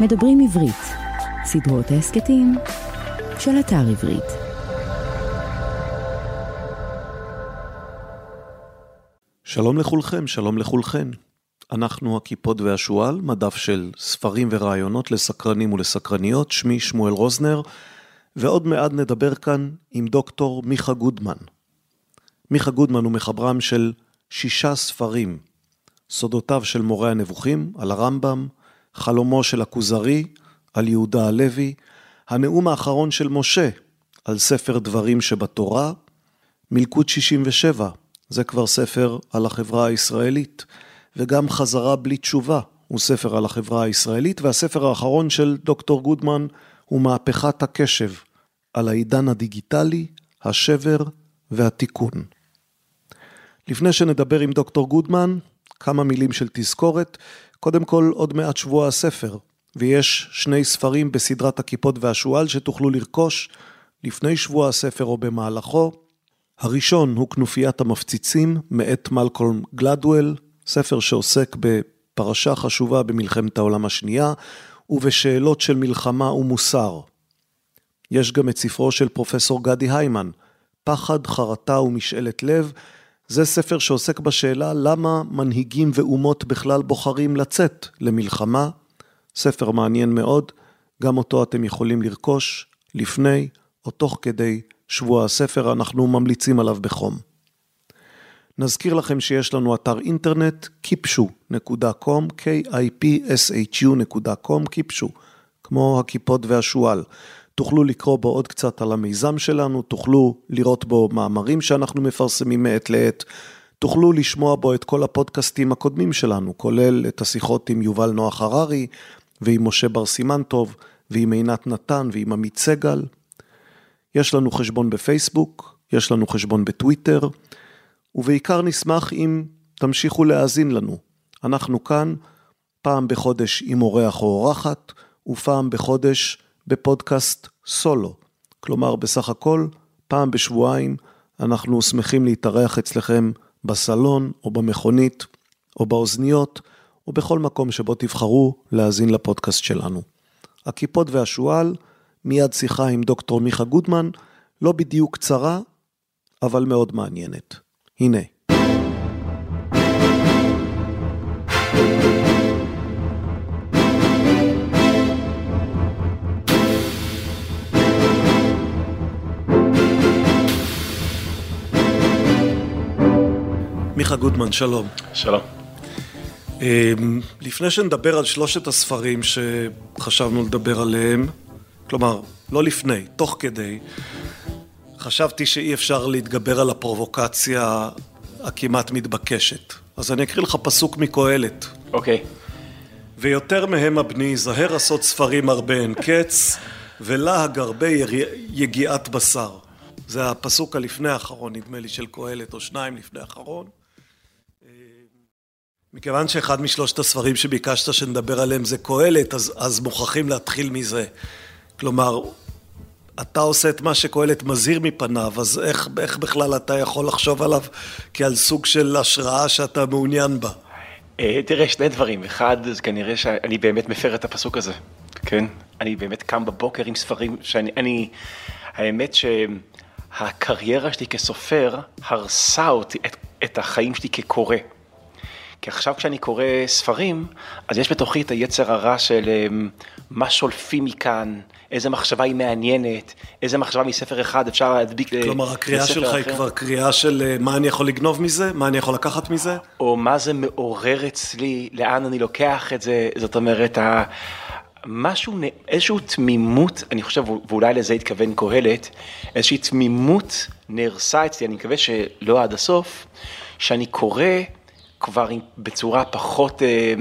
מדברים עברית, סדרות ההסכתים של אתר עברית. שלום לכולכם, שלום לכולכן. אנחנו הקיפוד והשועל, מדף של ספרים ורעיונות לסקרנים ולסקרניות, שמי שמואל רוזנר, ועוד מעט נדבר כאן עם דוקטור מיכה גודמן. מיכה גודמן הוא מחברם של שישה ספרים, סודותיו של מורה הנבוכים, על הרמב"ם, חלומו של הכוזרי, על יהודה הלוי, הנאום האחרון של משה, על ספר דברים שבתורה, מלכוד 67, זה כבר ספר על החברה הישראלית, וגם חזרה בלי תשובה, הוא ספר על החברה הישראלית, והספר האחרון של דוקטור גודמן הוא מהפכת הקשב, על העידן הדיגיטלי, השבר והתיקון. לפני שנדבר עם דוקטור גודמן, כמה מילים של תזכורת. קודם כל, עוד מעט שבוע הספר, ויש שני ספרים בסדרת הכיפות והשועל שתוכלו לרכוש לפני שבוע הספר או במהלכו. הראשון הוא כנופיית המפציצים מאת מלקולם גלדוול, ספר שעוסק בפרשה חשובה במלחמת העולם השנייה ובשאלות של מלחמה ומוסר. יש גם את ספרו של פרופסור גדי היימן, פחד, חרטה ומשאלת לב, זה ספר שעוסק בשאלה למה מנהיגים ואומות בכלל בוחרים לצאת למלחמה. ספר מעניין מאוד, גם אותו אתם יכולים לרכוש לפני או תוך כדי שבוע הספר, אנחנו ממליצים עליו בחום. נזכיר לכם שיש לנו אתר אינטרנט kipshu.com, k-i-p-s-h-u.com, kipshu, כמו הכיפות והשועל. תוכלו לקרוא בו עוד קצת על המיזם שלנו, תוכלו לראות בו מאמרים שאנחנו מפרסמים מעת לעת, תוכלו לשמוע בו את כל הפודקאסטים הקודמים שלנו, כולל את השיחות עם יובל נוח הררי ועם משה בר סימן טוב ועם עינת נתן ועם עמית סגל. יש לנו חשבון בפייסבוק, יש לנו חשבון בטוויטר, ובעיקר נשמח אם תמשיכו להאזין לנו. אנחנו כאן פעם בחודש עם אורח או אורחת, ופעם בחודש בפודקאסט סולו. כלומר, בסך הכל, פעם בשבועיים אנחנו שמחים להתארח אצלכם בסלון, או במכונית, או באוזניות, או בכל מקום שבו תבחרו להאזין לפודקאסט שלנו. הכיפות והשועל, מיד שיחה עם דוקטור מיכה גודמן, לא בדיוק קצרה, אבל מאוד מעניינת. הנה. מיכה גודמן, שלום. שלום. אמ, לפני שנדבר על שלושת הספרים שחשבנו לדבר עליהם, כלומר, לא לפני, תוך כדי, חשבתי שאי אפשר להתגבר על הפרובוקציה הכמעט מתבקשת. אז אני אקריא לך פסוק מקהלת. אוקיי. Okay. ויותר מהם הבני, זהר עשות ספרים הרבה אין קץ, ולהג הרבה יגיעת בשר. זה הפסוק הלפני האחרון, נדמה לי, של קהלת, או שניים לפני האחרון. מכיוון שאחד משלושת הספרים שביקשת שנדבר עליהם זה קהלת, אז, אז מוכרחים להתחיל מזה. כלומר, אתה עושה את מה שקהלת מזהיר מפניו, אז איך, איך בכלל אתה יכול לחשוב עליו כעל סוג של השראה שאתה מעוניין בה? אה, תראה, שני דברים. אחד, זה כנראה שאני באמת מפר את הפסוק הזה, כן? אני באמת קם בבוקר עם ספרים שאני... אני, האמת שהקריירה שלי כסופר הרסה אותי, את, את החיים שלי כקורא. כי עכשיו כשאני קורא ספרים, אז יש בתוכי את היצר הרע של אמ, מה שולפים מכאן, איזה מחשבה היא מעניינת, איזה מחשבה מספר אחד אפשר להדביק לספר אחר. כלומר, הקריאה שלך אחר. היא כבר קריאה של אה, מה אני יכול לגנוב מזה, מה אני יכול לקחת מזה? או מה זה מעורר אצלי, לאן אני לוקח את זה, זאת אומרת, משהו, איזושהי תמימות, אני חושב, ואולי לזה התכוון קהלת, איזושהי תמימות נהרסה אצלי, אני מקווה שלא עד הסוף, שאני קורא כבר בצורה פחות אה,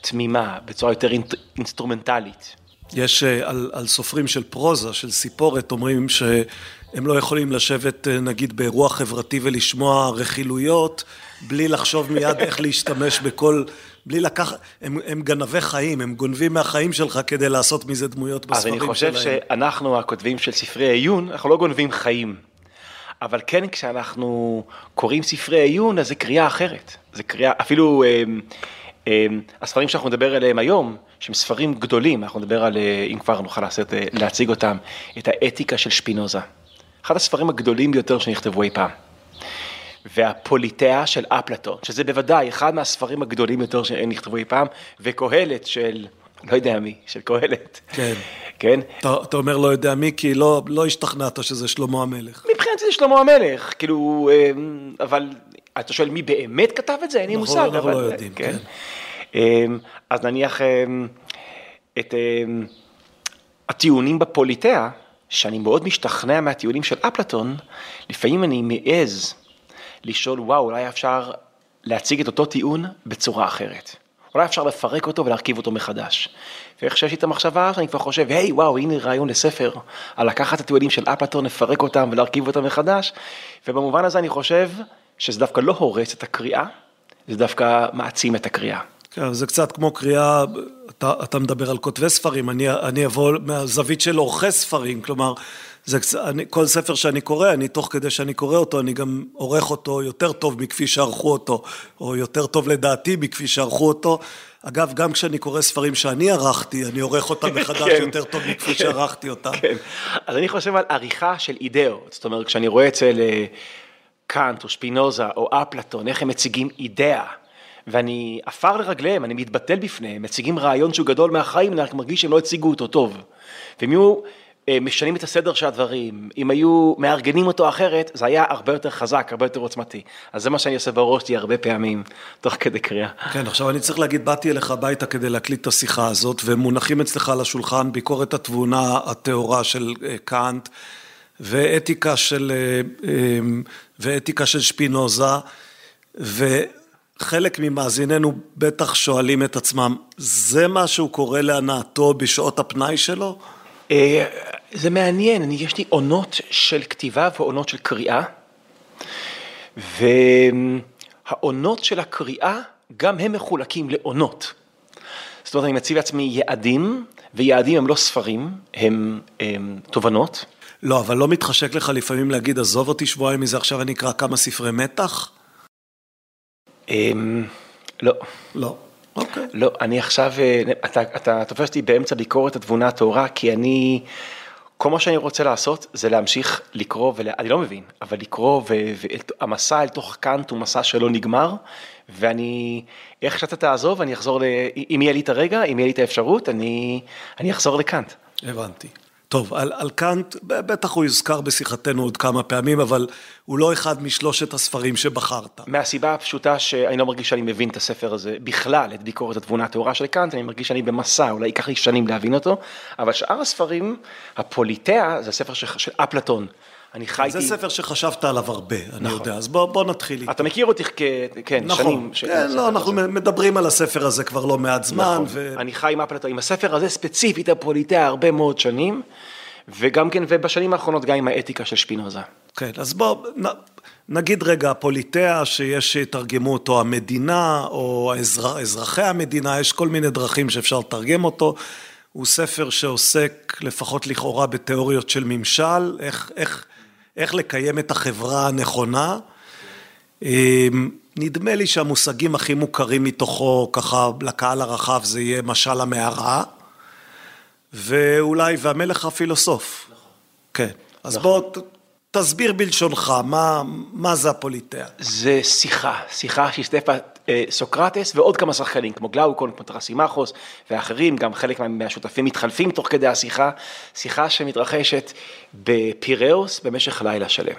תמימה, בצורה יותר אינסטרומנטלית. יש אה, על, על סופרים של פרוזה, של סיפורת, אומרים שהם לא יכולים לשבת אה, נגיד באירוע חברתי ולשמוע רכילויות, בלי לחשוב מיד איך להשתמש בכל, בלי לקחת, הם, הם גנבי חיים, הם גונבים מהחיים שלך כדי לעשות מזה דמויות בספרים שלהם. אז אני חושב שלהם. שאנחנו הכותבים של ספרי עיון, אנחנו לא גונבים חיים. אבל כן כשאנחנו קוראים ספרי עיון, אז זה קריאה אחרת. זה קריאה, אפילו אה, אה, הספרים שאנחנו נדבר עליהם היום, שהם ספרים גדולים, אנחנו נדבר על, אה, אם כבר נוכל לעשות, אה, להציג אותם, את האתיקה של שפינוזה. אחד הספרים הגדולים ביותר שנכתבו אי פעם. והפוליטאה של אפלטון, שזה בוודאי אחד מהספרים הגדולים יותר שנכתבו אי פעם, וקהלת של, לא יודע מי, של קהלת. כן. כן? אתה, אתה אומר לא יודע מי, כי לא, לא השתכנעת שזה שלמה המלך. מבחינתי זה שלמה המלך, כאילו, אמ, אבל אתה שואל מי באמת כתב את זה? אין לי אנחנו- מושג. אנחנו לא יודעים, כן. אמ, אז נניח אמ, את אמ, הטיעונים בפוליטאה, שאני מאוד משתכנע מהטיעונים של אפלטון, לפעמים אני מעז לשאול, וואו, אולי אפשר להציג את אותו טיעון בצורה אחרת. אולי אפשר לפרק אותו ולהרכיב אותו מחדש. ואיך שיש לי את המחשבה, אני כבר חושב, היי, וואו, הנה רעיון לספר, על לקחת את הטיעונים של אפלטון, לפרק אותם ולהרכיב אותם מחדש, ובמובן הזה אני חושב שזה דווקא לא הורס את הקריאה, זה דווקא מעצים את הקריאה. כן, זה קצת כמו קריאה, אתה, אתה מדבר על כותבי ספרים, אני, אני אבוא מהזווית של עורכי ספרים, כלומר, זה, קצ- אני, כל ספר שאני קורא, אני תוך כדי שאני קורא אותו, אני גם עורך אותו יותר טוב מכפי שערכו אותו, או יותר טוב לדעתי מכפי שערכו אותו. אגב, גם כשאני קורא ספרים שאני ערכתי, אני עורך אותם מחדש כן. יותר טוב מכפי כן. שערכתי אותם. כן, אז אני חושב על עריכה של אידאות, זאת אומרת, כשאני רואה אצל אה, קאנט או שפינוזה או אפלטון, איך הם מציגים אידאה, ואני עפר לרגליהם, אני מתבטל בפניהם, מציגים רעיון שהוא גדול מהחיים, אני רק מרגיש שהם לא הציגו אותו טוב. והם היו אה, משנים את הסדר של הדברים, אם היו מארגנים אותו אחרת, זה היה הרבה יותר חזק, הרבה יותר עוצמתי. אז זה מה שאני עושה בראש שלי הרבה פעמים, תוך כדי קריאה. כן, עכשיו אני צריך להגיד, באתי אליך הביתה כדי להקליט את השיחה הזאת, ומונחים אצלך על השולחן ביקורת התבונה הטהורה של אה, קאנט, ואתיקה של, אה, אה, ואתיקה של שפינוזה, וחלק ממאזיננו בטח שואלים את עצמם, זה מה שהוא קורא להנאתו בשעות הפנאי שלו? אה, זה מעניין, אני, יש לי עונות של כתיבה ועונות של קריאה, והעונות של הקריאה, גם הם מחולקים לעונות. זאת אומרת, אני מציב לעצמי יעדים, ויעדים הם לא ספרים, הם, הם תובנות. לא, אבל לא מתחשק לך לפעמים להגיד, עזוב אותי שבועיים מזה, עכשיו אני אקרא כמה ספרי מתח? אמ, לא, לא. אוקיי. לא, אני עכשיו, אה, אתה, אתה תופס אותי באמצע ביקורת התבונה הטהורה, כי אני, כל מה שאני רוצה לעשות זה להמשיך לקרוא, ול... אני לא מבין, אבל לקרוא, והמסע אל תוך קאנט הוא מסע שלא נגמר, ואני, איך שאתה תעזוב, אני אחזור, ל... אם יהיה לי את הרגע, אם יהיה לי את האפשרות, אני, אני אחזור לקאנט. הבנתי. טוב, על, על קאנט, בטח הוא יוזכר בשיחתנו עוד כמה פעמים, אבל הוא לא אחד משלושת הספרים שבחרת. מהסיבה הפשוטה שאני לא מרגיש שאני מבין את הספר הזה בכלל, את ביקורת התבונה הטהורה של קאנט, אני מרגיש שאני במסע, אולי ייקח לי שנים להבין אותו, אבל שאר הספרים, הפוליטאה, זה הספר של, של אפלטון. אני חי זה. ספר שחשבת עליו הרבה, אני נכון. יודע, אז בוא, בוא נתחיל איתו. אתה מכיר אותי כ... כן, נכון, שנים. ש- כן, לא, אנחנו הזה. מדברים על הספר הזה כבר לא מעט זמן, נכון. ו... אני חי עם אפלטון, עם הספר הזה ספציפית, הפוליטאה, הרבה מאוד שנים, וגם כן, ובשנים האחרונות גם עם האתיקה של שפינוזה. כן, אז בוא, נ, נגיד רגע, הפוליטאה, שיש שיתרגמו אותו המדינה, או האזר, אזרחי המדינה, יש כל מיני דרכים שאפשר לתרגם אותו. הוא ספר שעוסק, לפחות לכאורה, בתיאוריות של ממשל, איך, איך, איך לקיים את החברה הנכונה. אמ, נדמה לי שהמושגים הכי מוכרים מתוכו, ככה, לקהל הרחב, זה יהיה משל המערה, ואולי, והמלך הפילוסוף. כן. אז בוא, ת- תסביר בלשונך, מה, מה זה הפוליטאה? זה שיחה, שיחה שהשתתף סוקרטס ועוד כמה שחקנים, כמו גלאוקון, כמו טרסימכוס ואחרים, גם חלק מה- מהשותפים מתחלפים תוך כדי השיחה, שיחה שמתרחשת בפיראוס במשך לילה שלם.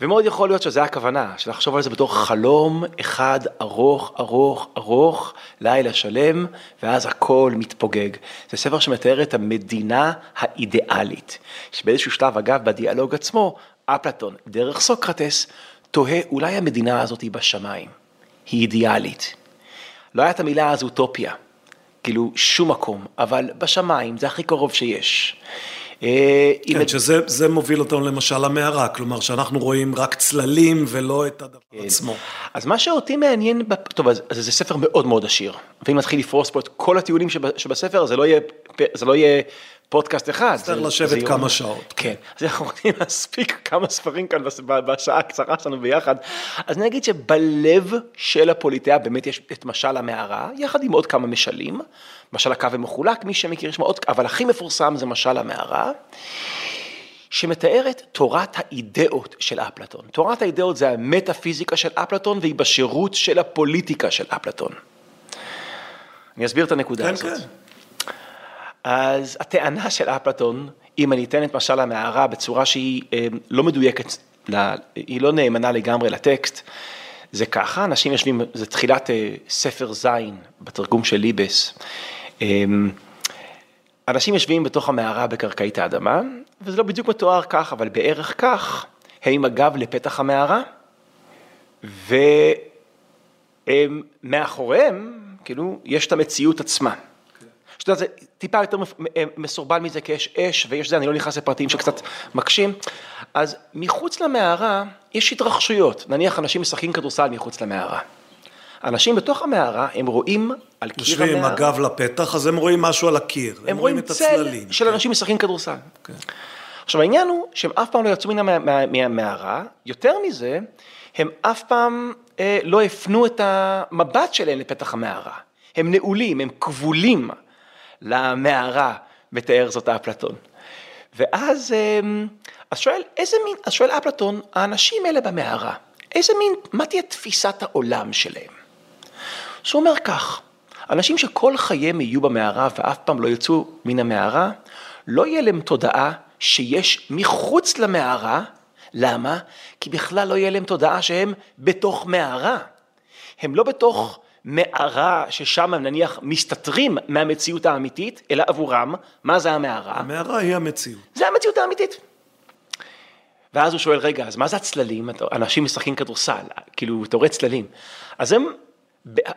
ומאוד יכול להיות שזו הכוונה, של לחשוב על זה בתור חלום אחד ארוך, ארוך, ארוך, לילה שלם, ואז הכל מתפוגג. זה ספר שמתאר את המדינה האידיאלית, שבאיזשהו שלב, אגב, בדיאלוג עצמו, אפלטון, דרך סוקרטס, תוהה, אולי המדינה הזאת היא בשמיים, היא אידיאלית. לא הייתה את המילה אז אוטופיה, כאילו שום מקום, אבל בשמיים זה הכי קרוב שיש. אה, כן, שזה זה מוביל אותנו למשל למערה, כלומר שאנחנו רואים רק צללים ולא את הדבר כן. עצמו. אז מה שאותי מעניין, בפ- טוב, אז, אז זה ספר מאוד מאוד עשיר, ואם נתחיל לפרוס פה את כל הטיעונים שב, שבספר, זה לא יהיה זה לא יהיה פודקאסט אחד. צריך לשבת כמה שעות. כן, אז אנחנו רוצים להספיק כמה ספרים כאן בשעה הקצרה שלנו ביחד. אז אני אגיד שבלב של הפוליטאה באמת יש את משל המערה, יחד עם עוד כמה משלים. משל הקו המחולק, מי שמכיר יש עוד, אבל הכי מפורסם זה משל המערה. שמתארת תורת האידאות של אפלטון. תורת האידאות זה המטאפיזיקה של אפלטון והיא בשירות של הפוליטיקה של אפלטון. אני אסביר את הנקודה כן, הזאת. כן. אז הטענה של אפלטון, אם אני אתן את משל המערה בצורה שהיא אה, לא מדויקת, היא לא נאמנה לגמרי לטקסט, זה ככה, אנשים יושבים, זה תחילת אה, ספר זין בתרגום של ליבס. אה, אנשים יושבים בתוך המערה בקרקעית האדמה, וזה לא בדיוק מתואר כך, אבל בערך כך, הם עם הגב לפתח המערה, ומאחוריהם, כאילו, יש את המציאות עצמה. שאתה יודע, זה טיפה יותר מ- מסורבל מזה, כי יש אש ויש זה, אני לא נכנס לפרטים שקצת מקשים. אז מחוץ למערה יש התרחשויות, נניח אנשים משחקים כדורסל מחוץ למערה. אנשים בתוך המערה, הם רואים על קיר יושבים עם המערה, הגב לפתח, אז הם רואים משהו על הקיר. הם רואים את צל הצללים. של אנשים משחקים כדורסל. כן. עכשיו העניין הוא שהם אף פעם לא יצאו מן המע- מה- מהמערה, יותר מזה, הם אף פעם אה, לא הפנו את המבט שלהם לפתח המערה. הם נעולים, הם כבולים למערה, מתאר זאת אפלטון. ואז אה, אז שואל, איזה מין, אז שואל אפלטון, האנשים האלה במערה, איזה מין, מה תהיה תפיסת העולם שלהם? אז הוא אומר כך, אנשים שכל חייהם יהיו במערה ואף פעם לא יצאו מן המערה, לא יהיה להם תודעה שיש מחוץ למערה, למה? כי בכלל לא יהיה להם תודעה שהם בתוך מערה. הם לא בתוך מערה ששם הם נניח מסתתרים מהמציאות האמיתית, אלא עבורם, מה זה המערה? המערה היא המציאות. זה המציאות האמיתית. ואז הוא שואל, רגע, אז מה זה הצללים? אנשים משחקים כדורסל, כאילו, אתה רואה צללים. אז הם,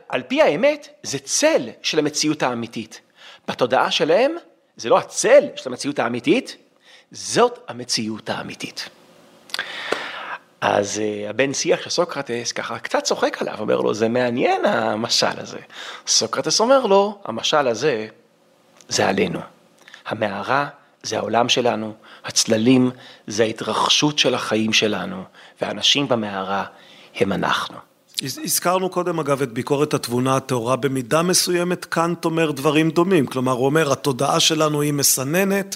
על פי האמת, זה צל של המציאות האמיתית. בתודעה שלהם, זה לא הצל של המציאות האמיתית, זאת המציאות האמיתית. אז uh, הבן שיח של סוקרטס ככה קצת צוחק עליו, אומר לו, זה מעניין המשל הזה. סוקרטס אומר לו, המשל הזה זה עלינו. המערה זה העולם שלנו, הצללים זה ההתרחשות של החיים שלנו, והאנשים במערה הם אנחנו. הז- הזכרנו קודם אגב את ביקורת התבונה הטהורה, במידה מסוימת קאנט אומר דברים דומים, כלומר הוא אומר התודעה שלנו היא מסננת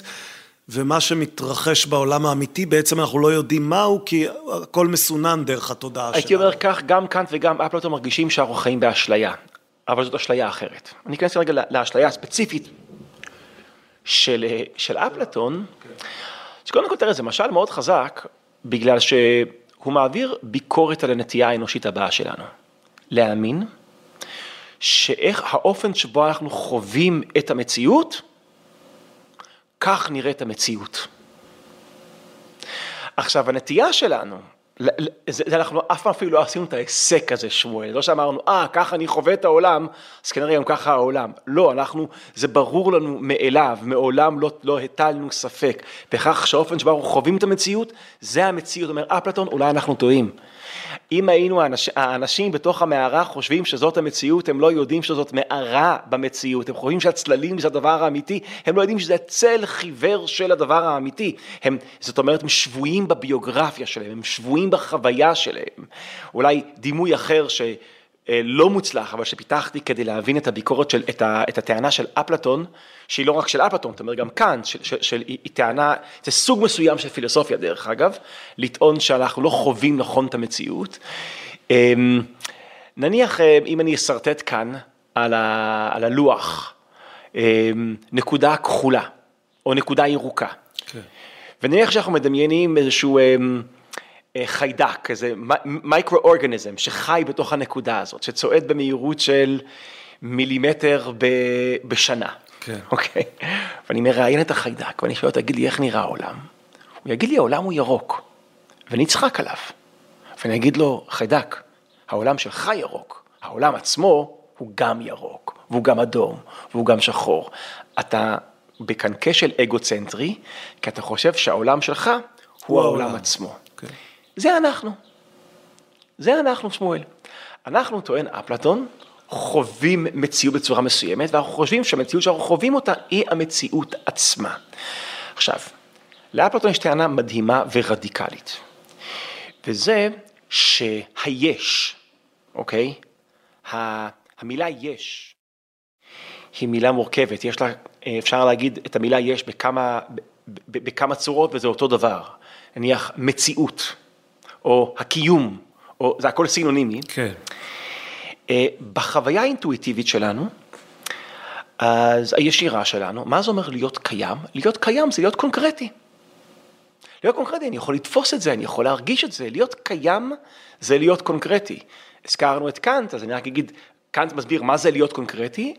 ומה שמתרחש בעולם האמיתי בעצם אנחנו לא יודעים מהו כי הכל מסונן דרך התודעה הייתי שלנו. אומר כך, גם קאנט וגם אפלטון מרגישים שאנחנו חיים באשליה, אבל זאת אשליה אחרת. אני אכנס רגע לאשליה הספציפית של, של אפלטון, אז קודם כל תראה, זה משל מאוד חזק, בגלל שהוא מעביר ביקורת על הנטייה האנושית הבאה שלנו. להאמין שאיך האופן שבו אנחנו חווים את המציאות, כך נראית המציאות. עכשיו, הנטייה שלנו, זה, זה אנחנו אף פעם אפילו לא עשינו את ההיסק הזה, שמואל. לא שאמרנו, אה, ככה אני חווה את העולם, אז כנראה גם ככה העולם. לא, אנחנו, זה ברור לנו מאליו, מעולם לא, לא הטלנו ספק בכך שהאופן שבו אנחנו חווים את המציאות, זה המציאות, אומר אפלטון, אולי אנחנו טועים. אם היינו האנש, האנשים בתוך המערה חושבים שזאת המציאות, הם לא יודעים שזאת מערה במציאות, הם חושבים שהצללים זה הדבר האמיתי, הם לא יודעים שזה צל חיוור של הדבר האמיתי. הם, זאת אומרת, הם שבויים בביוגרפיה שלהם, הם שבויים בחוויה שלהם. אולי דימוי אחר ש... אה, לא מוצלח, אבל שפיתחתי כדי להבין את הביקורת של, את, ה, את הטענה של אפלטון, שהיא לא רק של אפלטון, אתה אומר גם קאנט, של, של, של, היא טענה, זה סוג מסוים של פילוסופיה דרך אגב, לטעון שאנחנו לא חווים נכון את המציאות. אמ, נניח אה, אם אני אשרטט כאן על, ה, על הלוח אמ, נקודה כחולה, או נקודה ירוקה. כן. ונניח שאנחנו מדמיינים איזשהו אמ, חיידק, איזה מייקרו-אורגניזם שחי בתוך הנקודה הזאת, שצועד במהירות של מילימטר ב- בשנה. כן. אוקיי? ואני מראיין את החיידק, ואני שואל אותו, תגיד לי, איך נראה העולם? הוא יגיד לי, העולם הוא ירוק. ואני אצחק עליו. ואני אגיד לו, חיידק, העולם שלך ירוק, העולם עצמו הוא גם ירוק, והוא גם אדום, והוא גם שחור. אתה בקנקה של אגוצנטרי, כי אתה חושב שהעולם שלך הוא הוא העולם העולם. עצמו. זה אנחנו. זה אנחנו, שמואל. אנחנו, טוען אפלטון, חווים מציאות בצורה מסוימת, ואנחנו חושבים שהמציאות שאנחנו חווים אותה היא המציאות עצמה. עכשיו, לאפלטון יש טענה מדהימה ורדיקלית, וזה שהיש, אוקיי? המילה יש היא מילה מורכבת, יש לה, אפשר להגיד את המילה יש בכמה, בכמה צורות וזה אותו דבר. נניח מציאות, או הקיום, או זה הכל סינונימי. כן. אה, בחוויה האינטואיטיבית שלנו, אז הישירה שלנו, מה זה אומר להיות קיים? להיות קיים זה להיות קונקרטי. להיות קונקרטי, אני יכול לתפוס את זה, אני יכול להרגיש את זה, להיות קיים זה להיות קונקרטי. הזכרנו את קאנט, אז אני רק אגיד, קאנט מסביר מה זה להיות קונקרטי,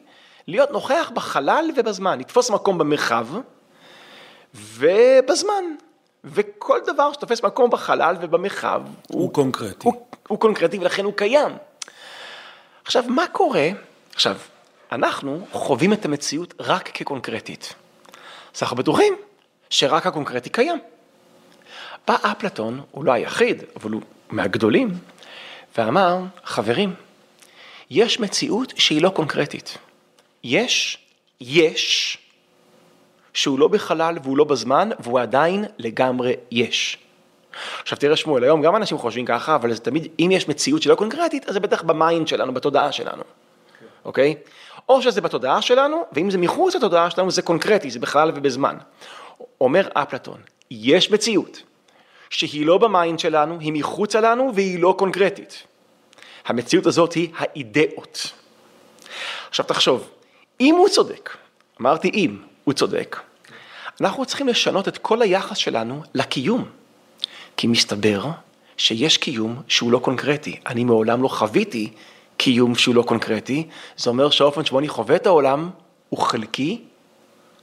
להיות נוכח בחלל ובזמן, לתפוס מקום במרחב ובזמן. וכל דבר שתופס מקום בחלל ובמרחב הוא, הוא קונקרטי. הוא, הוא קונקרטי ולכן הוא קיים. עכשיו, מה קורה? עכשיו, אנחנו חווים את המציאות רק כקונקרטית. אז אנחנו בטוחים שרק הקונקרטי קיים. בא אפלטון, הוא לא היחיד, אבל הוא מהגדולים, ואמר, חברים, יש מציאות שהיא לא קונקרטית. יש, יש, שהוא לא בחלל והוא לא בזמן, והוא עדיין לגמרי יש. עכשיו תראה שמואל, היום גם אנשים חושבים ככה, אבל זה תמיד, אם יש מציאות שהיא לא קונקרטית, אז זה בטח ב mind שלנו, בתודעה שלנו, אוקיי? או שזה בתודעה שלנו, ואם זה מחוץ לתודעה שלנו זה קונקרטי, זה בחלל ובזמן. אומר אפלטון, יש מציאות שהיא לא ב mind שלנו, היא מחוצה לנו והיא לא קונקרטית. המציאות הזאת היא האידאות. עכשיו תחשוב, אם הוא צודק, אמרתי אם הוא צודק, אנחנו צריכים לשנות את כל היחס שלנו לקיום. כי מסתבר שיש קיום שהוא לא קונקרטי. אני מעולם לא חוויתי קיום שהוא לא קונקרטי, זה אומר שהאופן שבו אני חווה את העולם הוא חלקי,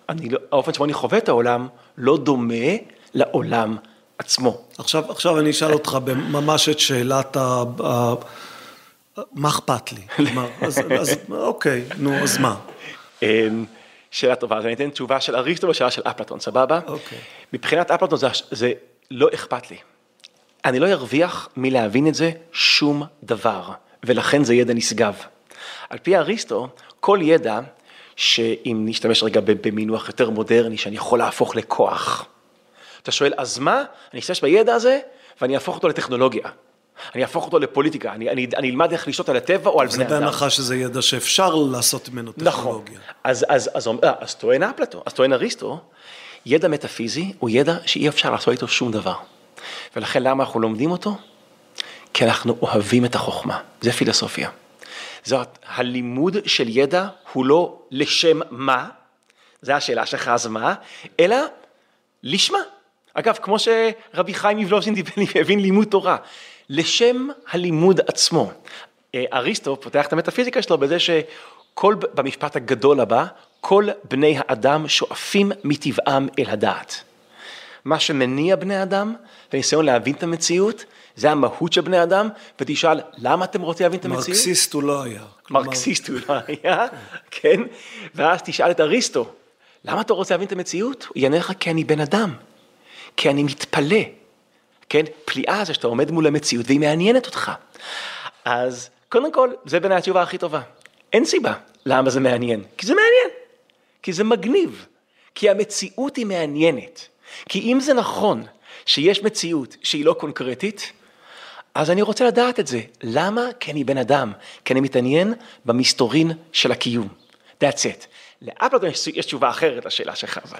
אני לא, האופן שבו אני חווה את העולם לא דומה לעולם עצמו. עכשיו, עכשיו אני אשאל אותך ממש את שאלת ה... מה אכפת לי? אז, אז אוקיי, נו, אז מה? שאלה טובה, אז אני אתן תשובה של אריסטו ושאלה של אפלטון, סבבה? אוקיי. מבחינת אפלטון זה, זה לא אכפת לי. אני לא ארוויח מלהבין את זה שום דבר, ולכן זה ידע נשגב. על פי אריסטו, כל ידע, שאם נשתמש רגע במינוח יותר מודרני, שאני יכול להפוך לכוח. אתה שואל, אז מה? אני אשתמש בידע הזה, ואני אהפוך אותו לטכנולוגיה. אני אהפוך אותו לפוליטיקה, אני, אני, אני אלמד איך לשלוט על הטבע או על בני אדם. זה בהנחה שזה ידע שאפשר לעשות ממנו טכנולוגיה. נכון, אז, אז, אז, אז, אז טוען אפלטו, אז טוען אריסטו, ידע מטאפיזי הוא ידע שאי אפשר לעשות איתו שום דבר. ולכן למה אנחנו לומדים אותו? כי אנחנו אוהבים את החוכמה, זה פילוסופיה. זאת, הלימוד של ידע הוא לא לשם מה, זה השאלה שלך אז מה, אלא לשמה. אגב, כמו שרבי חיים יבלוזין הבין לימוד תורה, לשם הלימוד עצמו. אה, אריסטו פותח את המטאפיזיקה שלו בזה שכל, במשפט הגדול הבא, כל בני האדם שואפים מטבעם אל הדעת. מה שמניע בני אדם, וניסיון להבין את המציאות, זה המהות של בני אדם, ותשאל, למה אתם רוצים להבין את המציאות? מרקסיסט הוא לא היה. מרקסיסט הוא לא היה, כן, ואז תשאל את אריסטו, למה אתה רוצה להבין את המציאות? הוא יענה לך, כי אני בן אדם, כי אני מתפלא, כן, פליאה זה שאתה עומד מול המציאות והיא מעניינת אותך. אז קודם כל, זה בעיניי התשובה הכי טובה. אין סיבה למה זה מעניין, כי זה מעניין, כי זה מגניב, כי המציאות היא מעניינת. כי אם זה נכון שיש מציאות שהיא לא קונקרטית, אז אני רוצה לדעת את זה. למה? כי אני בן אדם, כי אני מתעניין במסתורין של הקיום. That's it. לאפלטון יש תשובה אחרת לשאלה שלך. אבל.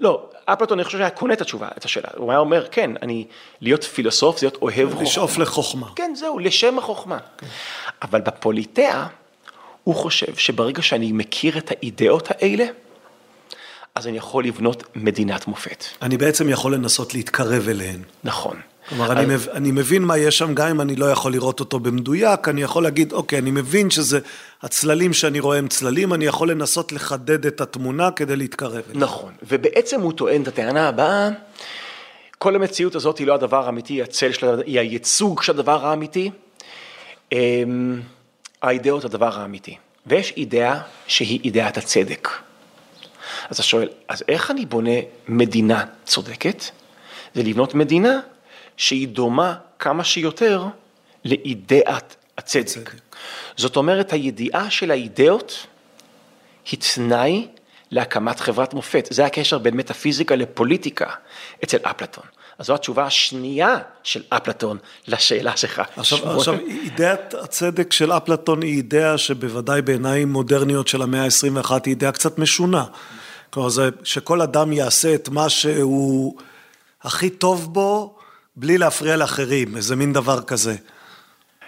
לא, אפלטון אני חושב שהיה קונה את התשובה, את השאלה. הוא היה אומר, כן, אני, להיות פילוסוף זה להיות אוהב חוכמה. לשאוף לחוכמה. כן, זהו, לשם החוכמה. כן. אבל בפוליטאה, הוא חושב שברגע שאני מכיר את האידאות האלה, אז אני יכול לבנות מדינת מופת. אני בעצם יכול לנסות להתקרב אליהן. נכון. כלומר, אני, מב, אני מבין מה יש שם, גם אם אני לא יכול לראות אותו במדויק, אני יכול להגיד, אוקיי, אני מבין שזה, הצללים שאני רואה הם צללים, אני יכול לנסות לחדד את התמונה כדי להתקרב אליה. נכון, ובעצם הוא טוען את הטענה הבאה, כל המציאות הזאת היא לא הדבר האמיתי, היא הצל של, היא הייצוג של הדבר האמיתי, אמ, האידאות הדבר האמיתי. ויש אידאה שהיא אידאת הצדק. אז אתה שואל, אז איך אני בונה מדינה צודקת? זה לבנות מדינה שהיא דומה כמה שיותר לאידאת הצדק. זאת אומרת, הידיעה של האידאות היא תנאי להקמת חברת מופת. זה הקשר בין מטאפיזיקה לפוליטיקה אצל אפלטון. אז זו התשובה השנייה של אפלטון לשאלה שלך. עכשיו, עכשיו, אידאת הצדק של אפלטון היא אידאה שבוודאי בעיניים מודרניות של המאה ה-21 היא אידאה קצת משונה. כלומר, זה שכל אדם יעשה את מה שהוא הכי טוב בו, בלי להפריע לאחרים, איזה מין דבר כזה.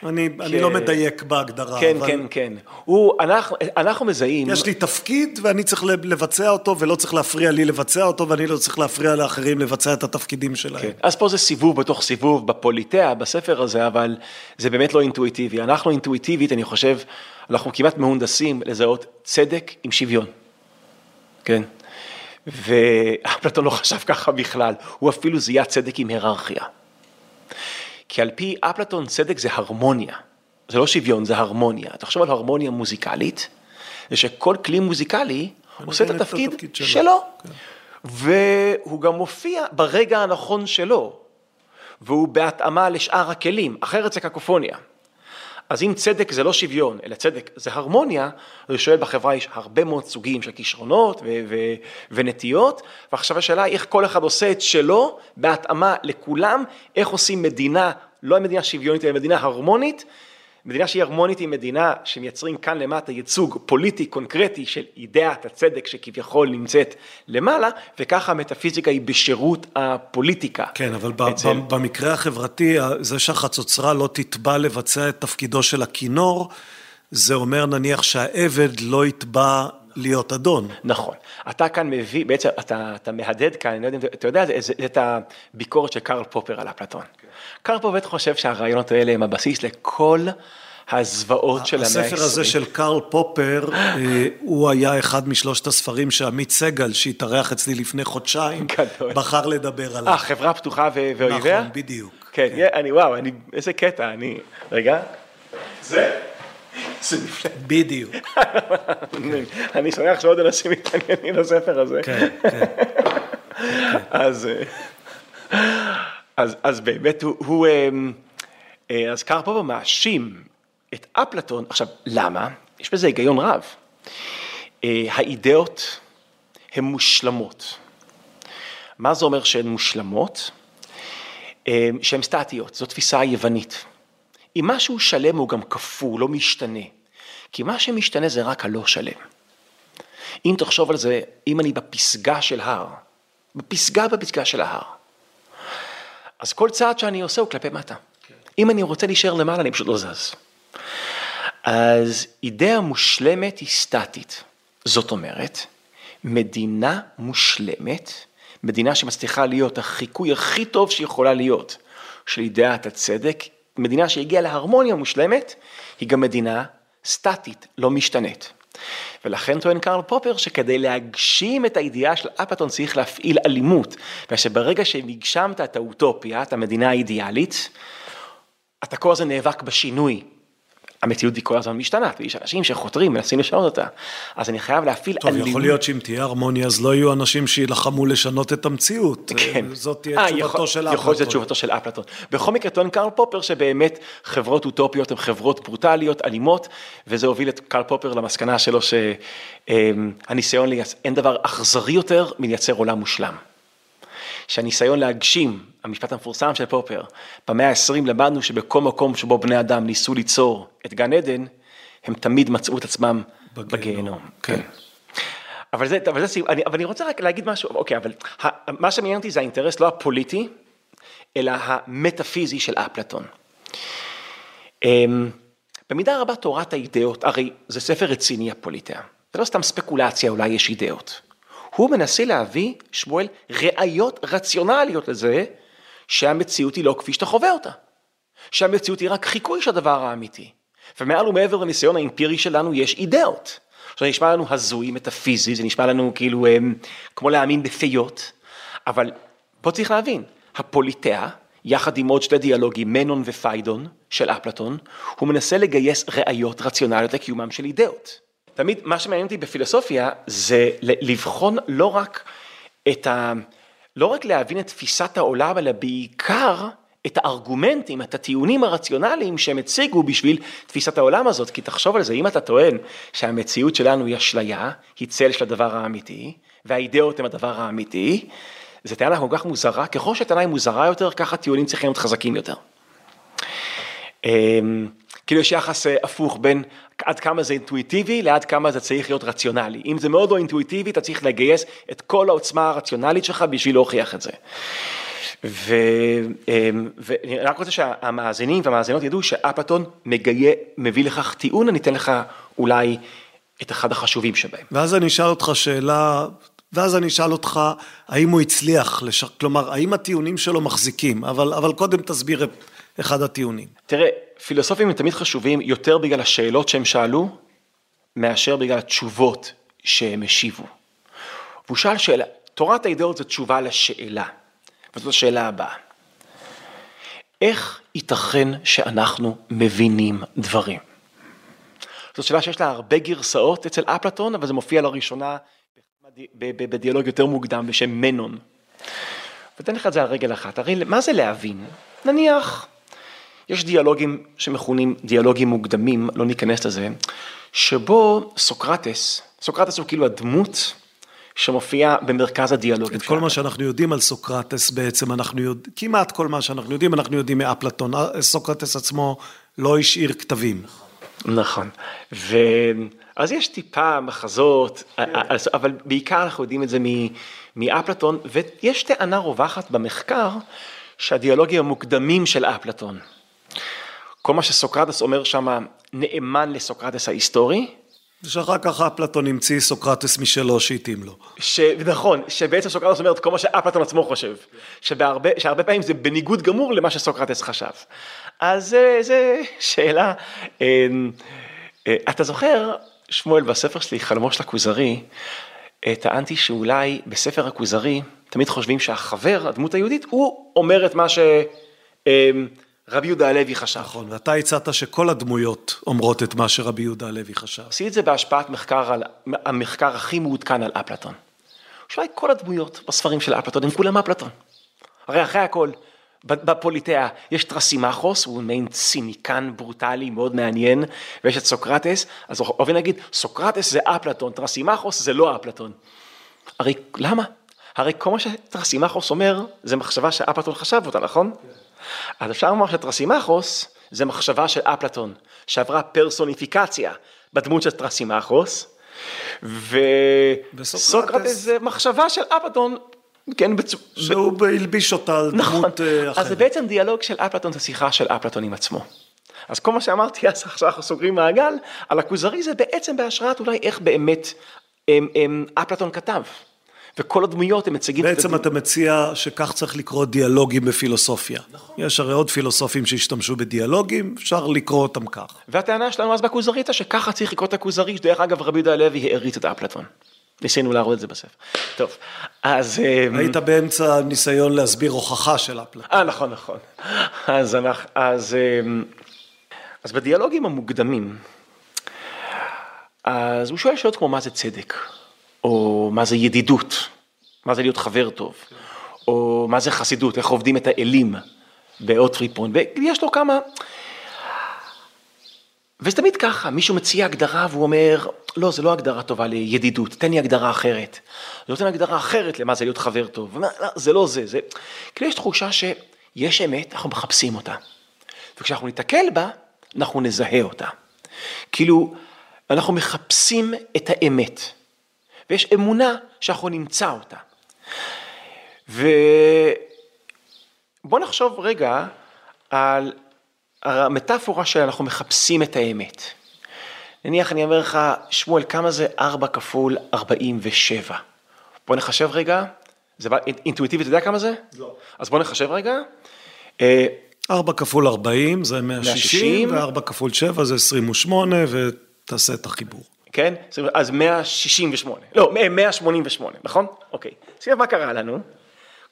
אני, כן. אני לא מדייק בהגדרה. כן, אבל... כן, כן. הוא, אנחנו, אנחנו מזהים... יש לי תפקיד ואני צריך לבצע אותו ולא צריך להפריע לי לבצע אותו ואני לא צריך להפריע לאחרים לבצע את התפקידים שלהם. כן. אז פה זה סיבוב בתוך סיבוב בפוליטאה, בספר הזה, אבל זה באמת לא אינטואיטיבי. אנחנו אינטואיטיבית, אני חושב, אנחנו כמעט מהונדסים לזהות צדק עם שוויון. כן. ואפלטון לא חשב ככה בכלל, הוא אפילו זיהה צדק עם היררכיה. כי על פי אפלטון צדק זה הרמוניה, זה לא שוויון, זה הרמוניה. תחשוב על הרמוניה מוזיקלית, זה שכל כלי מוזיקלי עושה את התפקיד, את התפקיד שלו, שלו. כן. והוא גם מופיע ברגע הנכון שלו, והוא בהתאמה לשאר הכלים, אחרת זה קקופוניה. אז אם צדק זה לא שוויון, אלא צדק זה הרמוניה, אני שואל בחברה יש הרבה מאוד סוגים של כישרונות ונטיות, ועכשיו השאלה איך כל אחד עושה את שלו בהתאמה לכולם, איך עושים מדינה, לא מדינה שוויונית אלא מדינה הרמונית, מדינה שהיא הרמונית היא מדינה שמייצרים כאן למטה ייצוג פוליטי קונקרטי של אידאת הצדק שכביכול נמצאת למעלה, וככה המטאפיזיקה היא בשירות הפוליטיקה. כן, אבל אצל... במקרה החברתי, זה שהחצוצרה לא תתבע לבצע את תפקידו של הכינור, זה אומר נניח שהעבד לא יתבע להיות אדון. נכון. אתה כאן מביא, בעצם אתה, אתה מהדהד כאן, אני לא יודע אם אתה יודע, זה, זה, זה את הביקורת של קרל פופר על אפלטון. קרל פופר חושב שהרעיונות האלה הם הבסיס לכל הזוועות של המאה ה-20. הספר הזה של קרל פופר, אה, הוא היה אחד משלושת הספרים שעמית סגל, שהתארח אצלי לפני חודשיים, בחר לדבר עליו. אה, חברה פתוחה ואויביה? נכון, בדיוק. כן, כן. אני, וואו, אני, איזה קטע, אני, רגע. זה? זה נפלא. בדיוק. אני שמח שעוד אנשים מתעניינים לספר הזה. כן, כן. אז, אז, אז באמת הוא, הוא אמ, אה, אז קרל פופר מאשים את אפלטון, עכשיו למה? יש בזה היגיון רב. אה, האידאות הן מושלמות. מה זה אומר שהן מושלמות? אה, שהן סטטיות, זו תפיסה יוונית. אם משהו שלם הוא גם קפוא, לא משתנה. כי מה שמשתנה זה רק הלא שלם. אם תחשוב על זה, אם אני בפסגה של הר, בפסגה בפסגה של ההר, אז כל צעד שאני עושה הוא כלפי מטה. כן. אם אני רוצה להישאר למעלה, אני פשוט לא זז. אז אידאה מושלמת היא סטטית. זאת אומרת, מדינה מושלמת, מדינה שמצליחה להיות החיקוי הכי טוב שיכולה להיות של אידאת הצדק, מדינה שהגיעה להרמוניה מושלמת, היא גם מדינה סטטית, לא משתנית. ולכן טוען קרל פופר שכדי להגשים את הידיעה של אפלטון צריך להפעיל אלימות, ושברגע שהגשמת את האוטופיה, את המדינה האידיאלית, אתה כל הזמן נאבק בשינוי, המציאות היא כל הזמן משתנה, ויש אנשים שחותרים, מנסים לשנות אותה, אז אני חייב להפעיל טוב, אלימות. טוב, יכול להיות שאם תהיה הרמוניה, אז לא יהיו אנשים שיילחמו לשנות את המציאות. כן. זאת תהיה 아, אה, תשובתו יכול, של אפלטון. יכול להיות תשובתו של אפלטון. בכל מקרה, טוען קרל פופר שבאמת חברות אוטופיות הן חברות ברוטליות, אלימות, וזה הוביל את קרל פופר למסקנה שלו שהניסיון, לייצר, אין דבר אכזרי יותר מלייצר עולם מושלם. שהניסיון להגשים, המשפט המפורסם של פופר, במאה ה-20 למדנו שבכל מקום שבו בני אדם ניסו ליצור את גן עדן, הם תמיד מצאו את עצמם בגיהנום. כן. כן. אבל זה, אבל זה, אני, אבל אני רוצה רק להגיד משהו, אוקיי, אבל מה שמעניין אותי זה האינטרס לא הפוליטי, אלא המטאפיזי של אפלטון. אמ, במידה רבה תורת האידאות, הרי זה ספר רציני הפוליטאה, זה לא סתם ספקולציה, אולי יש אידאות. הוא מנסה להביא, שמואל, ראיות רציונליות לזה שהמציאות היא לא כפי שאתה חווה אותה. שהמציאות היא רק חיקוי של הדבר האמיתי. ומעל ומעבר לניסיון האמפירי שלנו יש אידאות. זה נשמע לנו הזוי, מטאפיזי, זה נשמע לנו כאילו הם, כמו להאמין בפיות, אבל פה צריך להבין, הפוליטאה, יחד עם עוד שתי דיאלוגים, מנון ופיידון של אפלטון, הוא מנסה לגייס ראיות רציונליות לקיומם של אידאות. תמיד מה שמעניין אותי בפילוסופיה זה לבחון לא רק את ה... לא רק להבין את תפיסת העולם, אלא בעיקר את הארגומנטים, את הטיעונים הרציונליים שהם הציגו בשביל תפיסת העולם הזאת, כי תחשוב על זה, אם אתה טוען שהמציאות שלנו היא אשליה, היא צל של הדבר האמיתי, והאידאות הם הדבר האמיתי, זו טענה כל כך מוזרה, ככל שהטענה היא מוזרה יותר, ככה טיעונים צריכים להיות חזקים יותר. אמ, כאילו יש יחס אה, הפוך בין עד כמה זה אינטואיטיבי לעד כמה זה צריך להיות רציונלי. אם זה מאוד לא אינטואיטיבי, אתה צריך לגייס את כל העוצמה הרציונלית שלך בשביל להוכיח את זה. אמ, ואני רק רוצה שהמאזינים והמאזינות ידעו שאפלטון מגיה, מביא לכך טיעון, אני אתן לך אולי את אחד החשובים שבהם. ואז אני אשאל אותך שאלה, ואז אני אשאל אותך, האם הוא הצליח, לש... כלומר, האם הטיעונים שלו מחזיקים, אבל, אבל קודם תסביר אחד הטיעונים. תראה, פילוסופים הם תמיד חשובים יותר בגלל השאלות שהם שאלו, מאשר בגלל התשובות שהם השיבו. והוא שאל שאלה, תורת האידאות זו תשובה לשאלה. וזאת השאלה הבאה. איך ייתכן שאנחנו מבינים דברים? זו שאלה שיש לה הרבה גרסאות אצל אפלטון, אבל זה מופיע לראשונה בדיאלוג יותר מוקדם בשם מנון. ותן לך את זה על רגל אחת, הרי מה זה להבין? נניח, יש דיאלוגים שמכונים דיאלוגים מוקדמים, לא ניכנס לזה, שבו סוקרטס, סוקרטס הוא כאילו הדמות שמופיע במרכז הדיאלוג. את כל מה שאנחנו יודעים על סוקרטס בעצם אנחנו יודעים, כמעט כל מה שאנחנו יודעים, אנחנו יודעים מאפלטון. סוקרטס עצמו לא השאיר כתבים. נכון. ואז יש טיפה מחזות, אבל בעיקר אנחנו יודעים את זה מאפלטון, ויש טענה רווחת במחקר שהדיאלוגים המוקדמים של אפלטון, כל מה שסוקרטס אומר שם נאמן לסוקרטס ההיסטורי, ושאחר כך אפלטון המציא סוקרטס משלו שהתאים לו. ש... נכון, שבעצם סוקרטס אומר את כל מה שאפלטון עצמו חושב, שבהרבה, שהרבה פעמים זה בניגוד גמור למה שסוקרטס חשב. אז זו שאלה, אמ, אה, אתה זוכר, שמואל, בספר שלי, חלומו של הכוזרי, אה, טענתי שאולי בספר הכוזרי, תמיד חושבים שהחבר, הדמות היהודית, הוא אומר את מה ש... אמ, רבי יהודה הלוי חשב. נכון, ואתה הצעת שכל הדמויות אומרות את מה שרבי יהודה הלוי חשב. עשיתי את זה בהשפעת מחקר על, המחקר הכי מעודכן על אפלטון. שאולי כל הדמויות בספרים של אפלטון הם כולם אפלטון. הרי אחרי הכל, בפוליטאה יש טרסימכוס, הוא מעין ציניקן ברוטלי מאוד מעניין, ויש את סוקרטס, אז אוהבים להגיד, סוקרטס זה אפלטון, טרסימכוס זה לא אפלטון. הרי למה? הרי כל מה שטרסימכוס אומר, זה מחשבה שאפלטון חשב אותה, נכון? כן. אז אפשר לומר שטרסימכוס זה מחשבה של אפלטון, שעברה פרסוניפיקציה בדמות של טרסימכוס, וסוקרטס זה מחשבה של אפלטון, כן, בצ... שהוא הלביש אותה על נכון. דמות אחרת. אז זה בעצם דיאלוג של אפלטון, זה שיחה של אפלטון עם עצמו. אז כל מה שאמרתי אז עכשיו אנחנו סוגרים מעגל, על הכוזרי זה בעצם בהשראת אולי איך באמת אפלטון כתב. וכל הדמויות הם מציגים... בעצם אתה מציע שכך צריך לקרוא דיאלוגים בפילוסופיה. נכון. יש הרי עוד פילוסופים שהשתמשו בדיאלוגים, אפשר לקרוא אותם כך. והטענה שלנו אז בכוזרית, שככה צריך לקרוא את הכוזרי, שדרך אגב רבי יהודה הלוי העריץ את אפלטון. ניסינו להראות את זה בספר. טוב, אז... אמ, היית באמצע ניסיון להסביר הוכחה של אפלטון. אה, נכון, נכון. אז אנחנו, אז, אמ, אז בדיאלוגים המוקדמים, אז הוא שואל שאלות כמו מה זה צדק. או מה זה ידידות, מה זה להיות חבר טוב, או מה זה חסידות, איך עובדים את האלים באוטריפון, ויש לו כמה... וזה תמיד ככה, מישהו מציע הגדרה והוא אומר, לא, זה לא הגדרה טובה לידידות, תן לי הגדרה אחרת. אני נותן הגדרה אחרת למה זה להיות חבר טוב, ומה, לא, זה לא זה, זה... כאילו יש תחושה שיש אמת, אנחנו מחפשים אותה. וכשאנחנו ניתקל בה, אנחנו נזהה אותה. כאילו, אנחנו מחפשים את האמת. ויש אמונה שאנחנו נמצא אותה. ובוא נחשוב רגע על המטאפורה שאנחנו מחפשים את האמת. נניח אני אומר לך, שמואל, כמה זה 4 כפול 47? בוא נחשב רגע, זה אינטואיטיבית, אתה יודע כמה זה? לא. אז בוא נחשב רגע. 4 כפול 40 זה 160, ו-4 כפול 7 זה 28, ותעשה את החיבור. כן? אז 168, לא, 188, נכון? אוקיי. שים לב מה קרה לנו.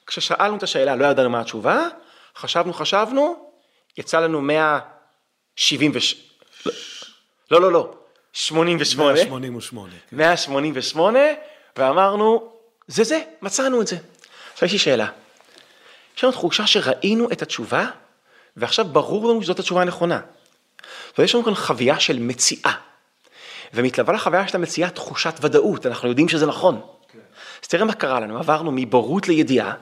כששאלנו את השאלה, לא ידענו מה התשובה, חשבנו, חשבנו, יצא לנו 176, לא, לא, לא, 88. 188. 188, ואמרנו, זה זה, מצאנו את זה. עכשיו יש לי שאלה. יש לנו תחושה שראינו את התשובה, ועכשיו ברור לנו שזאת התשובה הנכונה. ויש לנו כאן חוויה של מציאה. ומתלווה לחוויה של המציאה תחושת ודאות, אנחנו יודעים שזה נכון. כן. אז תראה מה קרה לנו, עברנו מבורות לידיעה,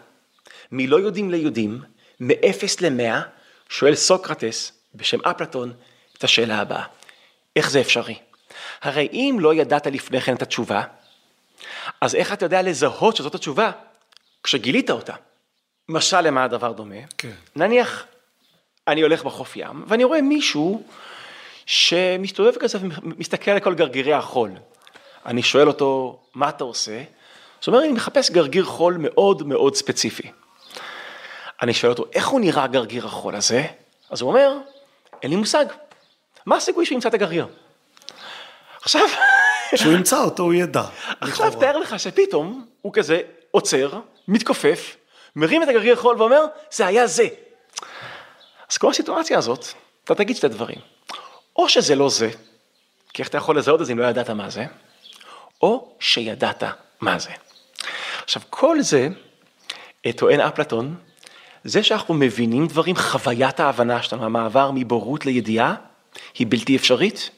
מלא יודעים ליודעים, מאפס למאה, שואל סוקרטס בשם אפלטון את השאלה הבאה, איך זה אפשרי? הרי אם לא ידעת לפני כן את התשובה, אז איך אתה יודע לזהות שזאת התשובה כשגילית אותה? משל למה הדבר דומה? כן. נניח אני הולך בחוף ים ואני רואה מישהו שמסתובב כזה ומסתכל על כל גרגירי החול. אני שואל אותו, מה אתה עושה? זאת אומרת, אני מחפש גרגיר חול מאוד מאוד ספציפי. אני שואל אותו, איך הוא נראה גרגיר החול הזה? אז הוא אומר, אין לי מושג. מה הסיכוי שהוא ימצא את הגרגיר? עכשיו... כשהוא ימצא אותו הוא ידע. עכשיו תאר לך שפתאום הוא כזה עוצר, מתכופף, מרים את הגרגיר חול ואומר, זה היה זה. אז כל הסיטואציה הזאת, אתה תגיד שתי דברים. או שזה לא זה, כי איך אתה יכול לזהות את זה אם לא ידעת מה זה, או שידעת מה זה. עכשיו כל זה, אה, טוען אפלטון, זה שאנחנו מבינים דברים, חוויית ההבנה שלנו, המעבר מבורות לידיעה, היא בלתי אפשרית,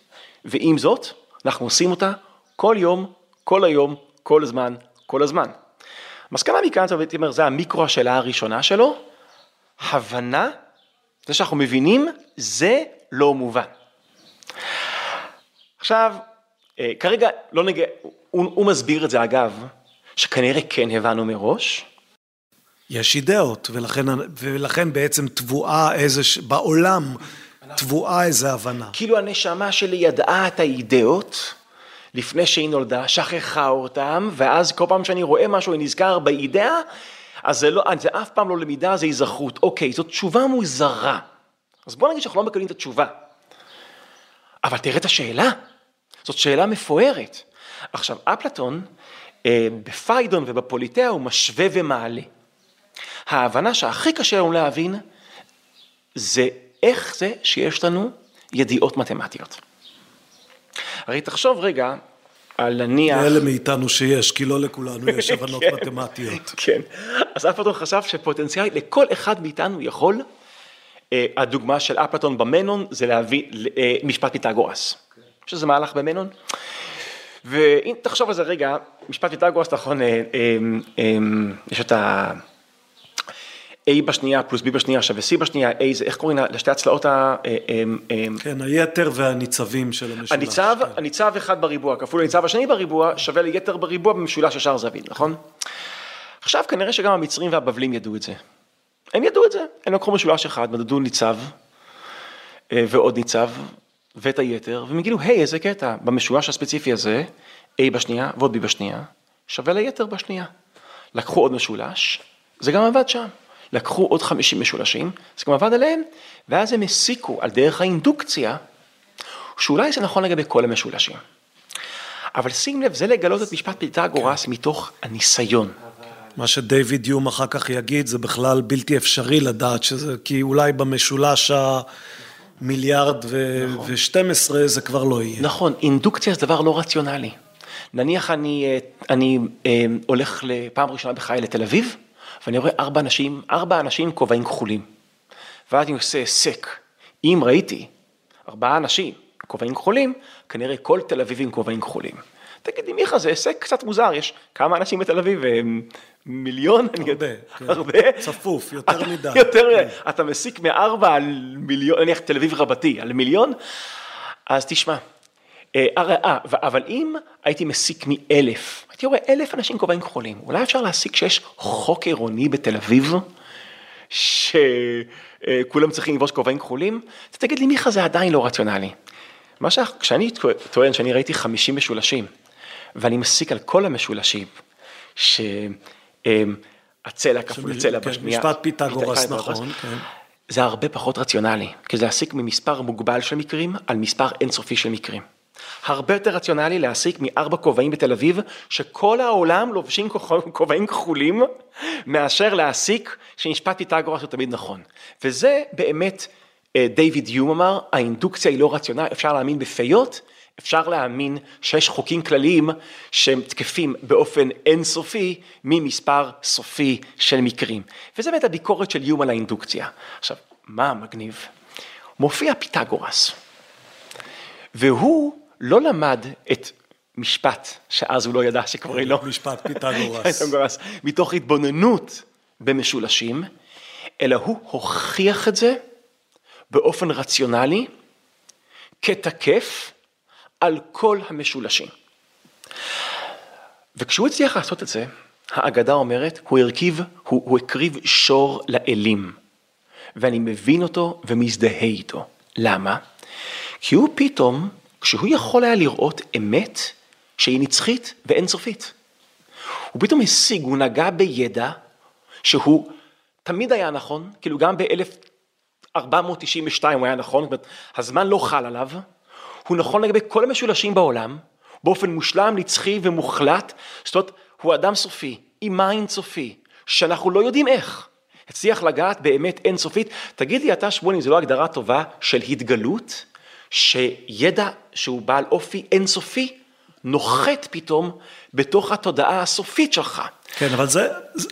ועם זאת, אנחנו עושים אותה כל יום, כל היום, כל הזמן, כל הזמן. מסקנה מכאן, הייתי אומר, זה המיקרו השאלה הראשונה שלו, הבנה, זה שאנחנו מבינים, זה לא מובן. עכשיו, אה, כרגע לא נגע, הוא, הוא מסביר את זה אגב, שכנראה כן הבנו מראש. יש אידאות, ולכן, ולכן בעצם תבואה איזה, בעולם תבואה איזה הבנה. כאילו הנשמה שלי ידעה את האידאות לפני שהיא נולדה, שכחה אותם, ואז כל פעם שאני רואה משהו, אני נזכר באידאה, אז זה, לא, זה אף פעם לא למידה, זה היזכרות. אוקיי, זאת תשובה מוזרה. אז בוא נגיד שאנחנו לא מקבלים את התשובה. אבל תראה את השאלה. זאת שאלה מפוארת. עכשיו, אפלטון, אה, בפיידון ובפוליטאה הוא משווה ומעלה. ההבנה שהכי קשה לנו להבין, זה איך זה שיש לנו ידיעות מתמטיות. הרי תחשוב רגע על נניח... לאלה מאיתנו שיש, כי לא לכולנו יש הבנות כן, מתמטיות. כן, אז אפלטון חשב שפוטנציאלית לכל אחד מאיתנו יכול, אה, הדוגמה של אפלטון במנון זה להביא אה, משפט פיתגורס. שזה מהלך במנון. ואם תחשוב על זה רגע, משפט פיתגורס, נכון, אה, אה, אה, יש את ה... A בשנייה פלוס B בשנייה שווה C בשנייה, A זה איך קוראים לשתי הצלעות ה... כן, היתר והניצבים של המשולש. הניצב, כן. הניצב אחד בריבוע כפול הניצב השני בריבוע שווה ליתר בריבוע במשולש ישר זווית, נכון? עכשיו כנראה שגם המצרים והבבלים ידעו את זה. הם ידעו את זה, הם לקחו משולש אחד, מדדו ניצב ועוד ניצב, ואת היתר, והם יגידו, היי, איזה קטע, במשולש הספציפי הזה, A בשנייה ועוד B בשנייה, שווה ליתר בשנייה. לקחו עוד משולש, זה גם עבד שם. לקחו עוד 50 משולשים, זה גם עבד עליהם, ואז הם הסיקו על דרך האינדוקציה, שאולי זה נכון לגבי כל המשולשים. אבל שים לב, זה לגלות את משפט פיתגורס כן. מתוך הניסיון. מה שדייוויד יום אחר כך יגיד, זה בכלל בלתי אפשרי לדעת שזה, כי אולי במשולש ה... מיליארד ו-12 נכון. זה כבר לא יהיה. נכון, אינדוקציה זה דבר לא רציונלי. נניח אני, אה, אני אה, הולך לפעם ראשונה בחיי לתל אביב, ואני רואה ארבע אנשים, ארבע אנשים עם כובעים כחולים. ואז אני עושה סק. אם ראיתי ארבעה אנשים כובעים כחולים, כנראה כל תל אביב עם כובעים כחולים. תגידי מיכה זה הישג קצת מוזר, יש כמה אנשים בתל אביב, מיליון? הרבה, כן. הרבה? צפוף, יותר מדי. יותר מדי, כן. אתה מסיק מארבע על מיליון, נניח תל אביב רבתי, על מיליון, אז תשמע, אה, אה, אבל אם הייתי מסיק מאלף, הייתי רואה אלף אנשים כובעים כחולים, אולי אפשר להסיק שיש חוק עירוני בתל אביב, שכולם צריכים לבוש כובעים כחולים? תגיד לי, מיכה, זה עדיין לא רציונלי. מה ש... כשאני טוען שאני ראיתי 50 משולשים, ואני מסיק על כל המשולשים, שהצלע כפול הצלע כן, בשנייה. משפט פיתגורס, נכון, כן. זה הרבה פחות רציונלי, כי זה להסיק ממספר מוגבל של מקרים על מספר אינסופי של מקרים. הרבה יותר רציונלי להסיק מארבע כובעים בתל אביב, שכל העולם לובשים כובעים כחולים, מאשר להסיק שמשפט פיתגורס הוא תמיד נכון. וזה באמת, אה, דיוויד יום אמר, האינדוקציה היא לא רציונלית, אפשר להאמין בפיות, אפשר להאמין שיש חוקים כלליים שהם תקפים באופן אינסופי ממספר סופי של מקרים. וזה באמת הביקורת של איום על האינדוקציה. עכשיו, מה מגניב? מופיע פיתגורס, והוא לא למד את משפט, שאז הוא לא ידע שקוראים לו. משפט. פיתגורס, מתוך התבוננות במשולשים, אלא הוא הוכיח את זה באופן רציונלי, כתקף על כל המשולשים. וכשהוא הצליח לעשות את זה, האגדה אומרת, הוא הרכיב, הוא, הוא הקריב שור לאלים. ואני מבין אותו ומזדהה איתו. למה? כי הוא פתאום, כשהוא יכול היה לראות אמת שהיא נצחית ואינסופית. הוא פתאום השיג, הוא נגע בידע שהוא תמיד היה נכון, כאילו גם ב-1492 הוא היה נכון, זאת אומרת, הזמן לא חל עליו, הוא נכון לגבי כל המשולשים בעולם, באופן מושלם, נצחי ומוחלט, זאת אומרת, הוא אדם סופי, עם מים סופי, שאנחנו לא יודעים איך. הצליח לגעת באמת אינסופית. תגיד לי אתה שמואל, אם זו לא הגדרה טובה של התגלות, שידע שהוא בעל אופי אינסופי, נוחת פתאום בתוך התודעה הסופית שלך. כן, אבל זה, זה,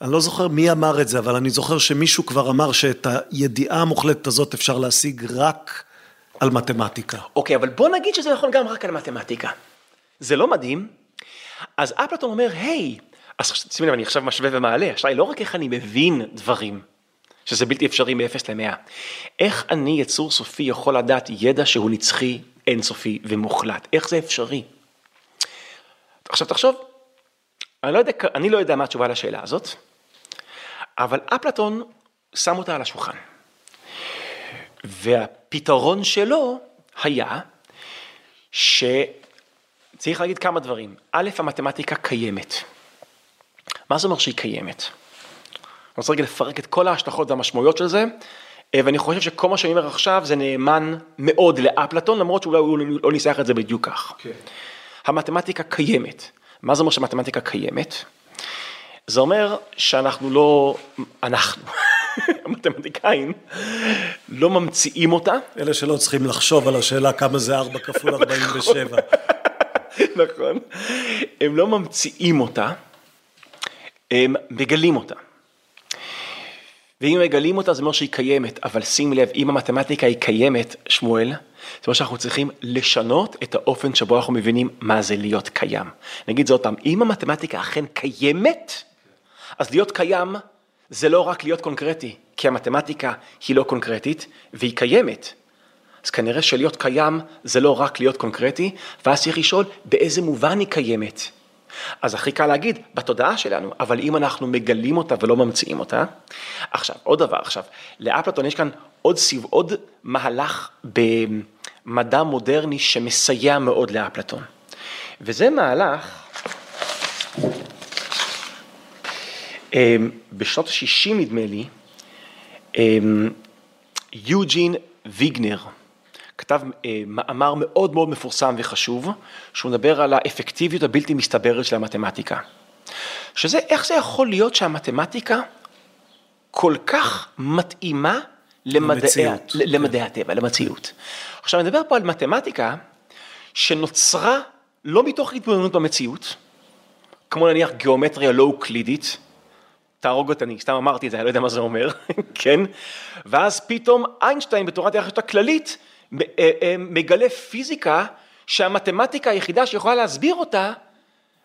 אני לא זוכר מי אמר את זה, אבל אני זוכר שמישהו כבר אמר שאת הידיעה המוחלטת הזאת אפשר להשיג רק על מתמטיקה. אוקיי, אבל בוא נגיד שזה נכון גם רק על מתמטיקה. זה לא מדהים? אז אפלטון אומר, היי, אז שימי לב, אני עכשיו משווה ומעלה, השאלה היא לא רק איך אני מבין דברים, שזה בלתי אפשרי מ-0 ל-100, איך אני, יצור סופי, יכול לדעת ידע שהוא נצחי, אינסופי ומוחלט, איך זה אפשרי? עכשיו תחשוב, אני לא יודע, אני לא יודע מה התשובה לשאלה הזאת, אבל אפלטון שם אותה על השולחן. והפתרון שלו היה שצריך להגיד כמה דברים. א', המתמטיקה קיימת. מה זה אומר שהיא קיימת? אני רוצה רגע לפרק את כל ההשלכות והמשמעויות של זה, אה, ואני חושב שכל מה שאני אומר עכשיו זה נאמן מאוד לאפלטון, למרות שאולי הוא לא ניסח את זה בדיוק כך. Okay. כן. המתמטיקה קיימת. מה זה אומר שמתמטיקה קיימת? זה אומר שאנחנו לא, אנחנו, המתמטיקאים, לא ממציאים אותה. אלה שלא צריכים לחשוב על השאלה כמה זה 4 כפול 47. נכון. הם לא ממציאים אותה, הם מגלים אותה. ואם מגלים אותה זה אומר שהיא קיימת, אבל שים לב, אם המתמטיקה היא קיימת, שמואל, זה אומר שאנחנו צריכים לשנות את האופן שבו אנחנו מבינים מה זה להיות קיים. נגיד זה עוד פעם, אם המתמטיקה אכן קיימת, אז להיות קיים זה לא רק להיות קונקרטי, כי המתמטיקה היא לא קונקרטית והיא קיימת. אז כנראה שלהיות קיים זה לא רק להיות קונקרטי, ואז צריך לשאול באיזה מובן היא קיימת. אז הכי קל להגיד, בתודעה שלנו, אבל אם אנחנו מגלים אותה ולא ממציאים אותה. עכשיו, עוד דבר, עכשיו, לאפלטון יש כאן עוד סיב, עוד מהלך במדע מודרני שמסייע מאוד לאפלטון. וזה מהלך, אמ, בשנות ה-60 נדמה לי, יוג'ין ויגנר, כתב אה, מאמר מאוד מאוד מפורסם וחשוב, שהוא מדבר על האפקטיביות הבלתי מסתברת של המתמטיקה. שזה, איך זה יכול להיות שהמתמטיקה כל כך מתאימה למדעי, למדעי הטבע, למציאות. עכשיו, אני מדבר פה על מתמטיקה שנוצרה לא מתוך התבוננות במציאות, כמו נניח גיאומטריה לא אוקלידית, תהרוג אותי, אני סתם אמרתי את זה, אני לא יודע מה זה אומר, כן? ואז פתאום איינשטיין בתורת היחסות הכללית אה, אה, מגלה פיזיקה שהמתמטיקה היחידה שיכולה להסביר אותה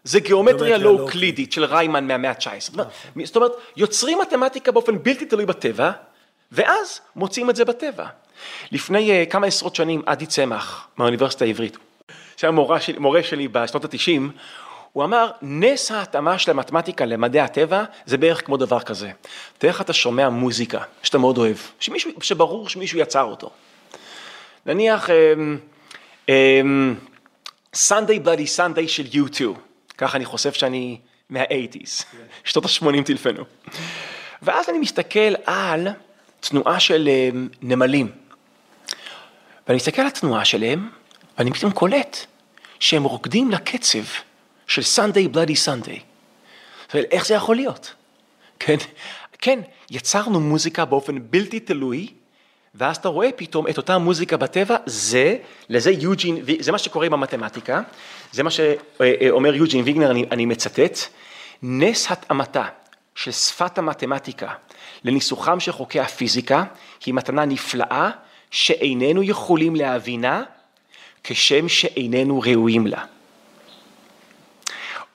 זה גיאומטריה לא אוקלידית של ריימן מהמאה ה-19. נכון. זאת אומרת, יוצרים מתמטיקה באופן בלתי תלוי בטבע, ואז מוצאים את זה בטבע. לפני אה, כמה עשרות שנים, עדי צמח, מהאוניברסיטה העברית, שהיה מורה, של, מורה שלי בשנות ה-90, הוא אמר, נס ההתאמה של המתמטיקה למדעי הטבע זה בערך כמו דבר כזה. תראה איך אתה שומע מוזיקה שאתה מאוד אוהב, שמישהו, שברור שמישהו יצר אותו. נניח סנדיי בלאדי סנדיי של U2, ככה אני חושב שאני מה-80's, שנות ה-80 טלפנו. ואז אני מסתכל על תנועה של נמלים. ואני מסתכל על התנועה שלהם, ואני פתאום קולט שהם רוקדים לקצב של סנדיי בלאדי סנדיי. איך זה יכול להיות? כן, כן, יצרנו מוזיקה באופן בלתי תלוי, ואז אתה רואה פתאום את אותה מוזיקה בטבע, זה, לזה יוג'ין, זה מה שקורה במתמטיקה, זה מה שאומר יוג'ין ויגנר, אני, אני מצטט, נס התאמתה של שפת המתמטיקה לניסוחם של חוקי הפיזיקה היא מתנה נפלאה שאיננו יכולים להבינה כשם שאיננו ראויים לה.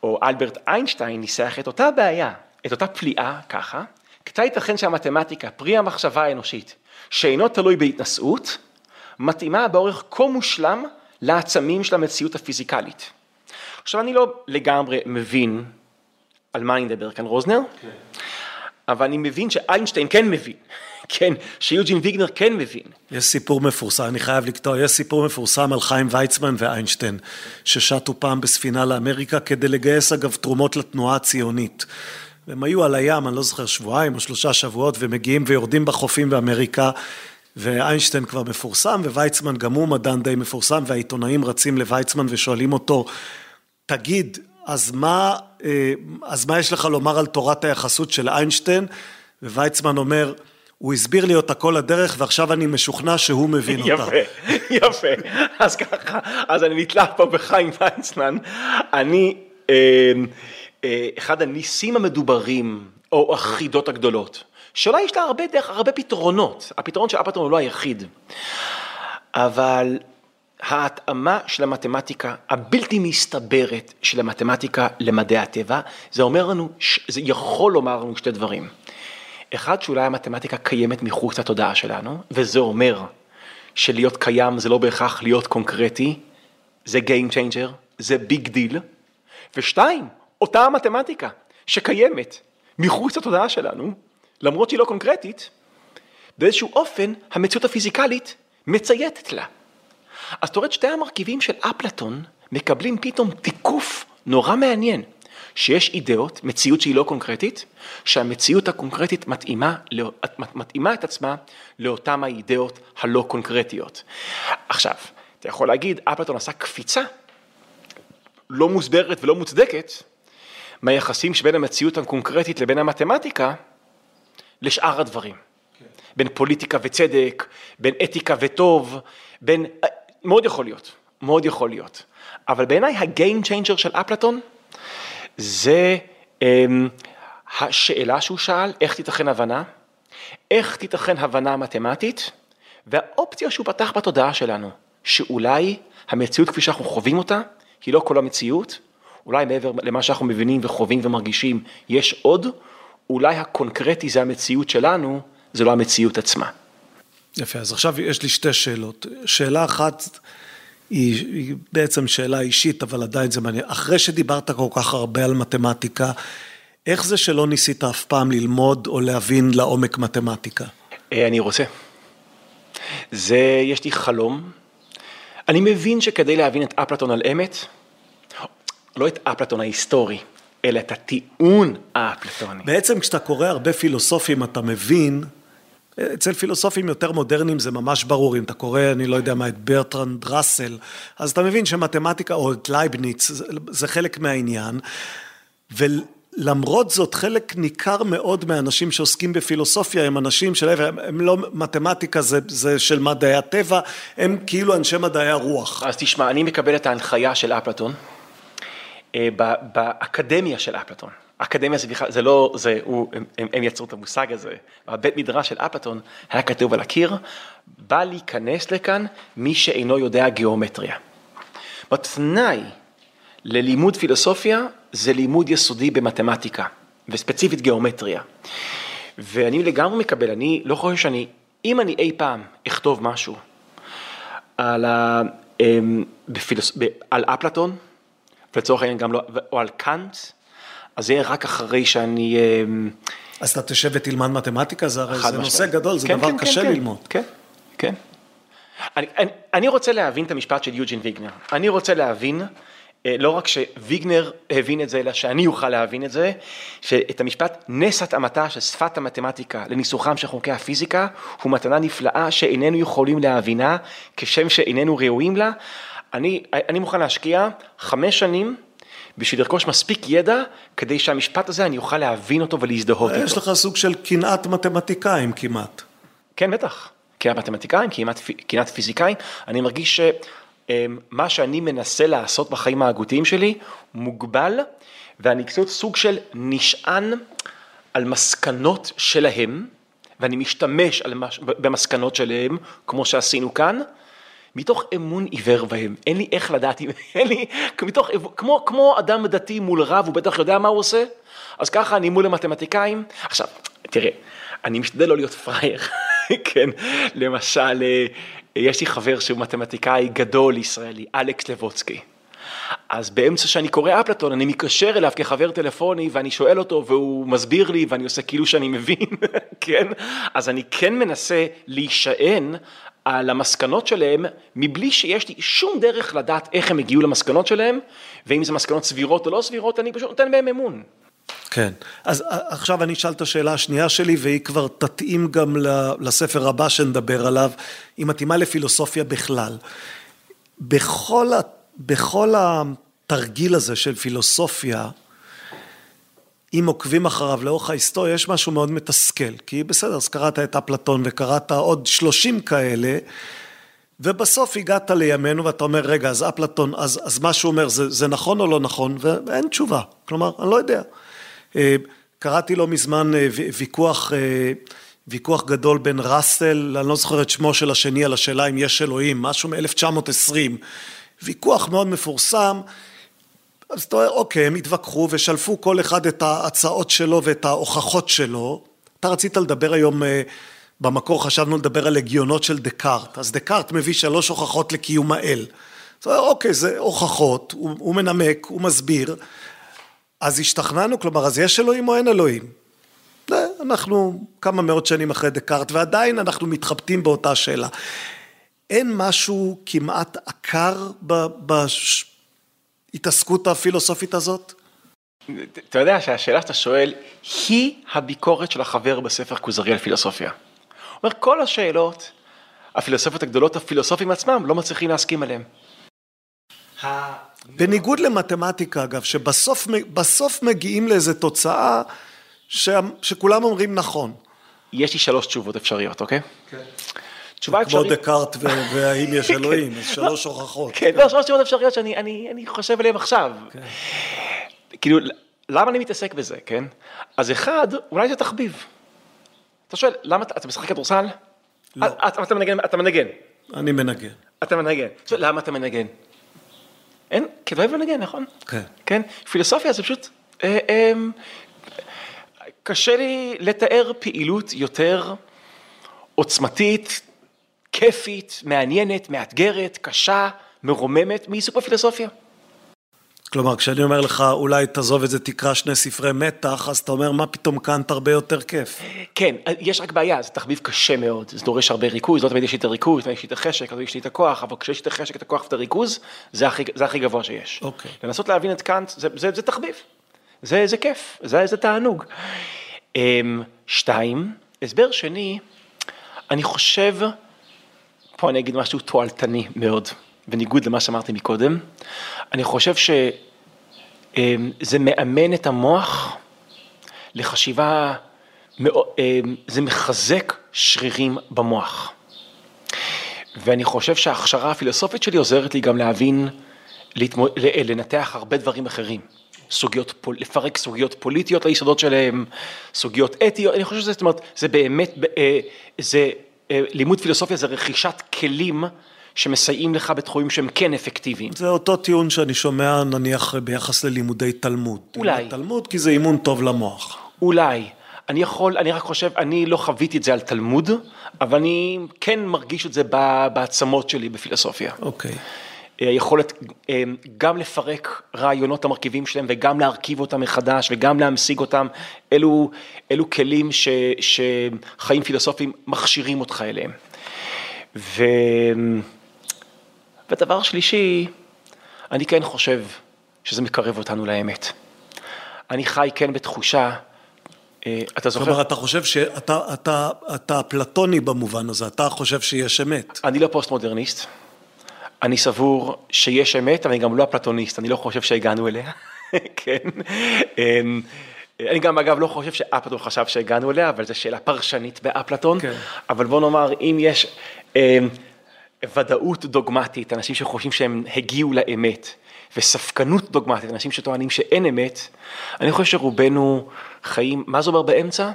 או אלברט איינשטיין ניסח את אותה בעיה, את אותה פליאה ככה, כיצד ייתכן שהמתמטיקה, פרי המחשבה האנושית, שאינו תלוי בהתנשאות, מתאימה באורך כה מושלם לעצמים של המציאות הפיזיקלית. עכשיו אני לא לגמרי מבין על מה אני מדבר כאן רוזנר, כן. אבל אני מבין שאיינשטיין כן מבין, כן, שיוג'ין ויגנר כן מבין. יש סיפור מפורסם, אני חייב לקטוע, יש סיפור מפורסם על חיים ויצמן ואיינשטיין, ששטו פעם בספינה לאמריקה כדי לגייס אגב תרומות לתנועה הציונית. והם היו על הים, אני לא זוכר, שבועיים או שלושה שבועות, ומגיעים ויורדים בחופים באמריקה, ואיינשטיין כבר מפורסם, וויצמן גם הוא מדען די מפורסם, והעיתונאים רצים לוויצמן ושואלים אותו, תגיד, אז מה, אה, אז מה יש לך לומר על תורת היחסות של איינשטיין? וויצמן אומר, הוא הסביר לי אותה כל הדרך ועכשיו אני משוכנע שהוא מבין אותה. יפה, יפה. אז ככה, אז אני נתלה פה בחיים ויצמן. אני, אה, אה, אחד הניסים המדוברים, או החידות הגדולות, שאולי יש לה הרבה דרך, הרבה פתרונות. הפתרון של אפלטון הוא לא היחיד. אבל ההתאמה של המתמטיקה הבלתי מסתברת של המתמטיקה למדעי הטבע, זה אומר לנו, זה יכול לומר לנו שתי דברים. אחד, שאולי המתמטיקה קיימת מחוץ לתודעה שלנו, וזה אומר שלהיות קיים זה לא בהכרח להיות קונקרטי, זה Game Changer, זה big deal. ושתיים, אותה המתמטיקה שקיימת מחוץ לתודעה שלנו, למרות שהיא לא קונקרטית, באיזשהו אופן המציאות הפיזיקלית מצייתת לה. אז אתה רואה שתי המרכיבים של אפלטון מקבלים פתאום תיקוף נורא מעניין, שיש אידאות, מציאות שהיא לא קונקרטית, שהמציאות הקונקרטית מתאימה, מתאימה את עצמה לאותן האידאות הלא קונקרטיות. עכשיו, אתה יכול להגיד, אפלטון עשה קפיצה לא מוסברת ולא מוצדקת מהיחסים שבין המציאות הקונקרטית לבין המתמטיקה לשאר הדברים. כן. בין פוליטיקה וצדק, בין אתיקה וטוב, בין מאוד יכול להיות, מאוד יכול להיות. אבל בעיניי ה-game changer של אפלטון זה um, השאלה שהוא שאל, איך תיתכן הבנה, איך תיתכן הבנה מתמטית, והאופציה שהוא פתח בתודעה שלנו, שאולי המציאות כפי שאנחנו חווים אותה, היא לא כל המציאות, אולי מעבר למה שאנחנו מבינים וחווים ומרגישים, יש עוד, אולי הקונקרטי זה המציאות שלנו, זה לא המציאות עצמה. יפה, אז עכשיו יש לי שתי שאלות. שאלה אחת היא, היא בעצם שאלה אישית, אבל עדיין זה מעניין. אחרי שדיברת כל כך הרבה על מתמטיקה, איך זה שלא ניסית אף פעם ללמוד או להבין לעומק מתמטיקה? אה, אני רוצה. זה, יש לי חלום. אני מבין שכדי להבין את אפלטון על אמת, לא את אפלטון ההיסטורי, אלא את הטיעון האפלטוני. בעצם כשאתה קורא הרבה פילוסופים, אתה מבין אצל פילוסופים יותר מודרניים זה ממש ברור, אם אתה קורא, אני לא יודע מה, את ברטרנד ראסל, אז אתה מבין שמתמטיקה, או את לייבניץ, זה, חלק מהעניין. ולמרות זאת, חלק ניכר מאוד מהאנשים שעוסקים בפילוסופיה הם אנשים של... הם, הם לא, מתמטיקה זה, זה של מדעי הטבע, הם כאילו אנשי מדעי הרוח. אז תשמע, אני מקבל את ההנחיה של אפלטון, אה, באקדמיה של אפלטון. אקדמיה זה בכלל, זה לא, זה, הוא, הם, הם יצרו את המושג הזה, הבית מדרש של אפלטון היה כתוב על הקיר, בא להיכנס לכאן מי שאינו יודע גיאומטריה. בתנאי ללימוד פילוסופיה זה לימוד יסודי במתמטיקה, וספציפית גיאומטריה. ואני לגמרי מקבל, אני לא חושב שאני, אם אני אי פעם אכתוב משהו על, ה, אמ, בפילוס, על אפלטון, ולצורך העניין גם לא, או על קאנט, אז זה יהיה רק אחרי שאני... אמ, אז אתה תשב ותלמד מתמטיקה, זה הרי זה נושא גדול, זה כן, דבר כן, קשה כן, ללמוד. כן, כן. אני, אני, אני רוצה להבין את המשפט של יוג'ין ויגנר. אני רוצה להבין, אה, לא רק שוויגנר הבין את זה, אלא שאני אוכל להבין את זה, שאת המשפט נס התאמתה של שפת המתמטיקה לניסוחם של חוקי הפיזיקה, הוא מתנה נפלאה שאיננו יכולים להבינה, כשם שאיננו ראויים לה. אני, אני מוכן להשקיע חמש שנים בשביל לרכוש מספיק ידע, כדי שהמשפט הזה אני אוכל להבין אותו ולהזדהות איתו. יש לך סוג של קנאת מתמטיקאים כמעט. כן, בטח. קהילת מתמטיקאים, קהילת פיזיקאים, אני מרגיש שמה שאני מנסה לעשות בחיים ההגותיים שלי מוגבל, ואני קצת סוג של נשען על מסקנות שלהם, ואני משתמש במסקנות שלהם, כמו שעשינו כאן, מתוך אמון עיוור בהם, אין לי איך לדעת, אין לי, מתוך, כמו, כמו אדם דתי מול רב, הוא בטח יודע מה הוא עושה, אז ככה אני מול המתמטיקאים. עכשיו, תראה, אני משתדל לא להיות פראייר, כן, למשל, אה, יש לי חבר שהוא מתמטיקאי גדול ישראלי, אלכס לבוצקי. אז באמצע שאני קורא אפלטון, אני מתקשר אליו כחבר טלפוני ואני שואל אותו והוא מסביר לי ואני עושה כאילו שאני מבין, כן? אז אני כן מנסה להישען על המסקנות שלהם, מבלי שיש לי שום דרך לדעת איך הם הגיעו למסקנות שלהם, ואם זה מסקנות סבירות או לא סבירות, אני פשוט נותן בהם אמון. כן, אז עכשיו אני אשאל את השאלה השנייה שלי, והיא כבר תתאים גם לספר הבא שנדבר עליו, היא מתאימה לפילוסופיה בכלל. בכל, בכל התרגיל הזה של פילוסופיה, אם עוקבים אחריו לאורך ההיסטוריה, יש משהו מאוד מתסכל, כי בסדר, אז קראת את אפלטון וקראת עוד שלושים כאלה, ובסוף הגעת לימינו ואתה אומר, רגע, אז אפלטון, אז, אז מה שהוא אומר, זה, זה נכון או לא נכון? ואין תשובה, כלומר, אני לא יודע. אה, קראתי לא מזמן אה, ויכוח, אה, ויכוח גדול בין ראסל, אני לא זוכר את שמו של השני, על השאלה אם יש אלוהים, משהו מ-1920, ויכוח מאוד מפורסם, אז אתה אומר, אוקיי, הם התווכחו ושלפו כל אחד את ההצעות שלו ואת ההוכחות שלו. אתה רצית לדבר היום, במקור חשבנו לדבר על הגיונות של דקארט, אז דקארט מביא שלוש הוכחות לקיום האל. אז אתה אומר, אוקיי, זה הוכחות, הוא, הוא מנמק, הוא מסביר. אז השתכנענו, כלומר, אז יש אלוהים או אין אלוהים? אנחנו כמה מאות שנים אחרי דקארט, ועדיין אנחנו מתחבטים באותה שאלה. אין משהו כמעט עקר בהתעסקות הפילוסופית הזאת? אתה יודע שהשאלה שאתה שואל היא הביקורת של החבר בספר כוזרי על פילוסופיה. הוא אומר, כל השאלות, הפילוסופיות הגדולות, הפילוסופים עצמם, לא מצליחים להסכים עליהן. בניגוד למתמטיקה אגב, שבסוף מגיעים לאיזו תוצאה ש, שכולם אומרים נכון. יש לי שלוש תשובות אפשריות, אוקיי? כן. תשובה אפשרית. כמו דקארט והאם יש אלוהים, אז שלוש הוכחות. כן, לא, שלוש תשובות אפשריות שאני חושב עליהן עכשיו. כן. כאילו, למה אני מתעסק בזה, כן? אז אחד, אולי זה תחביב. אתה שואל, למה אתה משחק כדורסל? לא. אתה מנגן? אתה מנגן. אני מנגן. אתה מנגן. למה אתה מנגן? אין, כי לא אוהב לנגן, נכון? כן. כן? פילוסופיה זה פשוט, אה, אה, קשה לי לתאר פעילות יותר עוצמתית, כיפית, מעניינת, מאתגרת, קשה, מרוממת, מעיסוק בפילוסופיה. כלומר, כשאני אומר לך, אולי תעזוב את זה, תקרא שני ספרי מתח, אז אתה אומר, מה פתאום קאנט הרבה יותר כיף. כן, יש רק בעיה, זה תחביב קשה מאוד, זה דורש הרבה ריכוז, לא תמיד יש לי את הריכוז, יש לי את החשק, אז יש לי את הכוח, אבל כשיש לי את החשק, את הכוח ואת הריכוז, זה הכי, זה הכי גבוה שיש. אוקיי. לנסות להבין את קאנט, זה, זה, זה תחביב, זה, זה כיף, זה, זה תענוג. אמ, שתיים, הסבר שני, אני חושב, פה אני אגיד משהו תועלתני מאוד. בניגוד למה שאמרתי מקודם, אני חושב שזה אמ, מאמן את המוח לחשיבה, אמ, זה מחזק שרירים במוח. ואני חושב שההכשרה הפילוסופית שלי עוזרת לי גם להבין, לנתח הרבה דברים אחרים. סוגיות, לפרק סוגיות פוליטיות ליסודות שלהם, סוגיות אתיות, אני חושב שזה, זאת אומרת, זה באמת, אה, זה, לימוד פילוסופיה זה רכישת כלים שמסייעים לך בתחומים שהם כן אפקטיביים. זה אותו טיעון שאני שומע נניח ביחס ללימודי תלמוד. אולי. תלמוד כי זה אימון טוב למוח. אולי. אני יכול, אני רק חושב, אני לא חוויתי את זה על תלמוד, אבל אני כן מרגיש את זה בעצמות שלי בפילוסופיה. אוקיי. היכולת אה, גם לפרק רעיונות המרכיבים שלהם וגם להרכיב אותם מחדש וגם להמשיג אותם, אלו, אלו כלים ש, שחיים פילוסופיים מכשירים אותך אליהם. ו... ודבר שלישי, אני כן חושב שזה מקרב אותנו לאמת. אני חי כן בתחושה, אה, אתה זוכר? כלומר, אתה חושב שאתה אתה, אתה פלטוני במובן הזה, אתה חושב שיש אמת. אני לא פוסט-מודרניסט. אני סבור שיש אמת, אבל אני גם לא אפלטוניסט, אני לא חושב שהגענו אליה, כן. אמ, אני גם אגב לא חושב שאפלטון חשב שהגענו אליה, אבל זו שאלה פרשנית באפלטון. כן. אבל בוא נאמר, אם יש אה, ודאות דוגמטית, אנשים שחושבים שהם הגיעו לאמת, וספקנות דוגמטית, אנשים שטוענים שאין אמת, אני חושב שרובנו חיים, מה זה אומר באמצע?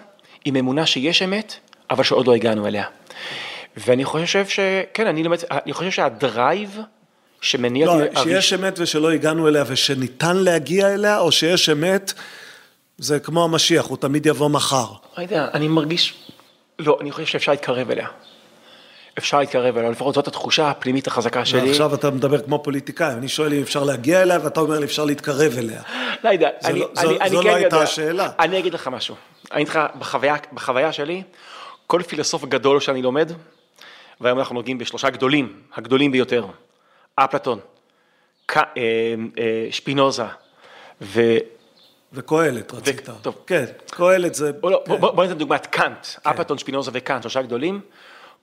עם אמונה שיש אמת, אבל שעוד לא הגענו אליה. ואני חושב שכן, אני, למד, אני חושב שהדרייב שמניע... לא, אותי- שיש אמת ושלא הגענו אליה ושניתן להגיע אליה, או שיש אמת, זה כמו המשיח, הוא תמיד יבוא מחר. לא יודע, אני מרגיש, לא, אני חושב שאפשר להתקרב אליה. אפשר להתקרב אליה, לפחות זאת התחושה הפנימית החזקה שלי. ועכשיו אתה מדבר כמו פוליטיקאי, אני שואל אם אפשר להגיע אליה, ואתה אומר לי אפשר להתקרב אליה. לא יודע, אני, לא- אני, זו- אני זו כן לא הייתה יודע. השאלה. אני אגיד לך משהו. אני אגיד לך, בחוויה, בחוויה שלי, כל פילוסוף גדול שאני לומד, והיום אנחנו נוגעים בשלושה גדולים, הגדולים ביותר, אפלטון, ק, אה, אה, שפינוזה, ו... וקהלת רצית. טוב. כן, קהלת זה... בוא, לא, כן. בוא, בוא ניתן דוגמת קאנט, אפלטון, שפינוזה וקאנט, שלושה גדולים,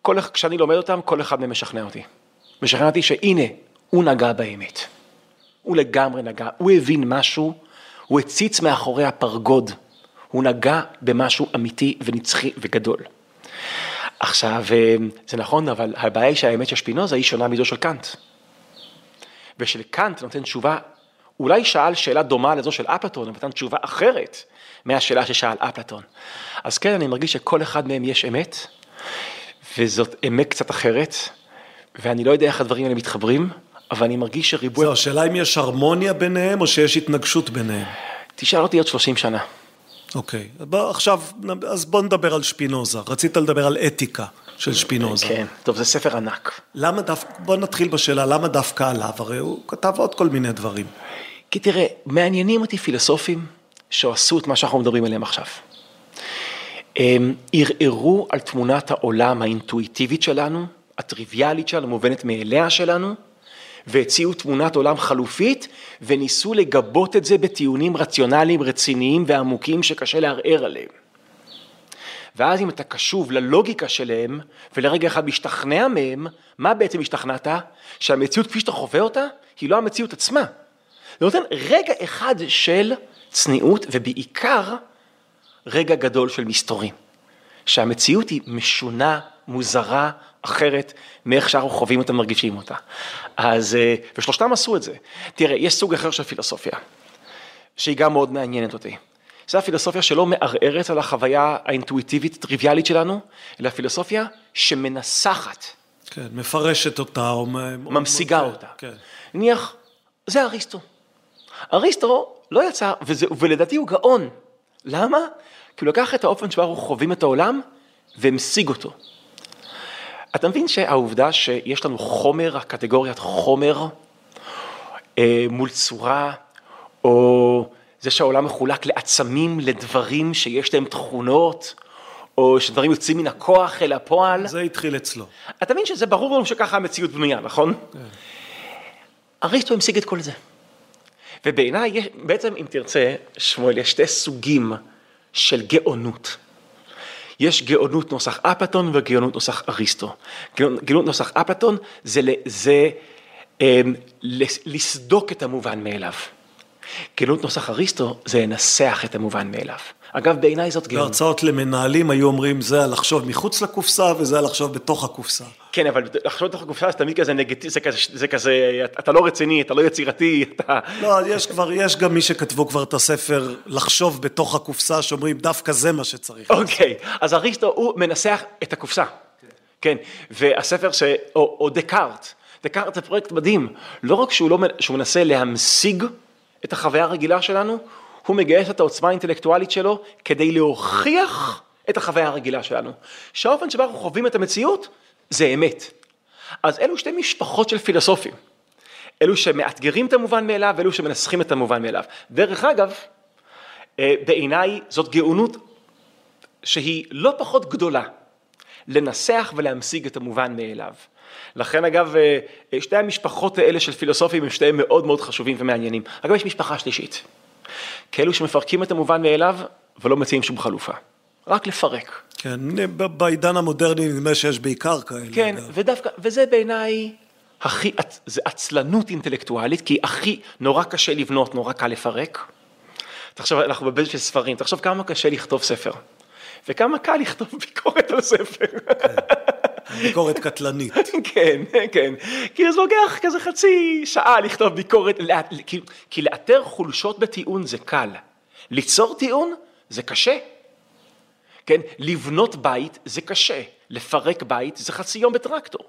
כל, כשאני לומד אותם, כל אחד מהם משכנע אותי. משכנע אותי שהנה, הוא נגע באמת. הוא לגמרי נגע, הוא הבין משהו, הוא הציץ מאחורי הפרגוד, הוא נגע במשהו אמיתי ונצחי וגדול. עכשיו, אה, זה נכון, אבל הבעיה היא שהאמת של שפינוזה היא שונה מזו של קאנט. ושלקאנט נותן תשובה, אולי שאל שאלה דומה לזו של אפלטון, אבל נתן תשובה אחרת מהשאלה ששאל אפלטון. אז כן, אני מרגיש שכל אחד מהם יש אמת, וזאת אמת קצת אחרת, ואני לא יודע איך הדברים האלה מתחברים, אבל אני מרגיש שריבוי... זהו, השאלה אם יש הרמוניה ביניהם, או שיש התנגשות ביניהם. תשאל אותי עוד 30 שנה. אוקיי, בוא, עכשיו, אז בוא נדבר על שפינוזה. רצית לדבר על אתיקה של שפינוזה. כן, טוב, זה ספר ענק. למה דווקא, בוא נתחיל בשאלה, למה דווקא עליו? הרי הוא כתב עוד כל מיני דברים. כי תראה, מעניינים אותי פילוסופים שעשו את מה שאנחנו מדברים עליהם עכשיו. הם ערערו על תמונת העולם האינטואיטיבית שלנו, הטריוויאלית שלנו, המובנת מאליה שלנו, והציעו תמונת עולם חלופית, וניסו לגבות את זה בטיעונים רציונליים רציניים ועמוקים שקשה לערער עליהם. ואז אם אתה קשוב ללוגיקה שלהם, ולרגע אחד משתכנע מהם, מה בעצם השתכנעת? שהמציאות כפי שאתה חווה אותה, היא לא המציאות עצמה. זה נותן רגע אחד של צניעות, ובעיקר רגע גדול של מסתורים. שהמציאות היא משונה, מוזרה, אחרת, מאיך שאנחנו חווים אותה, מרגישים אותה. אז, אה, ושלושתם עשו את זה. תראה, יש סוג אחר של פילוסופיה, שהיא גם מאוד מעניינת אותי. זו הפילוסופיה שלא מערערת על החוויה האינטואיטיבית, טריוויאלית שלנו, אלא פילוסופיה שמנסחת, כן, מפרשת אותה, או... ממשיגה כן, אותה. כן. נניח, זה אריסטו. אריסטו לא יצא, וזה, ולדעתי הוא גאון. למה? כי הוא לקח את האופן שבו אנחנו חווים את העולם והמשיג אותו. אתה מבין שהעובדה שיש לנו חומר, הקטגוריית חומר, אה, מול צורה, או זה שהעולם מחולק לעצמים, לדברים שיש להם תכונות, או שדברים יוצאים מן הכוח אל הפועל, זה התחיל אצלו. אתה מבין שזה ברור לנו שככה המציאות בנויה, נכון? אריסטו המשיג את כל זה. ובעיניי, בעצם אם תרצה, שמואל, יש שתי סוגים של גאונות. יש גאונות נוסח אפלטון וגאונות נוסח אריסטו. גאונות נוסח אפלטון זה, זה אמ, לס- לסדוק את המובן מאליו. גאונות נוסח אריסטו זה לנסח את המובן מאליו. אגב, בעיניי זאת גאונות. בהרצאות למנהלים היו אומרים, זה על לחשוב מחוץ לקופסה, וזה על לחשוב בתוך הקופסה. כן, אבל לחשוב בתוך הקופסה זה תמיד כזה נגטיבי, זה כזה, זה כזה, אתה לא רציני, אתה לא יצירתי, אתה... לא, יש כבר, יש גם מי שכתבו כבר את הספר לחשוב בתוך הקופסה, שאומרים, דווקא זה מה שצריך. אוקיי, אז אריסטו הוא מנסח את הקופסה. כן, והספר ש... או, או דקארט, דקארט זה פרויקט מדהים. לא רק שהוא, לא, שהוא מנסה להמשיג את החוויה הרגילה שלנו, הוא מגייס את העוצמה האינטלקטואלית שלו כדי להוכיח את החוויה הרגילה שלנו. שהאופן שבו אנחנו חווים את המציאות זה אמת. אז אלו שתי משפחות של פילוסופים. אלו שמאתגרים את המובן מאליו ואלו שמנסחים את המובן מאליו. דרך אגב, אה, בעיניי זאת גאונות שהיא לא פחות גדולה, לנסח ולהמשיג את המובן מאליו. לכן אגב, אה, אה, שתי המשפחות האלה של פילוסופים הם שתיהם מאוד מאוד חשובים ומעניינים. אגב, יש משפחה שלישית, כאלו שמפרקים את המובן מאליו ולא מציעים שום חלופה, רק לפרק. כן, בעידן המודרני נדמה שיש בעיקר כאלה. כן, אגב. ודווקא, וזה בעיניי הכי, זה עצלנות אינטלקטואלית, כי הכי, נורא קשה לבנות, נורא קל לפרק. תחשוב, אנחנו בבית של ספרים, תחשוב כמה קשה לכתוב ספר, וכמה קל לכתוב ביקורת על ספר. ביקורת קטלנית. כן, כן. כאילו זה לוקח כזה חצי שעה לכתוב ביקורת, כי, לאתר חולשות בטיעון זה קל. ליצור טיעון זה קשה. כן, לבנות בית זה קשה, לפרק בית זה חצי יום בטרקטור.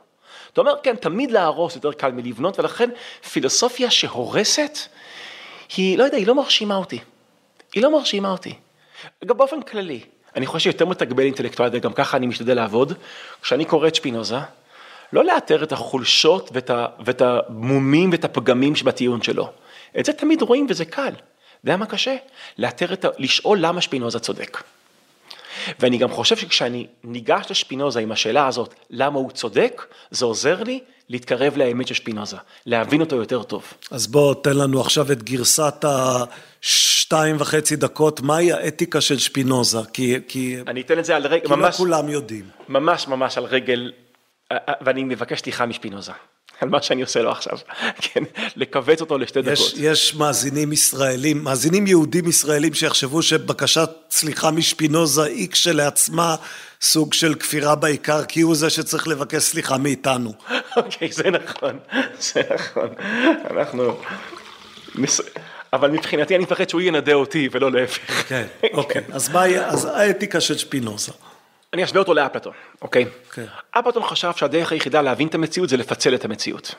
אתה אומר, כן, תמיד להרוס יותר קל מלבנות, ולכן פילוסופיה שהורסת, היא, לא יודע, היא לא מרשימה אותי. היא לא מרשימה אותי. גם באופן כללי, אני חושב שיותר מתגבל אינטלקטואלית, וגם ככה אני משתדל לעבוד, כשאני קורא את שפינוזה, לא לאתר את החולשות ואת, המומים ואת הפגמים שבטיעון שלו. את זה תמיד רואים וזה קל. אתה יודע מה קשה? לאתר את ה... לשאול למה שפינוזה צודק. ואני גם חושב שכשאני ניגש לשפינוזה עם השאלה הזאת, למה הוא צודק, זה עוזר לי להתקרב לאמת של שפינוזה, להבין אותו יותר טוב. אז בוא, תן לנו עכשיו את גרסת השתיים וחצי דקות, מהי האתיקה של שפינוזה? כי, כי, אני אתן את זה על רגל, כי לא ממש, כולם יודעים. ממש ממש על רגל, ואני מבקש סליחה משפינוזה, על מה שאני עושה לו עכשיו, כן, לכווץ אותו לשתי דקות. יש, יש מאזינים ישראלים, מאזינים יהודים ישראלים שיחשבו שבקשת סליחה משפינוזה היא כשלעצמה סוג של כפירה בעיקר, כי הוא זה שצריך לבקש סליחה מאיתנו. אוקיי, זה נכון, זה נכון, אנחנו, נס- אבל מבחינתי אני מפחד שהוא ינדה אותי ולא להפך. כן, אוקיי. אז מהי, אז האתיקה של שפינוזה. אני אשווה אותו לאפלטון, אוקיי? כן. אפלטון חשב שהדרך היחידה להבין את המציאות זה לפצל את המציאות.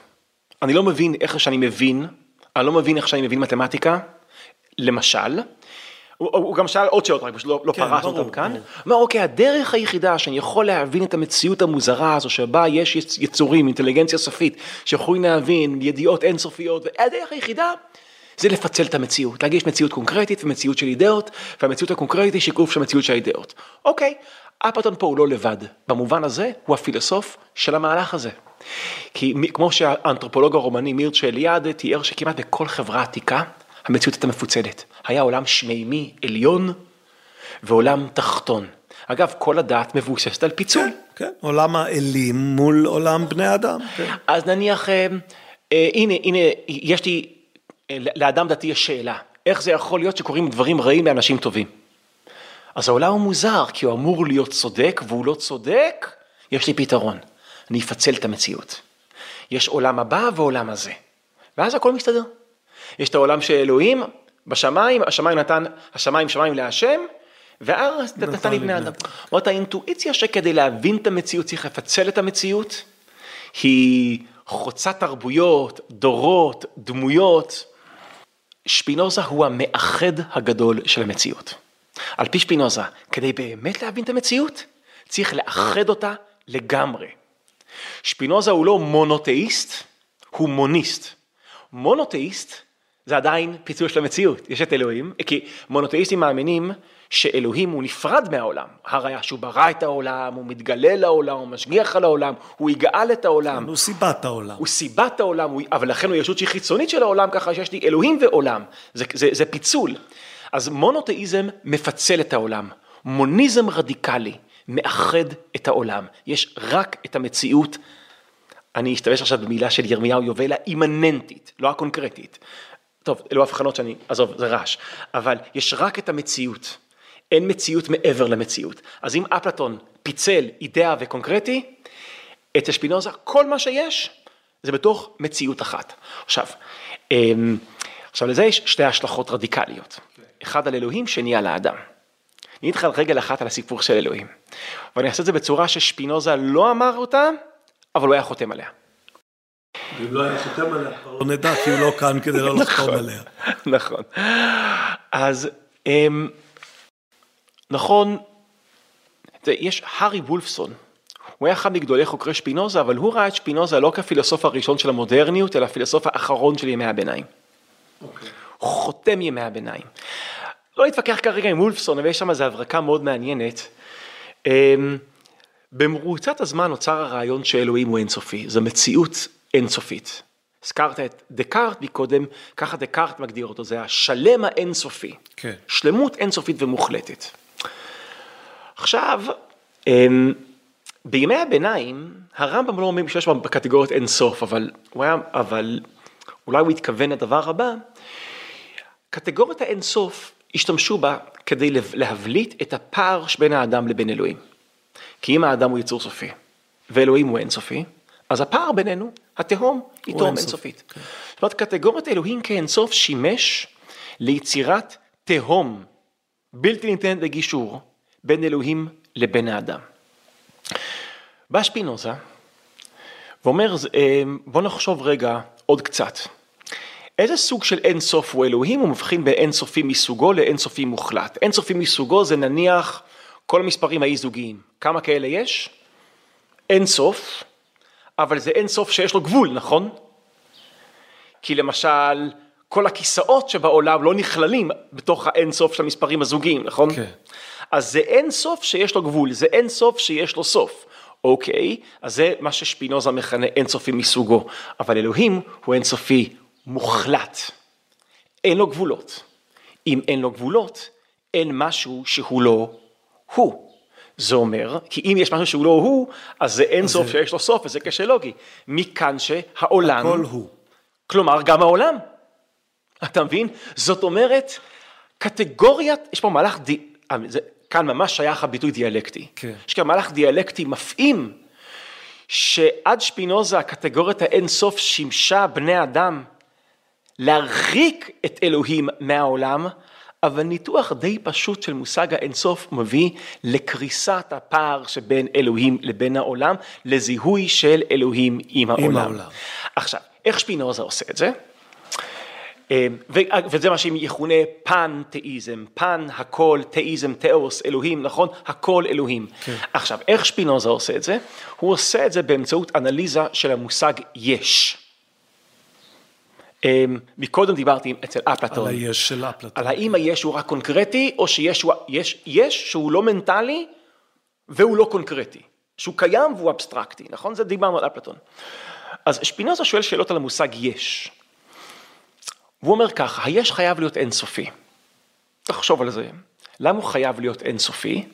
אני לא מבין איך שאני מבין, אני לא מבין איך שאני מבין מתמטיקה, למשל, הוא, הוא גם שאל עוד שאלות, רק פשוט לא, לא כן, פרסנו ברור, אותם כאן. ברור. הוא אומר, אוקיי, הדרך היחידה שאני יכול להבין את המציאות המוזרה הזו, שבה יש יצ- יצורים, אינטליגנציה סופית, שיכולים להבין ידיעות אינסופיות, והדרך היחידה זה לפצל את המציאות, להגיד יש מציאות קונקרטית ומציאות של אידאות, והמציאות הקונקרטית היא שיקוף של המציאות של האידאות. אוקיי, אפלטון פה הוא לא לבד, במובן הזה הוא הפילוסוף של המהלך הזה. כי כמו שהאנתרופולוג הרומני מירצ'ה אליעד תיאר שכמעט בכל חברה עתיקה המציאות הייתה מפוצלת. היה עולם שמימי עליון ועולם תחתון. אגב, כל הדת מבוססת על פיצול. כן, עולם האלים מול עולם בני אדם. כן. אז נניח, אה, אה, הנה, הנה, יש לי, אה, לאדם דתי יש שאלה, איך זה יכול להיות שקורים דברים רעים לאנשים טובים? אז העולם הוא מוזר, כי הוא אמור להיות צודק, והוא לא צודק, יש לי פתרון, אני אפצל את המציאות. יש עולם הבא ועולם הזה, ואז הכל מסתדר. יש את העולם של אלוהים, בשמיים, השמיים נתן, השמיים שמיים להשם, והארץ נתן לי בני אדם. זאת האינטואיציה שכדי להבין את המציאות צריך לפצל את המציאות, היא חוצת תרבויות, דורות, דמויות. שפינוזה הוא המאחד הגדול של המציאות. על פי שפינוזה, כדי באמת להבין את המציאות, צריך לאחד אותה לגמרי. שפינוזה הוא לא מונותאיסט, הוא מוניסט. מונותאיסט זה עדיין פיצול של המציאות, יש את אלוהים, כי מונותאיסטים מאמינים שאלוהים הוא נפרד מהעולם, הראיה שהוא ברא את העולם, הוא מתגלה לעולם, הוא משגיח על העולם, הוא יגאל את העולם, הוא סיבת העולם. הוא סיבת העולם, הוא, אבל לכן הוא ישות שהיא חיצונית של העולם, ככה שיש לי אלוהים ועולם, זה, זה, זה פיצול. אז מונותאיזם מפצל את העולם, מוניזם רדיקלי מאחד את העולם, יש רק את המציאות, אני אשתמש עכשיו במילה של ירמיהו יובל, האימננטית, לא הקונקרטית. טוב, אלו הבחנות שאני, עזוב, זה רעש, אבל יש רק את המציאות, אין מציאות מעבר למציאות. אז אם אפלטון פיצל אידאה וקונקרטי, אצל שפינוזה כל מה שיש זה בתוך מציאות אחת. עכשיו, אמ, עכשיו לזה יש שתי השלכות רדיקליות, אחד על אלוהים, שני על האדם. אני אגיד לך על רגל אחת על הסיפור של אלוהים, ואני אעשה את זה בצורה ששפינוזה לא אמר אותה, אבל הוא היה חותם עליה. אם לא היה חותם עליה, כבר לא נדע, כי הוא לא כאן כדי לא לחתום עליה. נכון. אז אמ, נכון, יש הארי וולפסון, הוא היה אחד מגדולי חוקרי שפינוזה, אבל הוא ראה את שפינוזה לא כפילוסוף הראשון של המודרניות, אלא הפילוסוף האחרון של ימי הביניים. הוא חותם ימי הביניים. לא נתווכח כרגע עם וולפסון, אבל יש שם איזו הברקה מאוד מעניינת. אמ, במרוצת הזמן נוצר הרעיון שאלוהים הוא אינסופי, זו מציאות אינסופית. הזכרת את דקארט מקודם, ככה דקארט מגדיר אותו, זה השלם האינסופי. כן. שלמות אינסופית ומוחלטת. עכשיו, אמ, בימי הביניים, הרמב"ם לא אומר שיש בקטגוריות אינסוף, אבל, הוא היה, אבל אולי הוא התכוון לדבר הבא, קטגוריית האינסוף השתמשו בה כדי להבליט את הפער שבין האדם לבין אלוהים. כי אם האדם הוא יצור סופי, ואלוהים הוא אינסופי, אז הפער בינינו, התהום, היא תהום אינסופית. כן. זאת אומרת, קטגוריית אלוהים כאינסוף שימש ליצירת תהום בלתי ניתנת לגישור בין אלוהים לבין האדם. בא שפינוזה ואומר, אה, בוא נחשוב רגע עוד קצת. איזה סוג של אין סוף הוא אלוהים? הוא מבחין בין אין סופי מסוגו לאין סופי מוחלט. אין סופי מסוגו זה נניח כל המספרים האי זוגיים. כמה כאלה יש? אין סוף, אבל זה אין סוף שיש לו גבול, נכון? כי למשל, כל הכיסאות שבעולם לא נכללים בתוך האין סוף של המספרים הזוגיים, נכון? כן. אז זה אין סוף שיש לו גבול, זה אין סוף שיש לו סוף. אוקיי, אז זה מה ששפינוזה מכנה אין סופי מסוגו, אבל אלוהים הוא אין סופי מוחלט. אין לו גבולות. אם אין לו גבולות, אין משהו שהוא לא הוא. זה אומר, כי אם יש משהו שהוא לא הוא, אז זה אין סוף זה... שיש לו סוף, וזה קשר לוגי. מכאן שהעולם... הכל הוא. כלומר, גם העולם. אתה מבין? זאת אומרת, קטגוריית, יש פה מהלך, די, אה, זה, כאן ממש שייך הביטוי דיאלקטי. כן. יש כאן מהלך דיאלקטי מפעים, שעד שפינוזה הקטגוריית האינסוף שימשה בני אדם להרחיק את אלוהים מהעולם, אבל ניתוח די פשוט של מושג האינסוף מביא לקריסת הפער שבין אלוהים לבין העולם, לזיהוי של אלוהים עם העולם. עם העולם. עכשיו, איך שפינוזה עושה את זה? אה, וזה מה שיכונה פן-תאיזם, פן הכל, תאיזם, תאוס, אלוהים, נכון? הכל אלוהים. כן. עכשיו, איך שפינוזה עושה את זה? הוא עושה את זה באמצעות אנליזה של המושג יש. אה, מקודם דיברתי אצל אפלטון. על היש של אפלטון. על האם היש הוא רק קונקרטי, או שיש הוא, יש, יש שהוא לא מנטלי והוא לא קונקרטי. שהוא קיים והוא אבסטרקטי, נכון? זה דיברנו על אפלטון. אז שפינוזה שואל שאלות על המושג יש. והוא אומר ככה, היש חייב להיות אינסופי. תחשוב על זה. למה הוא חייב להיות אינסופי?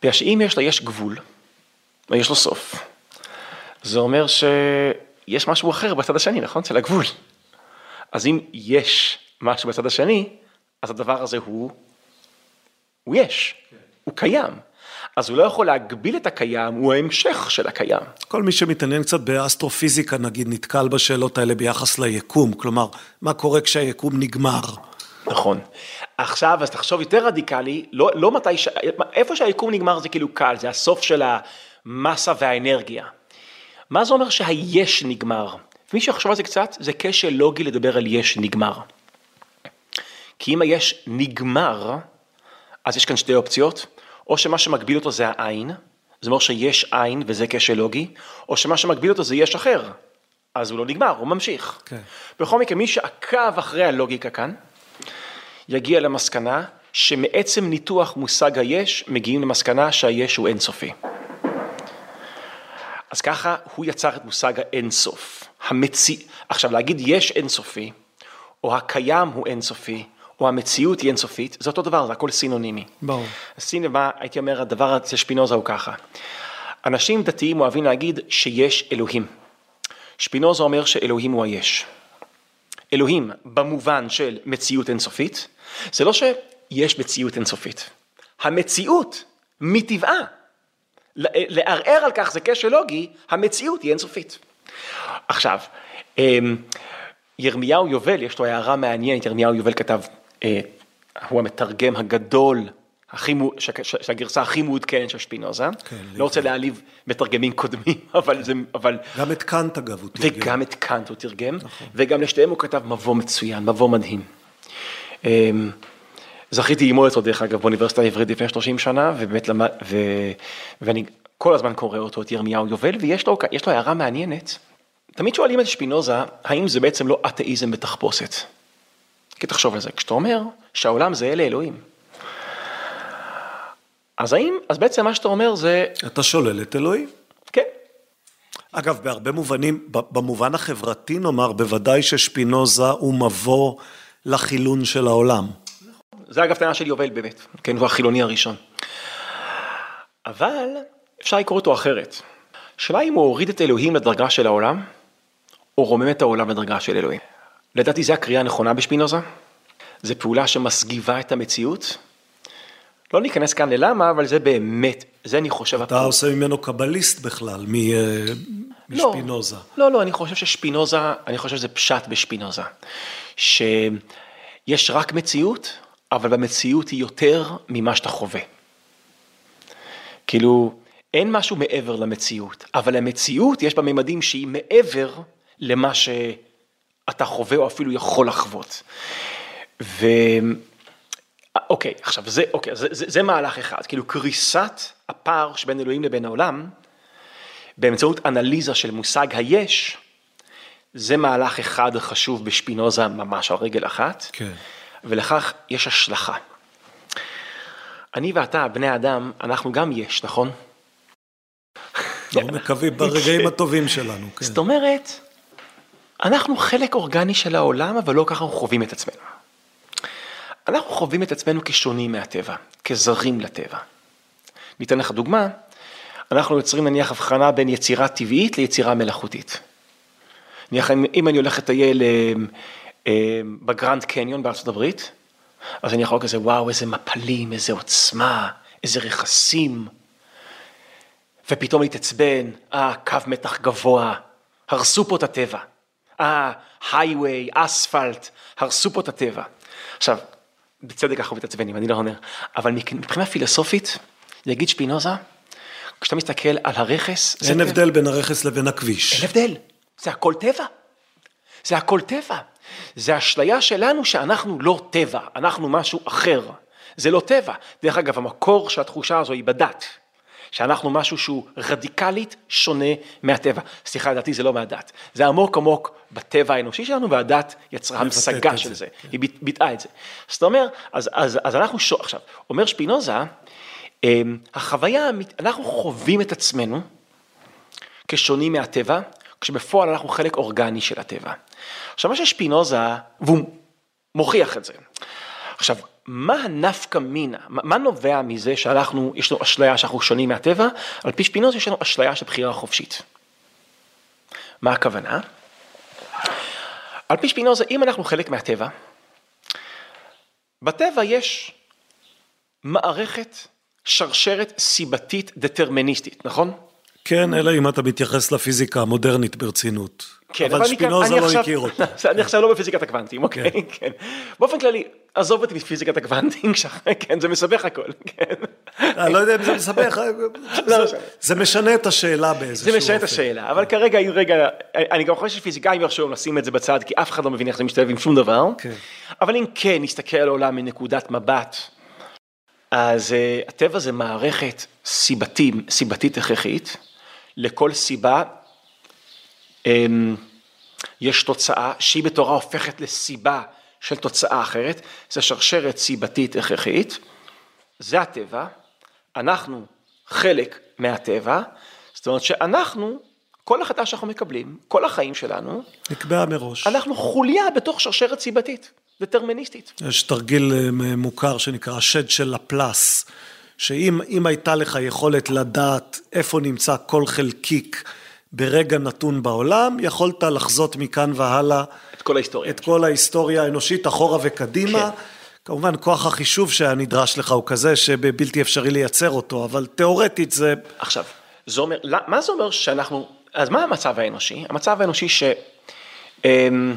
בגלל שאם יש ליש גבול, ויש לו סוף, זה אומר שיש משהו אחר בצד השני, נכון? אצל הגבול. אז אם יש משהו בצד השני, אז הדבר הזה הוא, הוא יש, כן. הוא קיים. אז הוא לא יכול להגביל את הקיים, הוא ההמשך של הקיים. כל מי שמתעניין קצת באסטרופיזיקה, נגיד, נתקל בשאלות האלה ביחס ליקום, כלומר, מה קורה כשהיקום נגמר? נכון. עכשיו, אז תחשוב יותר רדיקלי, לא, לא מתי, ש... איפה שהיקום נגמר זה כאילו קל, זה הסוף של המסה והאנרגיה. מה זה אומר שהיש נגמר? מי שיחשוב על זה קצת, זה כשל לוגי לדבר על יש נגמר. כי אם היש נגמר, אז יש כאן שתי אופציות. או שמה שמגביל אותו זה העין, זאת אומרת שיש עין וזה כשל לוגי, או שמה שמגביל אותו זה יש אחר, אז הוא לא נגמר, הוא ממשיך. כן. בכל מקרה, מי שעקב אחרי הלוגיקה כאן, יגיע למסקנה שמעצם ניתוח מושג היש, מגיעים למסקנה שהיש הוא אינסופי. אז ככה הוא יצר את מושג האינסוף. המציא... עכשיו להגיד יש אינסופי, או הקיים הוא אינסופי, או המציאות היא אינסופית, זה אותו דבר, זה הכל סינונימי. ברור. לב הייתי אומר, הדבר אצל שפינוזה הוא ככה. אנשים דתיים אוהבים להגיד שיש אלוהים. שפינוזה אומר שאלוהים הוא היש. אלוהים במובן של מציאות אינסופית, זה לא שיש מציאות אינסופית. המציאות מטבעה, לערער על כך זה קשר לוגי, המציאות היא אינסופית. עכשיו, אמ, ירמיהו יובל, יש לו הערה מעניינת, ירמיהו יובל כתב אה, הוא המתרגם הגדול, הכי, שהגרסה הכי מעודכנת של שפינוזה. כן, לא רוצה להעליב מתרגמים קודמים, אבל זה, אבל... גם את קאנט אגב הוא תרגם. וגם את קאנט הוא תרגם, נכון. וגם לשתיהם הוא כתב מבוא מצוין, מבוא מדהים. זכיתי ללמוד אותו דרך אגב באוניברסיטה העברית לפני 30 שנה, ובאמת למד, ו... ואני כל הזמן קורא אותו, את ירמיהו יובל, ויש לו, לו הערה מעניינת. תמיד שואלים את שפינוזה, האם זה בעצם לא אתאיזם בתחפושת? כי תחשוב על זה, כשאתה אומר שהעולם זה אלה אלוהים, אז האם, אז בעצם מה שאתה אומר זה... אתה שולל את אלוהים. כן. אגב, בהרבה מובנים, במובן החברתי נאמר, בוודאי ששפינוזה הוא מבוא לחילון של העולם. זה אגב טענה של יובל באמת, כן, הוא החילוני הראשון. אבל אפשר לקרוא אותו אחרת. השאלה אם הוא הוריד את אלוהים לדרגה של העולם, או רומם את העולם לדרגה של אלוהים. לדעתי זו הקריאה הנכונה בשפינוזה. זה פעולה שמסגיבה את המציאות. לא ניכנס כאן ללמה, אבל זה באמת, זה אני חושב... אתה הפעול. עושה ממנו קבליסט בכלל, מ... אה, לא. משפינוזה. לא, לא, אני חושב ששפינוזה, אני חושב שזה פשט בשפינוזה. שיש רק מציאות, אבל במציאות היא יותר ממה שאתה חווה. כאילו, אין משהו מעבר למציאות, אבל המציאות יש בה ממדים שהיא מעבר למה שאתה חווה או אפילו יכול לחוות. ו... אוקיי, עכשיו זה, אוקיי, זה, זה, זה מהלך אחד, כאילו קריסת הפער שבין אלוהים לבין העולם, באמצעות אנליזה של מושג היש, זה מהלך אחד חשוב בשפינוזה ממש על רגל אחת, כן. ולכך יש השלכה. אני ואתה, בני אדם, אנחנו גם יש, נכון? לא מקווים ברגעים הטובים שלנו, כן. זאת אומרת, אנחנו חלק אורגני של העולם, אבל לא ככה אנחנו חווים את עצמנו. אנחנו חווים את עצמנו כשונים מהטבע, כזרים לטבע. ניתן לך דוגמה, אנחנו יוצרים נניח הבחנה בין יצירה טבעית ליצירה מלאכותית. נניח אם אני הולך לטייל אה, בגרנד קניון בארצות הברית, אז אני יכול כזה, וואו, איזה מפלים, איזה עוצמה, איזה רכסים. ופתאום להתעצבן, אה, קו מתח גבוה, הרסו פה את הטבע. אה, הייווי, אספלט, הרסו פה את הטבע. עכשיו, בצדק אנחנו מתעצבנים, אני לא אומר, אבל מבחינה פילוסופית, יגיד שפינוזה, כשאתה מסתכל על הרכס... אין הבדל בין הרכס לבין הכביש. אין הבדל, זה הכל טבע. זה הכל טבע. זה אשליה שלנו שאנחנו לא טבע, אנחנו משהו אחר. זה לא טבע. דרך אגב, המקור של התחושה הזו היא בדת. שאנחנו משהו שהוא רדיקלית שונה מהטבע. סליחה, לדעתי זה לא מהדת. זה עמוק עמוק בטבע האנושי שלנו, והדת יצרה המשגה של זה. זה. כן. היא ביטאה את זה. זאת אומרת, אז, אז, אז אנחנו, שואל, עכשיו, אומר שפינוזה, אמ, החוויה, אנחנו חווים את עצמנו כשונים מהטבע, כשבפועל אנחנו חלק אורגני של הטבע. עכשיו, מה ששפינוזה, והוא מוכיח את זה. עכשיו, מה הנפקא מינה, מה נובע מזה שאנחנו, יש לנו אשליה שאנחנו שונים מהטבע, על פי שפינוזה יש לנו אשליה של בחירה חופשית. מה הכוונה? על פי שפינוזה, אם אנחנו חלק מהטבע, בטבע יש מערכת שרשרת סיבתית דטרמיניסטית, נכון? כן, אלא אם אתה מתייחס לפיזיקה המודרנית ברצינות. כן, אבל שפינוזה לא הכיר אותה. אני עכשיו לא בפיזיקת הקוונטים, אוקיי, כן. כן. באופן כללי, עזוב אותי מפיזיקת הקוונטים, כן, זה מסבך הכל, כן. אני לא יודע אם זה מסבך, לא, זה משנה את השאלה באיזשהו אופן. זה משנה את השאלה, אבל כרגע, רגע, אני גם חושב שפיזיקאים יחשבו לשים את זה בצד, כי אף אחד לא מבין איך זה משתלב עם שום דבר, כן. אבל אם כן נסתכל על העולם מנקודת מבט, אז אה, הטבע זה מערכת סיבתית הכרחית. לכל סיבה אמ, יש תוצאה שהיא בתורה הופכת לסיבה של תוצאה אחרת, זה שרשרת סיבתית הכרחית, זה הטבע, אנחנו חלק מהטבע, זאת אומרת שאנחנו, כל החלטה שאנחנו מקבלים, כל החיים שלנו, נקבעה מראש. אנחנו חוליה בתוך שרשרת סיבתית, דטרמיניסטית. יש תרגיל אה, מוכר שנקרא השד של לפלס. שאם הייתה לך יכולת לדעת איפה נמצא כל חלקיק ברגע נתון בעולם, יכולת לחזות מכאן והלאה את כל ההיסטוריה, את כל ההיסטוריה האנושית אחורה וקדימה. כן. כמובן כוח החישוב שנדרש לך הוא כזה שבלתי אפשרי לייצר אותו, אבל תיאורטית זה... עכשיו, זה אומר, מה זה אומר שאנחנו, אז מה המצב האנושי? המצב האנושי שאין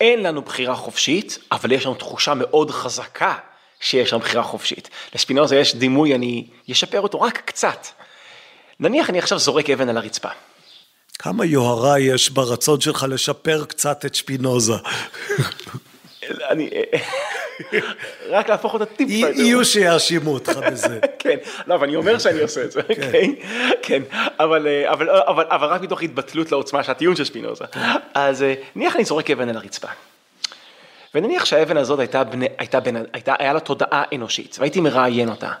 אמ, לנו בחירה חופשית, אבל יש לנו תחושה מאוד חזקה שיש שם בחירה חופשית. לספינוזה יש דימוי, אני אשפר אותו רק קצת. נניח אני עכשיו זורק אבן על הרצפה. כמה יוהרה יש ברצון שלך לשפר קצת את שפינוזה. אני... רק להפוך אותה טיפה יותר. יהיו שיאשימו אותך בזה. כן, לא, אבל אני אומר שאני עושה את זה, כן, אוקיי? כן, אבל רק מתוך התבטלות לעוצמה של הטיעון של שפינוזה. כן. אז אה, נניח אני זורק אבן על הרצפה. ונניח שהאבן הזאת הייתה, בני, הייתה, בין, הייתה, היה לה תודעה אנושית, והייתי מראיין אותה.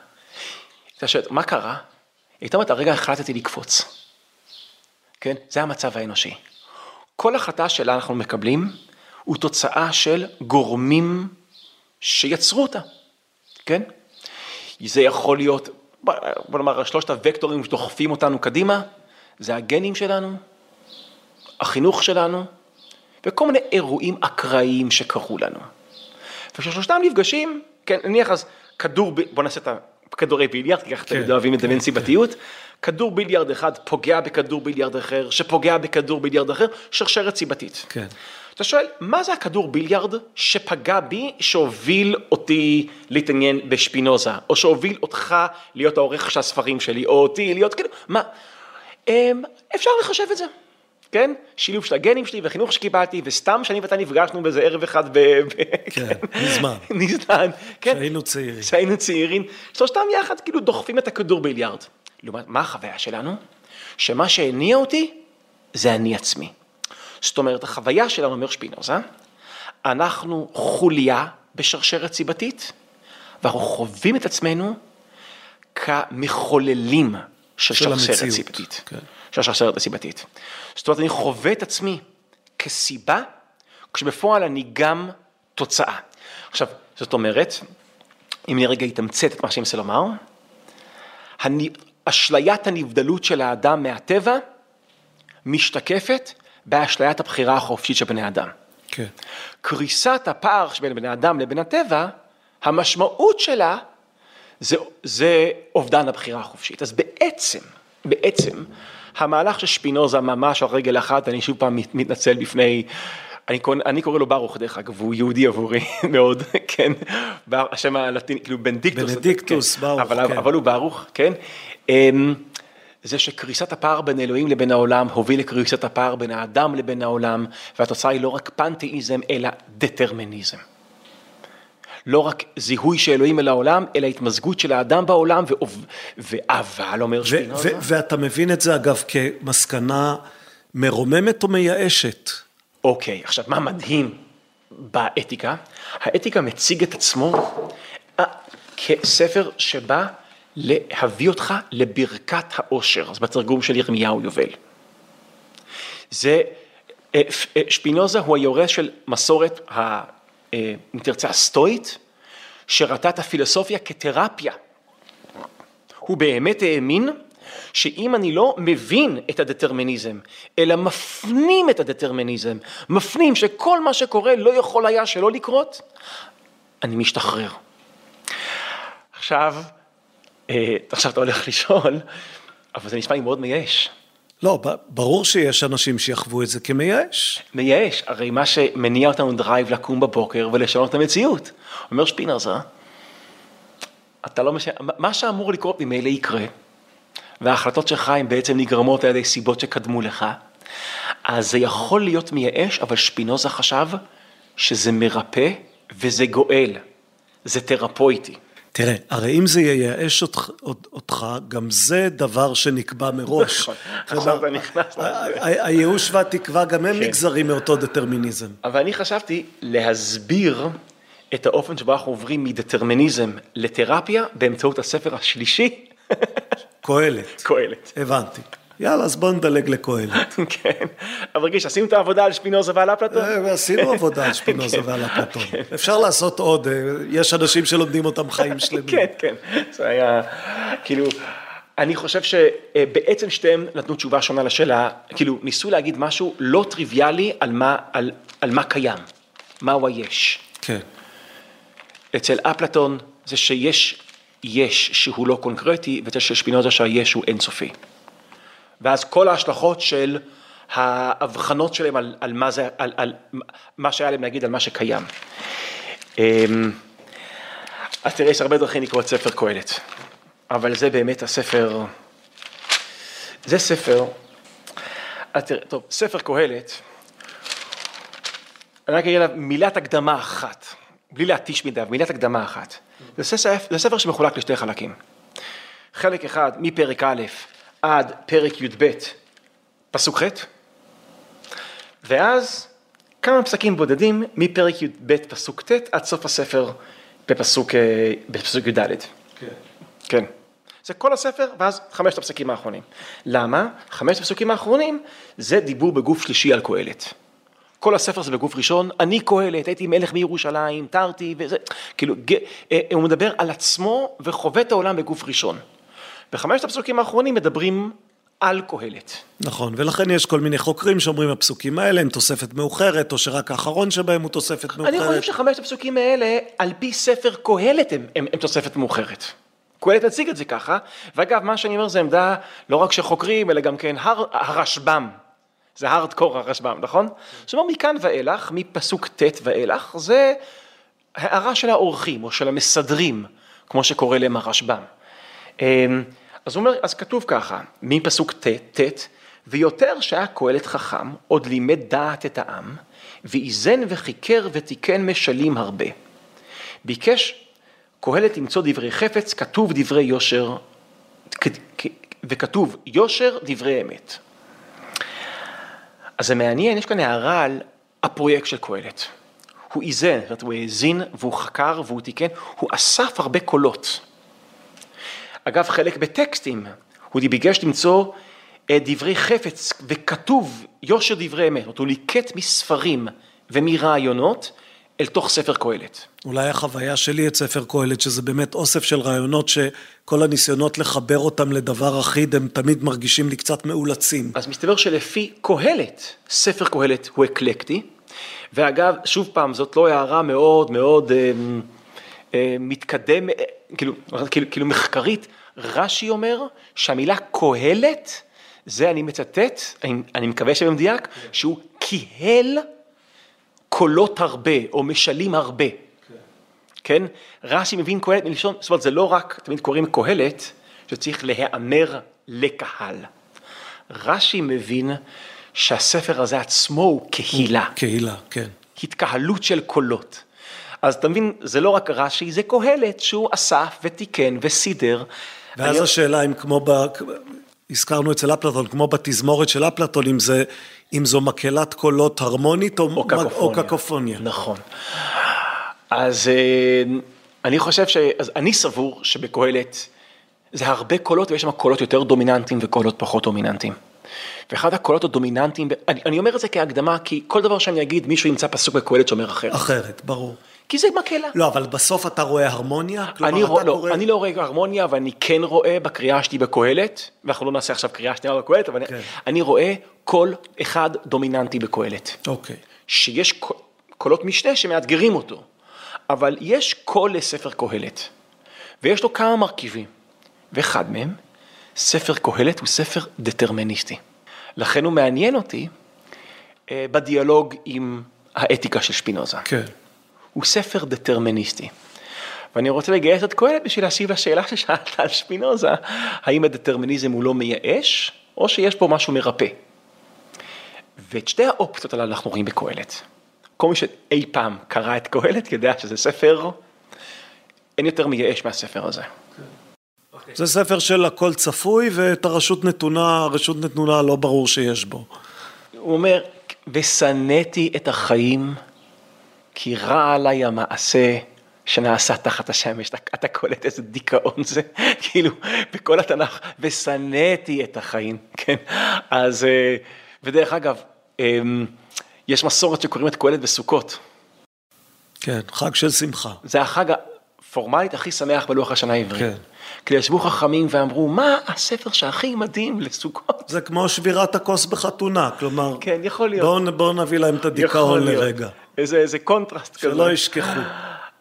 הייתה שואלת, מה קרה? היא הייתה אומרת, הרגע החלטתי לקפוץ. כן? זה המצב האנושי. כל החלטה שלה אנחנו מקבלים, הוא תוצאה של גורמים שיצרו אותה, כן? זה יכול להיות, בוא נאמר, שלושת הוקטורים שדוחפים אותנו קדימה, זה הגנים שלנו, החינוך שלנו, וכל מיני אירועים אקראיים שקרו לנו. וכששלושתם נפגשים, כן, נניח אז כדור, ב- בוא נעשה את הכדורי ביליארד, כי ככה כן, תמיד אוהבים את זה כן, בין סיבתיות, כדור ביליארד אחד פוגע בכדור ביליארד אחר, שפוגע בכדור ביליארד אחר, שרשרת סיבתית. כן. אתה שואל, מה זה הכדור ביליארד שפגע בי, שהוביל אותי להתעניין בשפינוזה, או שהוביל אותך להיות העורך של הספרים שלי, או אותי להיות, כאילו, מה, אמ, אפשר לחשב את זה, כן? שילוב של הגנים שלי והחינוך שקיבלתי, וסתם שאני ואתה נפגשנו באיזה ערב אחד ב... כן, מזמן. מזמן, כן. כשהיינו צעירים. כשהיינו צעירים, שלושתם יחד כאילו דוחפים את הכדור ביליארד. לעומת, מה החוויה שלנו? שמה שהניע אותי זה אני עצמי. זאת אומרת, החוויה שלנו, אומר שפינוזה, אנחנו חוליה בשרשרת סיבתית, ואנחנו חווים את עצמנו כמחוללים של שרשרת סיבתית. כן. של השרשרת הסיבתית. זאת אומרת, אני חווה את עצמי כסיבה, כשבפועל אני גם תוצאה. עכשיו, זאת אומרת, אם אני רגע אתמצת את מה שאני מנסה לומר, הנ- אשליית הנבדלות של האדם מהטבע משתקפת באשליית הבחירה החופשית של בני אדם. כן. קריסת הפער שבין בני אדם לבין הטבע, המשמעות שלה זה, זה אובדן הבחירה החופשית. אז בעצם, בעצם, המהלך של שפינוזה ממש על רגל אחת, אני שוב פעם מת- מתנצל בפני, אני, קורא- אני קורא לו ברוך דרך אגב, הוא יהודי עבורי מאוד, כן, בר- השם הלטיני, כאילו בנדיקטוס, בנדיקטוס, כן, ברוך, אבל, כן. אבל הוא ברוך, כן, אמ, זה שקריסת הפער בין אלוהים לבין העולם הוביל לקריסת הפער בין האדם לבין העולם, והתוצאה היא לא רק פנתאיזם, אלא דטרמיניזם. לא רק זיהוי של אלוהים עם העולם, אלא התמזגות של האדם בעולם, ואוב- ואבל, אומר שפינוזה. ו- ואתה מבין את זה אגב כמסקנה מרוממת או מייאשת? אוקיי, עכשיו מה מדהים באתיקה? האתיקה מציג את עצמו אה, כספר שבא להביא אותך לברכת העושר, אז בתרגום של ירמיהו יובל. זה, אה, אה, שפינוזה הוא היורש של מסורת, ה- אם תרצה, הסטואית, שראתה את הפילוסופיה כתרפיה. הוא באמת האמין שאם אני לא מבין את הדטרמיניזם, אלא מפנים את הדטרמיניזם, מפנים שכל מה שקורה לא יכול היה שלא לקרות, אני משתחרר. עכשיו, אה, עכשיו אתה הולך לשאול, אבל זה נשמע לי מאוד מייאש. לא, ברור שיש אנשים שיחוו את זה כמייאש. מייאש, הרי מה שמניע אותנו drive לקום בבוקר ולשנות את המציאות. אומר שפינרזה, אתה לא משנה, מה שאמור לקרות ממילא יקרה, וההחלטות שלך הן בעצם נגרמות על ידי סיבות שקדמו לך, אז זה יכול להיות מייאש, אבל שפינוזה חשב שזה מרפא וזה גואל, זה תרפויטי. תראה, הרי אם זה ייאש אותך, גם זה דבר שנקבע מראש. נכון, עכשיו אתה נכנס לזה. הייאוש והתקווה גם הם כן. נגזרים מאותו דטרמיניזם. אבל אני חשבתי להסביר את האופן שבו אנחנו עוברים מדטרמיניזם לתרפיה באמצעות הספר השלישי, קהלת, קהלת. הבנתי. יאללה, אז בוא נדלג לקהלת. כן, אבל רגיש, עשינו את העבודה על שפינוזה ועל אפלטון? אה, ועשינו עבודה על שפינוזה כן. ועל אפלטון. אפשר לעשות עוד, אה, יש אנשים שלומדים אותם חיים שלמים. כן, כן, זה היה, כאילו, אני חושב שבעצם שתיהם נתנו תשובה שונה לשאלה, כאילו, ניסו להגיד משהו לא טריוויאלי על מה, על, על מה קיים, מהו היש. כן. אצל אפלטון זה שיש יש שהוא לא קונקרטי, ואצל שפינוזה שהיש הוא אינסופי. ואז כל ההשלכות של ההבחנות שלהם על, על, מה, זה, על, על מה שהיה להם להגיד על מה שקיים. אמ, אז תראה, יש הרבה דרכים לקרוא את ספר קהלת, אבל זה באמת הספר, זה ספר, אז תראה, טוב, ספר קהלת, אני רק אגיד עליו מילת הקדמה אחת, בלי להתיש מדי, מילת הקדמה אחת. זה ספר, זה ספר שמחולק לשתי חלקים. חלק אחד מפרק א' עד פרק י"ב, פסוק ח', ואז כמה פסקים בודדים מפרק י"ב פסוק ט' עד סוף הספר בפסוק, אה, בפסוק י"ד. כן. זה כל הספר, ואז חמשת הפסקים האחרונים. למה? חמשת הפסוקים האחרונים זה דיבור בגוף שלישי על קהלת. כל הספר זה בגוף ראשון, אני קהלת, הייתי מלך בירושלים, תרתי וזה, כאילו, אה, הוא מדבר על עצמו וחווה את העולם בגוף ראשון. בחמשת הפסוקים האחרונים מדברים על קהלת. נכון, ולכן יש כל מיני חוקרים שאומרים הפסוקים האלה הם תוספת מאוחרת, או שרק האחרון שבהם הוא תוספת מאוחרת. אני חושב שחמשת הפסוקים האלה, על פי ספר קהלת הם, הם, הם תוספת מאוחרת. קהלת מציג את זה ככה, ואגב, מה שאני אומר זה עמדה לא רק של חוקרים, אלא גם כן הר, הרשב"ם. זה הארדקור הרשב"ם, נכון? זאת אומרת, מכאן ואילך, מפסוק ט' ואילך, זה הערה של האורחים או של המסדרים, כמו שקורא להם הרשב"ם. אמ, אז אומר, אז כתוב ככה, מפסוק ט', ט', ויותר שהיה קהלת חכם, עוד לימד דעת את העם, ואיזן וחיקר ותיקן משלים הרבה. ביקש קהלת למצוא דברי חפץ, כתוב דברי יושר, וכתוב יושר דברי אמת. אז זה מעניין, יש כאן הערה על הפרויקט של קהלת. הוא איזן, זאת אומרת, הוא האזין והוא חקר והוא תיקן, הוא אסף הרבה קולות. אגב, חלק בטקסטים, הוא ביקש למצוא דברי חפץ וכתוב יושר דברי אמת, הוא ליקט מספרים ומרעיונות אל תוך ספר קהלת. אולי החוויה שלי את ספר קהלת, שזה באמת אוסף של רעיונות שכל הניסיונות לחבר אותם לדבר אחיד, הם תמיד מרגישים לי קצת מאולצים. אז מסתבר שלפי קהלת, ספר קהלת הוא אקלקטי, ואגב, שוב פעם, זאת לא הערה מאוד מאוד אה, אה, מתקדם, אה, כאילו, כאילו, כאילו מחקרית, רש"י אומר שהמילה קהלת, זה אני מצטט, אני, אני מקווה שבמדויק, שהוא קיהל קולות הרבה, או משלים הרבה. כן? רש"י מבין קהלת מלשון, זאת אומרת, זה לא רק, תמיד קוראים קהלת, שצריך להיאמר לקהל. רש"י מבין שהספר הזה עצמו הוא קהילה. קהילה, כן. התקהלות של קולות. אז אתה מבין, זה לא רק רש"י, זה קהלת שהוא אסף ותיקן וסידר. ואז אני... השאלה אם כמו ב... הזכרנו אצל אפלטון, כמו בתזמורת של אפלטון, אם, זה, אם זו מקהלת קולות הרמונית או, או, קקופוניה. או קקופוניה. נכון. אז אה, אני חושב ש... אז אני סבור שבקהלת זה הרבה קולות ויש שם קולות יותר דומיננטיים וקולות פחות דומיננטיים. ואחד הקולות הדומיננטיים, אני, אני אומר את זה כהקדמה, כי כל דבר שאני אגיד, מישהו ימצא פסוק בקהלת שאומר אחרת. אחרת, ברור. כי זה מקהלה. לא, אבל בסוף אתה רואה הרמוניה? אני, רוא, לא, קורא... אני לא רואה הרמוניה, ואני כן רואה בקריאה שלי בקהלת, ואנחנו לא נעשה עכשיו קריאה שנייה בקהלת, אבל כן. אני, אני רואה קול אחד דומיננטי בקהלת. אוקיי. שיש קולות משנה שמאתגרים אותו, אבל יש קול לספר קהלת, ויש לו כמה מרכיבים, ואחד מהם, ספר קהלת הוא ספר דטרמיניסטי. לכן הוא מעניין אותי אה, בדיאלוג עם האתיקה של שפינוזה. כן. הוא ספר דטרמיניסטי. ואני רוצה לגייס את קהלת בשביל להשיב לשאלה ששאלת על שפינוזה, האם הדטרמיניזם הוא לא מייאש, או שיש פה משהו מרפא. ואת שתי האופציות הללו אנחנו רואים בקהלת. כל מי שאי פעם קרא את קהלת יודע שזה ספר, אין יותר מייאש מהספר הזה. זה ספר של הכל צפוי ואת הרשות נתונה, הרשות נתונה לא ברור שיש בו. הוא אומר, ושנאתי את החיים כי רע עליי המעשה שנעשה תחת השמש, אתה, אתה קולט איזה דיכאון זה, כאילו, בכל התנ"ך, ושנאתי את החיים, כן, אז, אה, ודרך אגב, אמ, יש מסורת שקוראים את קהלת בסוכות. כן, חג של שמחה. זה החג הפורמלית הכי שמח בלוח השנה העברי. כן. כי ישבו חכמים ואמרו, מה הספר שהכי מדהים לסוכות? זה כמו שבירת הכוס בחתונה, כלומר, כן, יכול להיות. בואו בוא נביא להם את הדיכאון לרגע. איזה, איזה קונטרסט כזה. שלא ישכחו.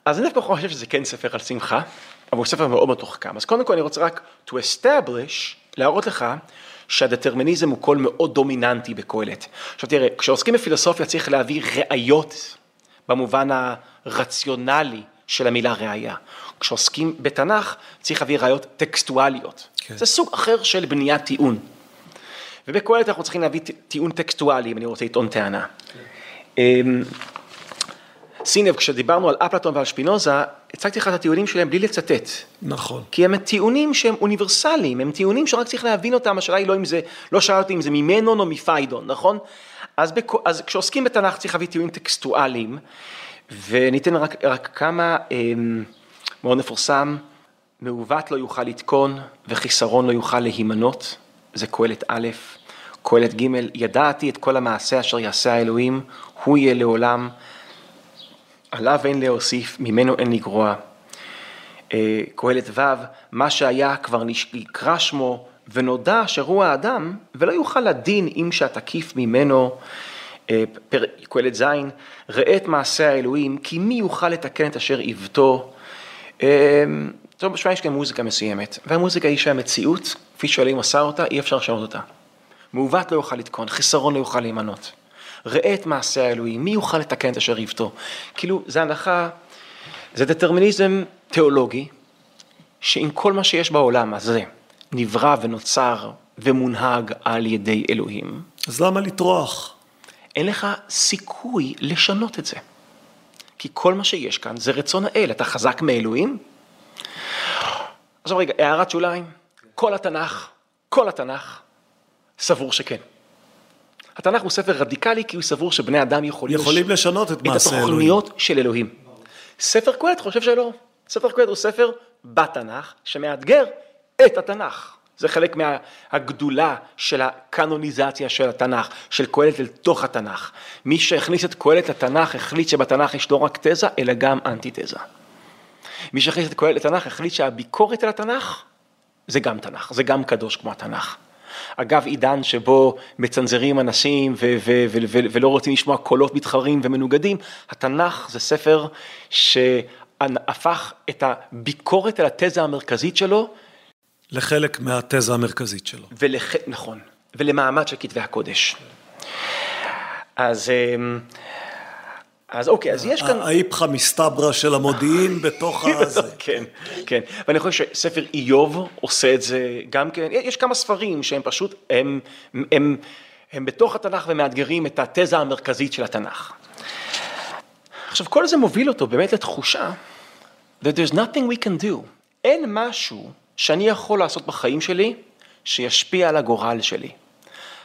אז אני דווקא חושב שזה כן ספר על שמחה, אבל הוא ספר מאוד מתוחכם. אז קודם כל אני רוצה רק to establish, להראות לך שהדטרמיניזם הוא קול מאוד דומיננטי בקהלת. עכשיו תראה, כשעוסקים בפילוסופיה צריך להביא ראיות במובן הרציונלי של המילה ראייה. כשעוסקים בתנ"ך צריך להביא ראיות טקסטואליות. כן. זה סוג אחר של בניית טיעון. ובקהלת אנחנו צריכים להביא טיעון טקסטואלי אם אני רוצה לטעון טענה. כן. שים לב, כשדיברנו על אפלטון ועל שפינוזה, הצגתי לך את הטיעונים שלהם בלי לצטט. נכון. כי הם טיעונים שהם אוניברסליים, הם טיעונים שרק צריך להבין אותם, השאלה היא לא אם זה, לא שאלה אותי אם זה ממנון או מפיידון, נכון? אז, בכ... אז כשעוסקים בתנ"ך צריך להביא טיעונים טקסטואליים, וניתן רק, רק כמה, אמ, מאוד מפורסם, מעוות לא יוכל לתקון וחיסרון לא יוכל להימנות, זה קהלת א', קהלת ג', ידעתי את כל המעשה אשר יעשה האלוהים, הוא יהיה לעולם. עליו אין להוסיף, ממנו אין לגרוע. אה, קהלת ו', מה שהיה כבר נקרא שמו ונודע אשר הוא האדם, ולא יוכל לדין אם שהתקיף ממנו, אה, קהלת ז', ראה את מעשה האלוהים, כי מי יוכל לתקן את אשר עיוותו. אה, טוב, בשביל יש גם מוזיקה מסוימת, והמוזיקה היא שהמציאות, כפי שאלוהים עשה אותה, אי אפשר לשנות אותה. מעוות לא יוכל לתקון, חיסרון לא יוכל להימנות. ראה את מעשה האלוהים, מי יוכל לתקן את אשר עיוותו? כאילו, זה הנחה, זה דטרמיניזם תיאולוגי, שעם כל מה שיש בעולם הזה, נברא ונוצר ומונהג על ידי אלוהים, אז למה לטרוח? אין לך סיכוי לשנות את זה. כי כל מה שיש כאן זה רצון האל, אתה חזק מאלוהים? עכשיו רגע, הערת שוליים, כל התנ"ך, כל התנ"ך, סבור שכן. התנ"ך הוא ספר רדיקלי כי הוא סבור שבני אדם יכולים, יכולים לש... לשנות את מעשה את אלוהים. התוכניות של אלוהים. ספר קהלת חושב שלא. ספר קהלת הוא ספר בתנ"ך שמאתגר את התנ"ך. זה חלק מהגדולה של הקנוניזציה של התנ"ך, של קהלת לתוך התנ"ך. מי שהכניס את קהלת לתנ"ך החליט שבתנ"ך יש לא רק תזה, אלא גם אנטיתזה. מי שהכניס את קהלת לתנ"ך החליט שהביקורת על התנ"ך זה גם תנ"ך, זה גם קדוש כמו התנ"ך. אגב עידן שבו מצנזרים אנשים ו- ו- ו- ו- ולא רוצים לשמוע קולות מתחרים ומנוגדים, התנ"ך זה ספר שהפך את הביקורת על התזה המרכזית שלו, לחלק מהתזה המרכזית שלו. ולח... נכון, ולמעמד של כתבי הקודש. אז, אמ, אז אוקיי, אז יש כאן... האיפכא מסתברא של המודיעין בתוך הזה. כן, כן, ואני חושב שספר איוב עושה את זה גם כן, יש כמה ספרים שהם פשוט, הם, הם, הם, הם בתוך התנ"ך ומאתגרים את התזה המרכזית של התנ"ך. עכשיו, כל זה מוביל אותו באמת לתחושה that there's nothing we can do. אין משהו שאני יכול לעשות בחיים שלי שישפיע על הגורל שלי.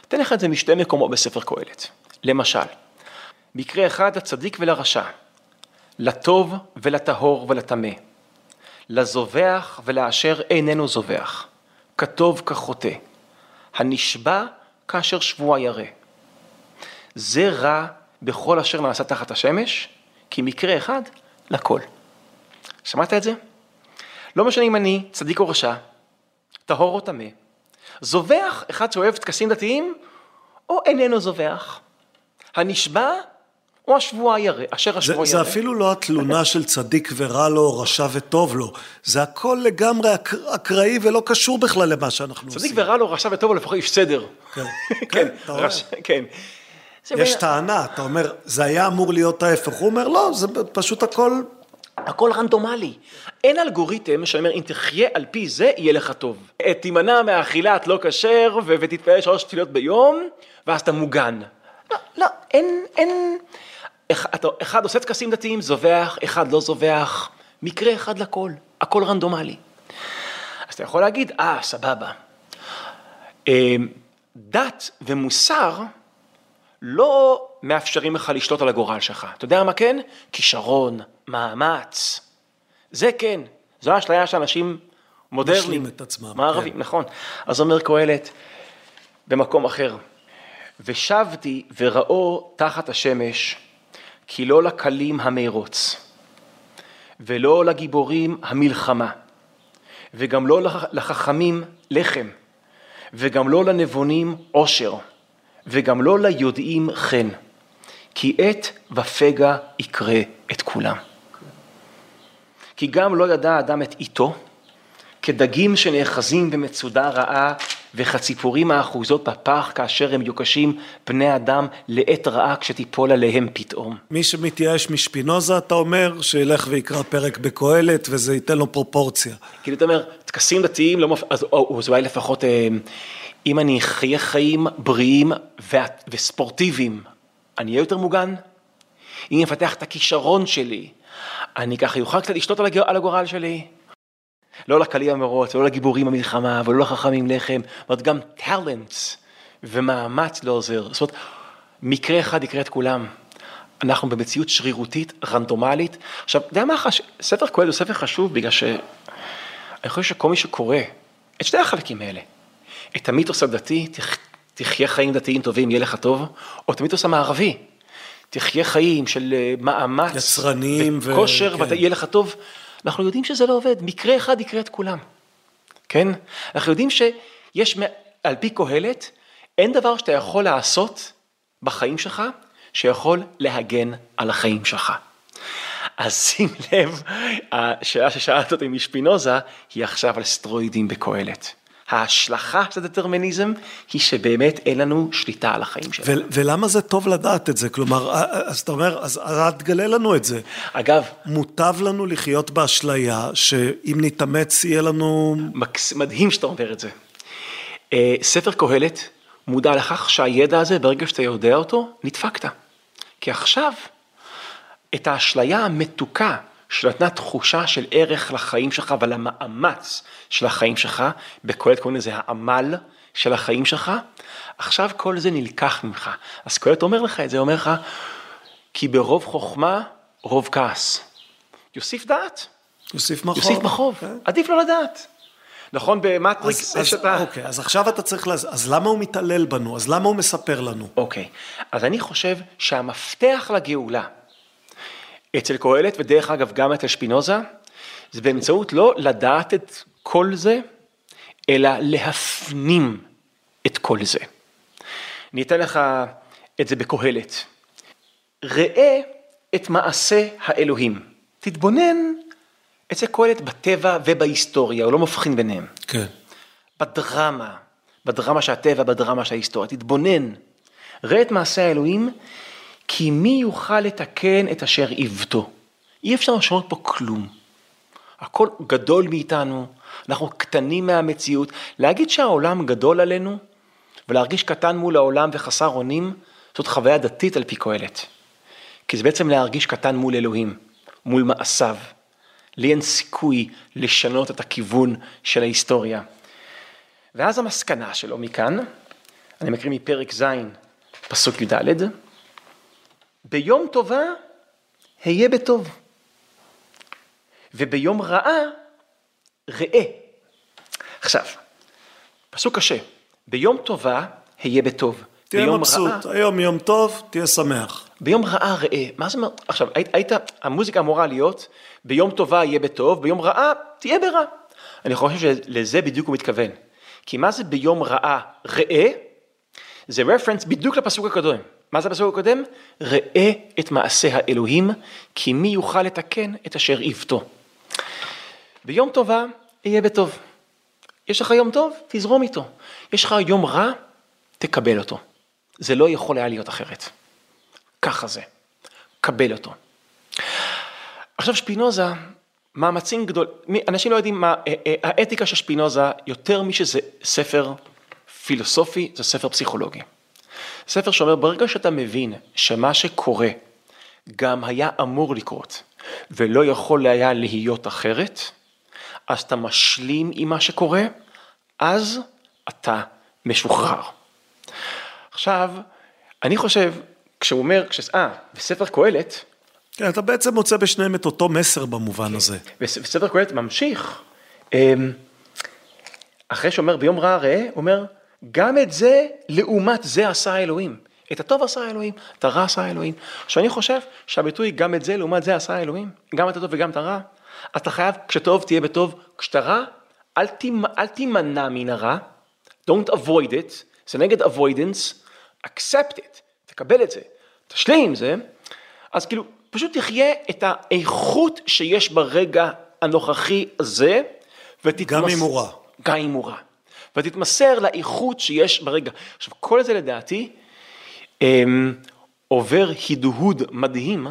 אתן לך את זה משתי מקומות בספר קהלת. למשל, מקרה אחד לצדיק ולרשע, לטוב ולטהור ולטמא, לזובח ולאשר איננו זובח, כטוב כחוטא, הנשבע כאשר שבוע ירא. זה רע בכל אשר נעשה תחת השמש, כי מקרה אחד לכל. שמעת את זה? לא משנה אם אני צדיק או רשע, טהור או טמא, זובח אחד שאוהב טקסים דתיים, או איננו זובח. הנשבע או השבוע הירא, אשר השבוע זה, זה ירא. אפילו לא התלונה של צדיק ורע לו, רשע וטוב לו. זה הכל לגמרי אק, אקראי ולא קשור בכלל למה שאנחנו צדיק עושים. ורע לו, רשע וטוב לו, לפחות איש סדר. כן, כן, כן, אתה רואה? רשע- כן. יש טענה, אתה אומר, זה היה אמור להיות ההפך. הוא אומר, לא, זה פשוט הכל... הכל רנדומלי. אין אלגוריתם שאומר, אם תחיה על פי זה, יהיה לך טוב. תימנע מאכילת לא כשר ותתפלל שלוש תפילות ביום, ואז אתה מוגן. לא, לא, אין, אין... אחד, אחד עושה טקסים דתיים, זובח, אחד לא זובח. מקרה אחד לכל, הכל רנדומלי. אז אתה יכול להגיד, אה, סבבה. אה, דת ומוסר לא מאפשרים לך לשלוט על הגורל שלך. אתה יודע מה כן? כישרון, מאמץ. זה כן. זו האשליה שאנשים מודרניים. משלים את עצמם, מערבים, כן. נכון. אז אומר קהלת במקום אחר, ושבתי וראו תחת השמש, כי לא לקלים המרוץ, ולא לגיבורים המלחמה, וגם לא לח- לחכמים לחם, וגם לא לנבונים עושר, וגם לא ליודעים חן, כי עת ופגע יקרה את כולם. כי גם לא ידע האדם את עיתו, כדגים שנאחזים במצודה רעה, וכציפורים האחוזות בפח כאשר הם יוקשים פני אדם לעת רעה כשתיפול עליהם פתאום. מי שמתייאש משפינוזה, אתה אומר, שילך ויקרא פרק בקהלת, וזה ייתן לו פרופורציה. כאילו אתה אומר, טקסים דתיים לא מפ... אז, או, אז אולי לפחות, אה, אם אני אחיה חיים בריאים ו... וספורטיביים, אני אהיה יותר מוגן? אם אני אפתח את הכישרון שלי, אני ככה יוכל קצת לשלוט על, הג... על הגורל שלי? לא לקלים המרוץ, ולא לגיבורים המלחמה, ולא לחכמים לחם, זאת אומרת גם טאלנטס ומאמץ לא עוזר. זאת אומרת, מקרה אחד יקרה את כולם. אנחנו במציאות שרירותית, רנדומלית. עכשיו, אתה יודע מה חש... ספר קהלת הוא ספר חשוב בגלל ש... אני חושב שכל מי שקורא את שני החלקים האלה, את המיתוס הדתי, תח... תחיה חיים דתיים טובים, יהיה לך טוב, או את המיתוס המערבי, תחיה חיים של אה, מאמץ, יצרניים ו- וכושר, כן. ואתה יהיה לך טוב. אנחנו יודעים שזה לא עובד, מקרה אחד יקרה את כולם, כן? אנחנו יודעים יש, על פי קהלת, אין דבר שאתה יכול לעשות בחיים שלך שיכול להגן על החיים שלך. אז שים לב, השאלה ששאלת אותי משפינוזה היא עכשיו על סטרואידים בקהלת. ההשלכה של הדטרמיניזם היא שבאמת אין לנו שליטה על החיים שלנו. ולמה זה טוב לדעת את זה? כלומר, אז אתה אומר, אז אל תגלה לנו את זה. אגב... מוטב לנו לחיות באשליה שאם נתאמץ יהיה לנו... מקס... מדהים שאתה אומר את זה. אה, ספר קהלת מודע לכך שהידע הזה, ברגע שאתה יודע אותו, נדפקת. כי עכשיו, את האשליה המתוקה שנתנה תחושה של ערך לחיים שלך ולמאמץ של החיים שלך, בקהלת קוראים לזה העמל של החיים שלך, עכשיו כל זה נלקח ממך. אז קהלת אומר לך את זה, אומר לך, כי ברוב חוכמה, רוב כעס. יוסיף דעת. יוסיף מחוב. יוסיף מחוב, okay. כן. עדיף לא לדעת. נכון במטריקס יש את ה... אוקיי, אז עכשיו אתה צריך, לז... אז למה הוא מתעלל בנו? אז למה הוא מספר לנו? אוקיי, אז אני חושב שהמפתח לגאולה אצל קהלת, ודרך אגב גם אצל שפינוזה, זה באמצעות לא לדעת את כל זה, אלא להפנים את כל זה. אני אתן לך את זה בקהלת. ראה את מעשה האלוהים. תתבונן אצל קהלת בטבע ובהיסטוריה, הוא לא מבחין ביניהם. כן. בדרמה, בדרמה של הטבע, בדרמה של ההיסטוריה. תתבונן. ראה את מעשה האלוהים כי מי יוכל לתקן את אשר עיוותו? אי אפשר לשנות פה כלום. הכל גדול מאיתנו, אנחנו קטנים מהמציאות. להגיד שהעולם גדול עלינו ולהרגיש קטן מול העולם וחסר אונים, זאת חוויה דתית על פי קהלת. כי זה בעצם להרגיש קטן מול אלוהים, מול מעשיו. לי אין סיכוי לשנות את הכיוון של ההיסטוריה. ואז המסקנה שלו מכאן, אני מקריא מפרק ז', פסוק י"ד, ביום טובה היה בטוב, וביום רעה ראה. עכשיו, פסוק קשה, ביום טובה היה בטוב. תהיה מבסוט, רעה, היום יום טוב, תהיה שמח. ביום רעה ראה, מה זה אומר? עכשיו, היית, המוזיקה אמורה להיות, ביום טובה יהיה בטוב, ביום רעה תהיה ברע. אני חושב שלזה בדיוק הוא מתכוון. כי מה זה ביום רעה ראה? זה רפרנס בדיוק לפסוק הקודם. מה זה הפסוק הקודם? ראה את מעשה האלוהים, כי מי יוכל לתקן את אשר עיוותו. ביום טובה, יהיה בטוב. יש לך יום טוב, תזרום איתו. יש לך יום רע, תקבל אותו. זה לא יכול היה להיות אחרת. ככה זה. קבל אותו. עכשיו שפינוזה, מאמצים גדול, אנשים לא יודעים מה, אה, אה, האתיקה של שפינוזה, יותר משזה ספר פילוסופי, זה ספר פסיכולוגי. ספר שאומר, ברגע שאתה מבין שמה שקורה גם היה אמור לקרות, ולא יכול היה להיות אחרת, אז אתה משלים עם מה שקורה, אז אתה משוחרר. עכשיו, אני חושב, כשהוא אומר, כש... אה, בספר קהלת... כן, אתה בעצם מוצא בשניהם את אותו מסר במובן כן. הזה. וספר קהלת ממשיך, אמ, אחרי שאומר ביום רע ראה, הוא אומר, גם את זה, לעומת זה עשה האלוהים. את הטוב עשה האלוהים, את הרע עשה האלוהים. עכשיו אני חושב שהביטוי גם את זה, לעומת זה עשה האלוהים, גם את הטוב וגם את הרע, אתה חייב, כשטוב תהיה בטוב, כשאתה רע, אל, תימ, אל תימנע מן הרע, don't avoid it, זה נגד avoidance, accept it, תקבל את זה, תשלים עם זה, אז כאילו, פשוט תחיה את האיכות שיש ברגע הנוכחי הזה, ותתמס... גם אם הוא רע. גם אם הוא רע. ותתמסר לאיכות שיש ברגע. עכשיו, כל זה לדעתי אמ, עובר הדהוד מדהים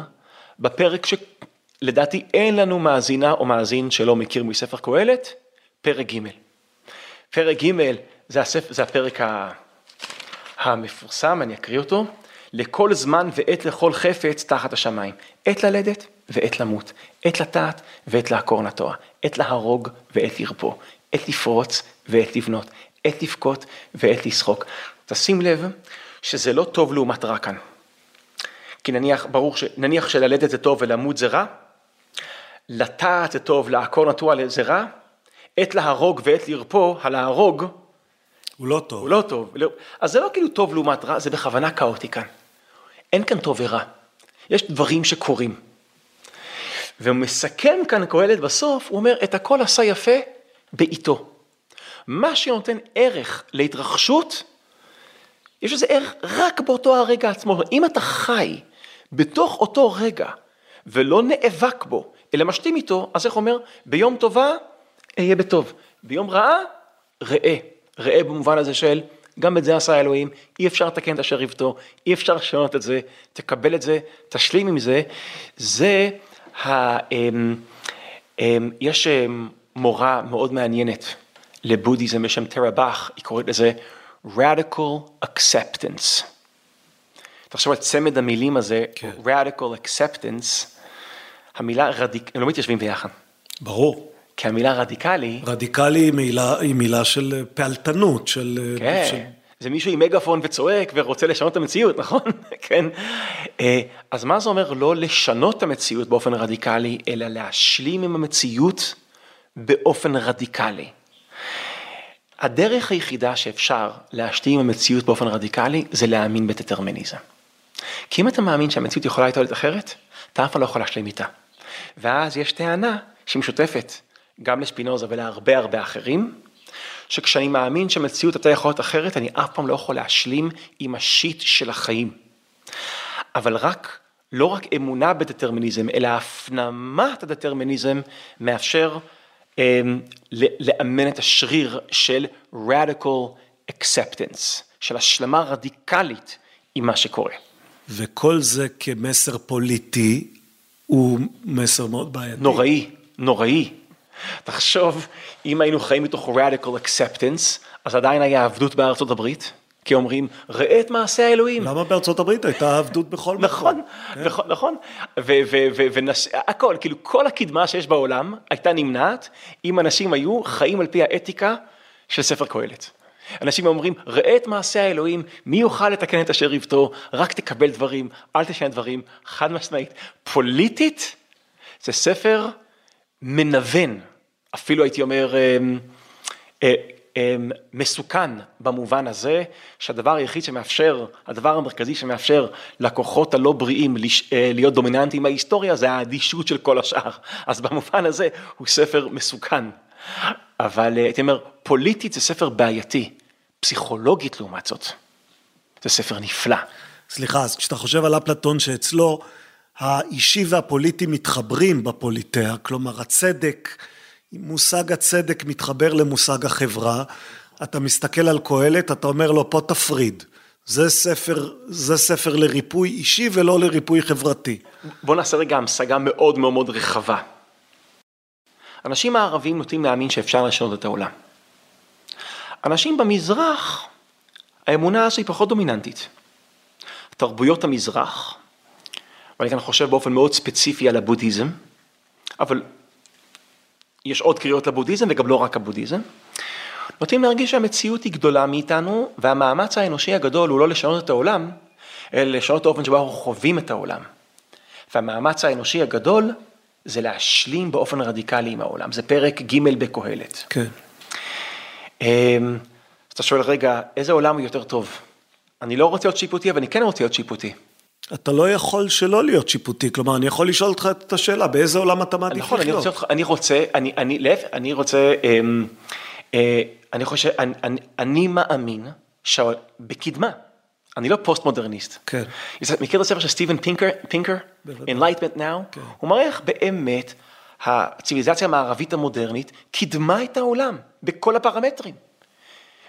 בפרק שלדעתי אין לנו מאזינה או מאזין שלא מכיר מספר קהלת, פרק ג'. פרק ג' זה, הספר, זה הפרק המפורסם, אני אקריא אותו. לכל זמן ועת לכל חפץ תחת השמיים. עת ללדת ועת למות, עת לטעת ועת לעקור נטוע, עת להרוג ועת לרפוא, עת לפרוץ ועת לבנות, עת לבכות ועת לשחוק. תשים לב שזה לא טוב לעומת רע כאן. כי נניח, ברור שנניח שללדת זה טוב ולמות זה רע, לטעת זה טוב, לעקור נטוע זה רע, עת להרוג ועת לרפוא, הלהרוג הוא לא טוב. הוא לא טוב. לא. אז זה לא כאילו טוב לעומת רע, זה בכוונה כאוטי כאן. אין כאן טוב ורע. יש דברים שקורים. והוא מסכם כאן קהלת בסוף, הוא אומר, את הכל עשה יפה בעיתו. מה שנותן ערך להתרחשות, יש לזה ערך רק באותו הרגע עצמו. אם אתה חי בתוך אותו רגע ולא נאבק בו, אלא משלים איתו, אז איך אומר? ביום טובה, אהיה בטוב. ביום רעה, ראה. ראה במובן הזה של, גם את זה עשה אלוהים, אי אפשר לתקן את אשר יבטו, אי אפשר לשנות את זה, תקבל את זה, תשלים עם זה. זה, ה, אמ, אמ, יש אמ, מורה מאוד מעניינת לבודהיזם בשם טרה באך, היא קוראת לזה radical acceptance. תחשוב על צמד המילים הזה, כן. radical acceptance, המילה רדיק... הם לא מתיישבים ביחד. ברור. כי המילה רדיקלי... רדיקלי היא מילה, היא מילה של פעלתנות, של... כן, של... זה מישהו עם מגאפון וצועק ורוצה לשנות את המציאות, נכון? כן. אה, אז מה זה אומר לא לשנות את המציאות באופן רדיקלי, אלא להשלים עם המציאות באופן רדיקלי. הדרך היחידה שאפשר להשלים עם המציאות באופן רדיקלי, זה להאמין בדטרמיניזם. כי אם אתה מאמין שהמציאות יכולה להיות אחרת, אתה אף פעם לא יכול להשלים איתה. ואז יש טענה שהיא משותפת גם לשפינוזה ולהרבה הרבה אחרים, שכשאני מאמין שהמציאות הייתה יכולה להיות אחרת, אני אף פעם לא יכול להשלים עם השיט של החיים. אבל רק, לא רק אמונה בדטרמיניזם, אלא הפנמת הדטרמיניזם מאפשר לאמן את השריר של radical acceptance, של השלמה רדיקלית עם מה שקורה. וכל זה כמסר פוליטי הוא מסר מאוד בעייתי. נוראי, נוראי. תחשוב, אם היינו חיים מתוך radical acceptance, אז עדיין היה עבדות בארצות הברית. כי אומרים, ראה את מעשה האלוהים. למה בארצות הברית הייתה עבדות בכל מקום? נכון, כן. נכון, נכון. והכל, כאילו כל הקדמה שיש בעולם הייתה נמנעת אם אנשים היו חיים על פי האתיקה של ספר קהלת. אנשים אומרים, ראה את מעשה האלוהים, מי יוכל לתקן את אשר יבטו, רק תקבל דברים, אל תשנה דברים, חד משמעית. פוליטית, זה ספר מנוון, אפילו הייתי אומר, אה, אה, מסוכן במובן הזה, שהדבר היחיד שמאפשר, הדבר המרכזי שמאפשר לכוחות הלא בריאים להיות דומיננטיים בהיסטוריה, זה האדישות של כל השאר. אז במובן הזה הוא ספר מסוכן. אבל הייתי אומר, פוליטית זה ספר בעייתי, פסיכולוגית לעומת זאת, זה ספר נפלא. סליחה, אז כשאתה חושב על אפלטון שאצלו האישי והפוליטי מתחברים בפוליטאה, כלומר הצדק, מושג הצדק מתחבר למושג החברה, אתה מסתכל על קהלת, אתה אומר לו פה תפריד. זה ספר, זה ספר לריפוי אישי ולא לריפוי חברתי. בוא נעשה רגע המשגה מאוד מאוד מאוד רחבה. אנשים הערבים נוטים להאמין שאפשר לשנות את העולם. אנשים במזרח, האמונה הזו היא פחות דומיננטית. תרבויות המזרח, ואני כאן חושב באופן מאוד ספציפי על הבודהיזם, אבל יש עוד קריאות לבודהיזם וגם לא רק הבודהיזם, נוטים להרגיש שהמציאות היא גדולה מאיתנו, והמאמץ האנושי הגדול הוא לא לשנות את העולם, אלא לשנות את האופן שבו אנחנו חווים את העולם. והמאמץ האנושי הגדול זה להשלים באופן רדיקלי עם העולם, זה פרק ג' בקהלת. כן. אמ, אז אתה שואל, רגע, איזה עולם הוא יותר טוב? אני לא רוצה להיות שיפוטי, אבל אני כן רוצה להיות שיפוטי. אתה לא יכול שלא להיות שיפוטי, כלומר, אני יכול לשאול אותך את השאלה, באיזה עולם אתה מעדיף לחיות? נכון, אני רוצה, אני, אני, להפך, אני רוצה, אמ, אה, אני חושב, אני, אני, אני מאמין שבקדמה, אני לא פוסט מודרניסט. כן. מכיר את הספר של סטיבן פינקר, פינקר? Enlightenment Now? כן. הוא מראה איך באמת הציוויליזציה המערבית המודרנית קידמה את העולם בכל הפרמטרים.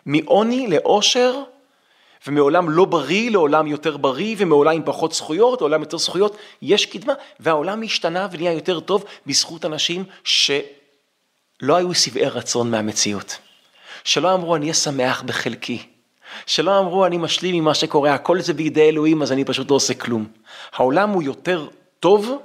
מעוני לעושר ומעולם לא בריא לעולם יותר בריא ומעולם עם פחות זכויות, לעולם יותר זכויות, יש קדמה והעולם השתנה ונהיה יותר טוב בזכות אנשים שלא היו שבעי רצון מהמציאות. שלא אמרו אני אהיה שמח בחלקי. שלא אמרו אני משלים עם מה שקורה, הכל זה בידי אלוהים אז אני פשוט לא עושה כלום. העולם הוא יותר טוב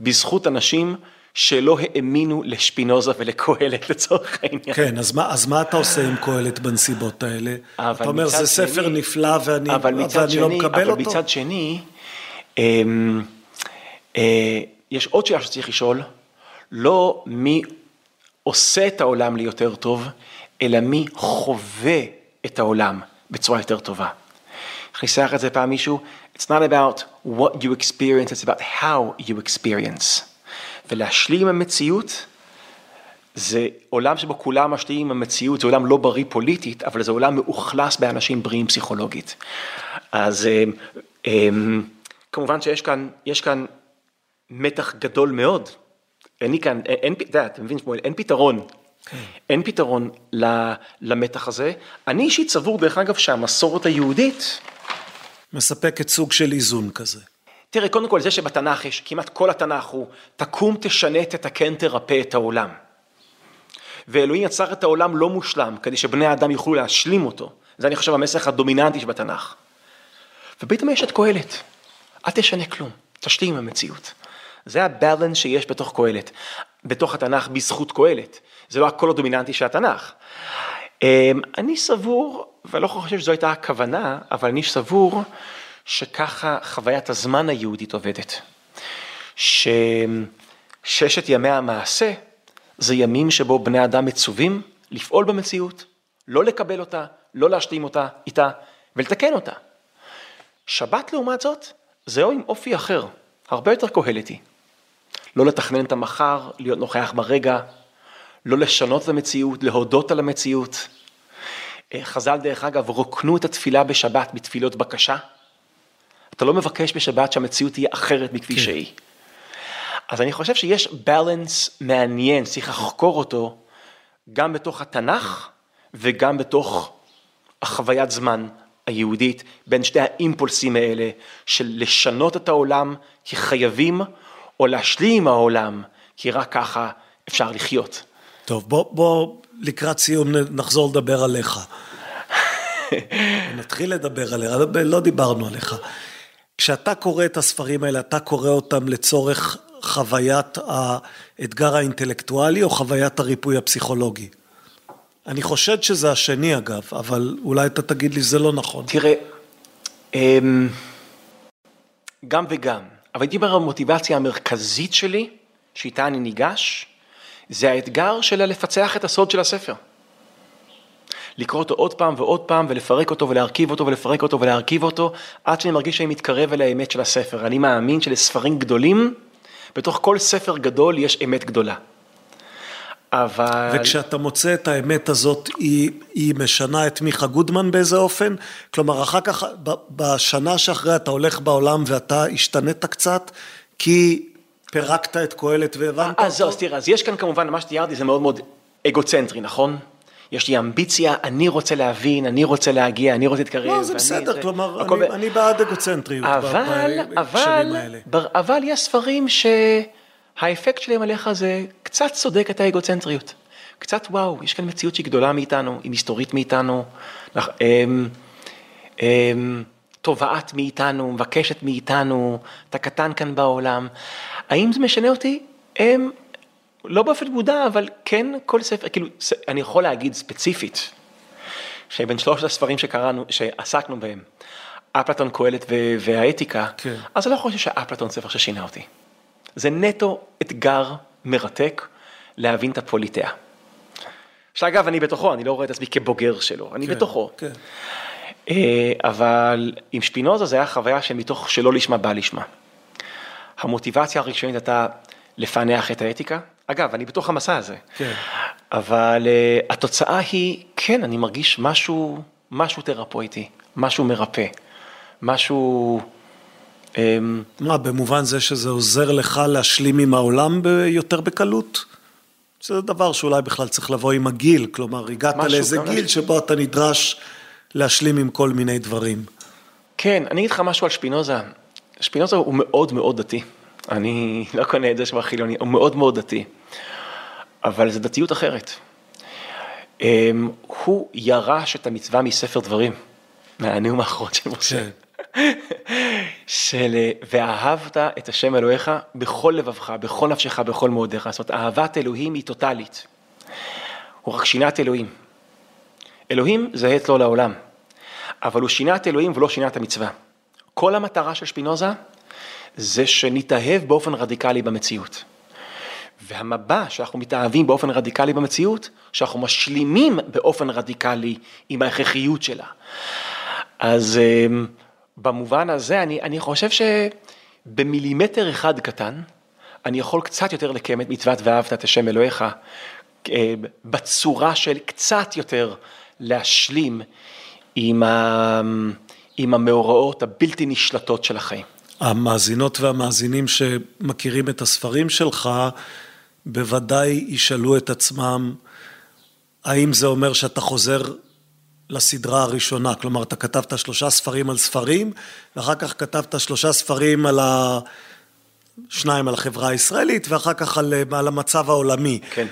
בזכות אנשים שלא האמינו לשפינוזה ולקהלת לצורך העניין. כן, אז מה, אז מה אתה עושה עם קהלת בנסיבות האלה? אתה אומר, זה שני, ספר נפלא ואני, אבל ואני שני, לא מקבל אבל אותו? אבל מצד שני, אה, אה, יש עוד שאלה שצריך לשאול, לא מי עושה את העולם ליותר טוב, אלא מי חווה את העולם בצורה יותר טובה. ניסח את זה פעם מישהו? It's not about what you experience, it's about how you experience. ולהשלים עם המציאות, זה עולם שבו כולם משלימים עם המציאות, זה עולם לא בריא פוליטית, אבל זה עולם מאוכלס באנשים בריאים פסיכולוגית. אז אה, אה, כמובן שיש כאן, יש כאן מתח גדול מאוד. אין לי כאן, אין, אתה יודע, אתה מבין שמואל, אין פתרון. אין פתרון למתח הזה. אני אישית סבור, דרך אגב, שהמסורת היהודית... מספקת סוג של איזון כזה. תראה, קודם כל זה שבתנ"ך יש, כמעט כל התנ"ך הוא, תקום, תשנה, תתקן, תרפא את העולם. ואלוהים יצר את העולם לא מושלם, כדי שבני האדם יוכלו להשלים אותו. זה אני חושב המסך הדומיננטי שבתנ"ך. ופתאום יש את קהלת, אל תשנה כלום, תשלים עם המציאות. זה הבלנס שיש בתוך קהלת, בתוך התנ"ך בזכות קהלת. זה לא הקול הדומיננטי של התנ"ך. אמ, אני סבור, ולא חושב שזו הייתה הכוונה, אבל אני סבור שככה חוויית הזמן היהודית עובדת. שששת ימי המעשה זה ימים שבו בני אדם מצווים לפעול במציאות, לא לקבל אותה, לא להשלים אותה איתה ולתקן אותה. שבת לעומת זאת, זהו עם אופי אחר, הרבה יותר קהלתי. לא לתכנן את המחר, להיות נוכח ברגע, לא לשנות את המציאות, להודות על המציאות. אה, חז"ל דרך אגב רוקנו את התפילה בשבת בתפילות בקשה. אתה לא מבקש בשבת שהמציאות תהיה אחרת מכפי כן. שהיא. אז אני חושב שיש בלנס מעניין, צריך לחקור אותו גם בתוך התנ"ך וגם בתוך החוויית זמן היהודית, בין שתי האימפולסים האלה של לשנות את העולם כי חייבים, או להשלים עם העולם כי רק ככה אפשר לחיות. טוב, בוא, בוא לקראת סיום נחזור לדבר עליך. נתחיל לדבר עליך, לא דיברנו עליך. כשאתה קורא את הספרים האלה, אתה קורא אותם לצורך חוויית האתגר האינטלקטואלי או חוויית הריפוי הפסיכולוגי? אני חושד שזה השני אגב, אבל אולי אתה תגיד לי שזה לא נכון. תראה, אמ, גם וגם, אבל הייתי אומר המוטיבציה המרכזית שלי, שאיתה אני ניגש, זה האתגר של לפצח את הסוד של הספר. לקרוא אותו עוד פעם ועוד פעם ולפרק אותו ולהרכיב אותו ולפרק אותו ולהרכיב אותו עד שאני מרגיש שאני מתקרב אל האמת של הספר. אני מאמין שלספרים גדולים, בתוך כל ספר גדול יש אמת גדולה. אבל... וכשאתה מוצא את האמת הזאת, היא, היא משנה את מיכה גודמן באיזה אופן? כלומר, אחר כך, בשנה שאחרי אתה הולך בעולם ואתה השתנית קצת, כי פירקת את קהלת והבנת אותו? אז זהו, אז תראה, אז יש כאן כמובן, מה שתיארתי זה מאוד מאוד אגוצנטרי, נכון? יש לי אמביציה, אני רוצה להבין, אני רוצה להגיע, אני רוצה להתקרב. לא, זה בסדר, זה... כלומר, אני, ב... אני בעד אגוצנטריות אבל, אבל, בר, אבל יש ספרים שהאפקט שלהם עליך זה קצת צודק את האגוצנטריות. קצת וואו, יש כאן מציאות שהיא גדולה מאיתנו, היא מסתורית מאיתנו, אמ, אמ, תובעת מאיתנו, מבקשת מאיתנו, אתה קטן כאן בעולם. האם זה משנה אותי? הם, לא באופן מודע, אבל כן כל ספר, כאילו, אני יכול להגיד ספציפית, שבין שלושת הספרים שקראנו, שעסקנו בהם, אפלטון, קהלת והאתיקה, כן. אז אני לא חושב שאפלטון ספר ששינה אותי. זה נטו אתגר מרתק להבין את הפוליטאה. שאגב, אני בתוכו, אני לא רואה את עצמי כבוגר שלו, אני כן, בתוכו. כן. אה, אבל עם שפינוזה זה היה חוויה שמתוך שלא לשמה בא לשמה. המוטיבציה הראשונית הייתה לפענח את האתיקה. אגב, אני בתוך המסע הזה. כן. אבל uh, התוצאה היא, כן, אני מרגיש משהו, משהו תרפויטי, משהו מרפא, משהו... Um... מה, במובן זה שזה עוזר לך להשלים עם העולם יותר בקלות? זה דבר שאולי בכלל צריך לבוא עם הגיל, כלומר, הגעת לאיזה גיל שבו אתה נדרש להשלים עם כל מיני דברים. כן, אני אגיד לך משהו על שפינוזה. שפינוזה הוא מאוד מאוד דתי. אני לא קונה את זה שהוא החילוני, הוא מאוד מאוד דתי. אבל זו דתיות אחרת. אמ, הוא ירש את המצווה מספר דברים, מהנאום האחרון של משה. כן. של ואהבת את השם אלוהיך בכל לבבך, בכל נפשך, בכל מאודיך. זאת אומרת, אהבת אלוהים היא טוטאלית. הוא רק שינה את אלוהים. אלוהים זה לא לעולם, אבל הוא שינה את אלוהים ולא שינה את המצווה. כל המטרה של שפינוזה זה שנתאהב באופן רדיקלי במציאות. והמבע שאנחנו מתאהבים באופן רדיקלי במציאות, שאנחנו משלימים באופן רדיקלי עם ההכרחיות שלה. אז אמ, במובן הזה אני, אני חושב שבמילימטר אחד קטן, אני יכול קצת יותר לקיים את מצוות ואהבת את השם אלוהיך, אה, בצורה של קצת יותר להשלים עם, ה, עם המאורעות הבלתי נשלטות של החיים. המאזינות והמאזינים שמכירים את הספרים שלך, בוודאי ישאלו את עצמם, האם זה אומר שאתה חוזר לסדרה הראשונה? כלומר, אתה כתבת שלושה ספרים על ספרים, ואחר כך כתבת שלושה ספרים על ה... שניים על החברה הישראלית, ואחר כך על, על המצב העולמי. כן.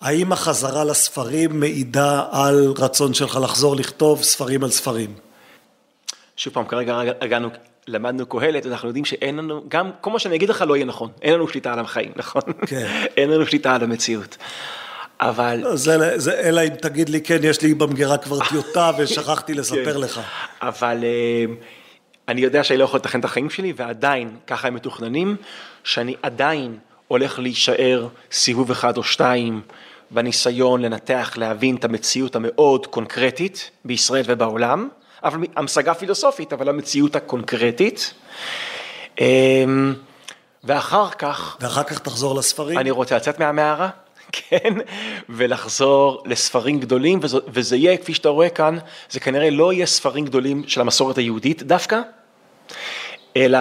האם החזרה לספרים מעידה על רצון שלך לחזור לכתוב ספרים על ספרים? שוב פעם, כרגע הגענו, למדנו קהלת, אנחנו יודעים שאין לנו, גם כל מה שאני אגיד לך לא יהיה נכון, אין לנו שליטה על החיים, נכון? כן. אין לנו שליטה על המציאות. אבל... לא, זה, זה, אלא אם תגיד לי, כן, יש לי במגירה כבר טיוטה ושכחתי לספר כן. לך. אבל אה, אני יודע שאני לא יכול לתכן את החיים שלי, ועדיין, ככה הם מתוכננים, שאני עדיין הולך להישאר סיבוב אחד או שתיים בניסיון לנתח, להבין את המציאות המאוד קונקרטית בישראל ובעולם, אבל המשגה פילוסופית, אבל המציאות הקונקרטית. אמ, ואחר כך... ואחר כך תחזור לספרים? אני רוצה לצאת מהמערה, כן, ולחזור לספרים גדולים, וזה, וזה יהיה, כפי שאתה רואה כאן, זה כנראה לא יהיה ספרים גדולים של המסורת היהודית דווקא, אלא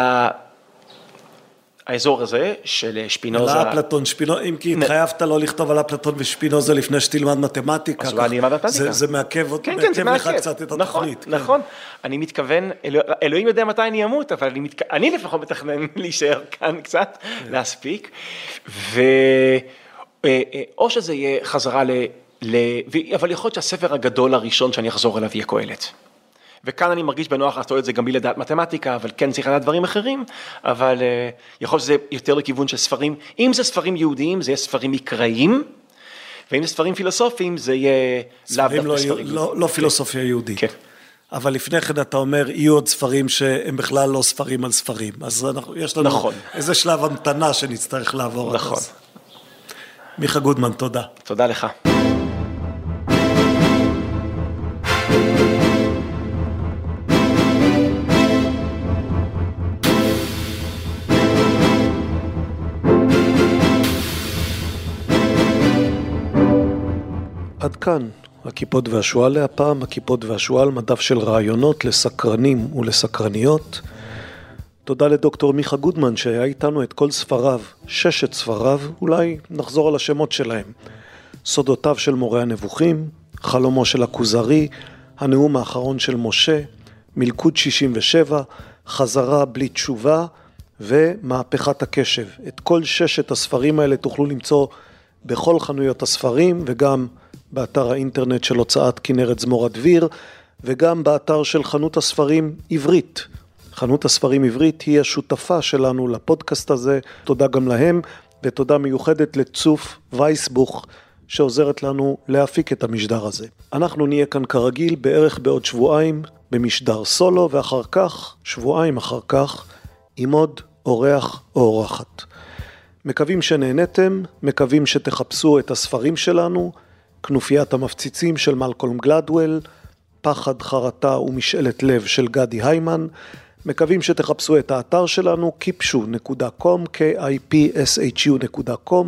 האזור הזה של שפינוזה. על אפלטון, שפינוזה, אם כי התחייבת לא לכתוב על אפלטון ושפינוזה לפני שתלמד מתמטיקה. אז אולי אני אלמד מתמטיקה. זה, מעכב, כן, כן, לך. קצת את נכון, התוכנית. כן. נכון, אני מתכוון, אלוה, אלוהים יודע מתי אני אמות, אבל אני, לפחות מתכנן להישאר כאן קצת. להספיק. אה, אה, או שזה יהיה חזרה ל... אבל יכול להיות שהספר הגדול הראשון שאני אחזור אליו יהיה קהלת. וכאן אני מרגיש בנוח לעשות את זה גם בלי לדעת מתמטיקה, אבל כן צריך לדעת דברים אחרים, אבל אה, יכול להיות שזה יותר לכיוון של ספרים, אם זה ספרים יהודיים זה יהיה ספרים מקראיים, ואם זה ספרים פילוסופיים זה יהיה לאו דווקא לא, ספרים. לא, לא פילוסופיה יהודית. כן. אבל לפני כן אתה אומר, יהיו עוד ספרים שהם בכלל לא ספרים על ספרים. אז אנחנו, יש לנו נכון. איזה שלב המתנה שנצטרך לעבור. נכון. מיכה גודמן, תודה. תודה לך. עד כאן, הכיפות והשועל להפעם, הכיפות והשועל, מדף של רעיונות לסקרנים ולסקרניות. תודה לדוקטור מיכה גודמן שהיה איתנו את כל ספריו, ששת ספריו, אולי נחזור על השמות שלהם. סודותיו של מורה הנבוכים, חלומו של הכוזרי, הנאום האחרון של משה, מלכוד 67, חזרה בלי תשובה ומהפכת הקשב. את כל ששת הספרים האלה תוכלו למצוא בכל חנויות הספרים וגם באתר האינטרנט של הוצאת כנרת זמורה דביר וגם באתר של חנות הספרים עברית. חנות הספרים עברית היא השותפה שלנו לפודקאסט הזה, תודה גם להם ותודה מיוחדת לצוף וייסבוך שעוזרת לנו להפיק את המשדר הזה. אנחנו נהיה כאן כרגיל בערך בעוד שבועיים במשדר סולו ואחר כך, שבועיים אחר כך, עם עוד אורח או אורחת. מקווים שנהנתם, מקווים שתחפשו את הספרים שלנו, כנופיית המפציצים של מלקולם גלדוול, פחד, חרטה ומשאלת לב של גדי היימן, מקווים שתחפשו את האתר שלנו, kipshu.com, k-i-p-s-h-u.com,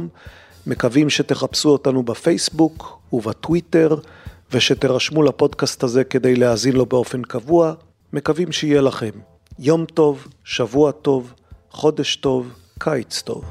מקווים שתחפשו אותנו בפייסבוק ובטוויטר, ושתירשמו לפודקאסט הזה כדי להאזין לו באופן קבוע, מקווים שיהיה לכם יום טוב, שבוע טוב, חודש טוב, קיץ טוב.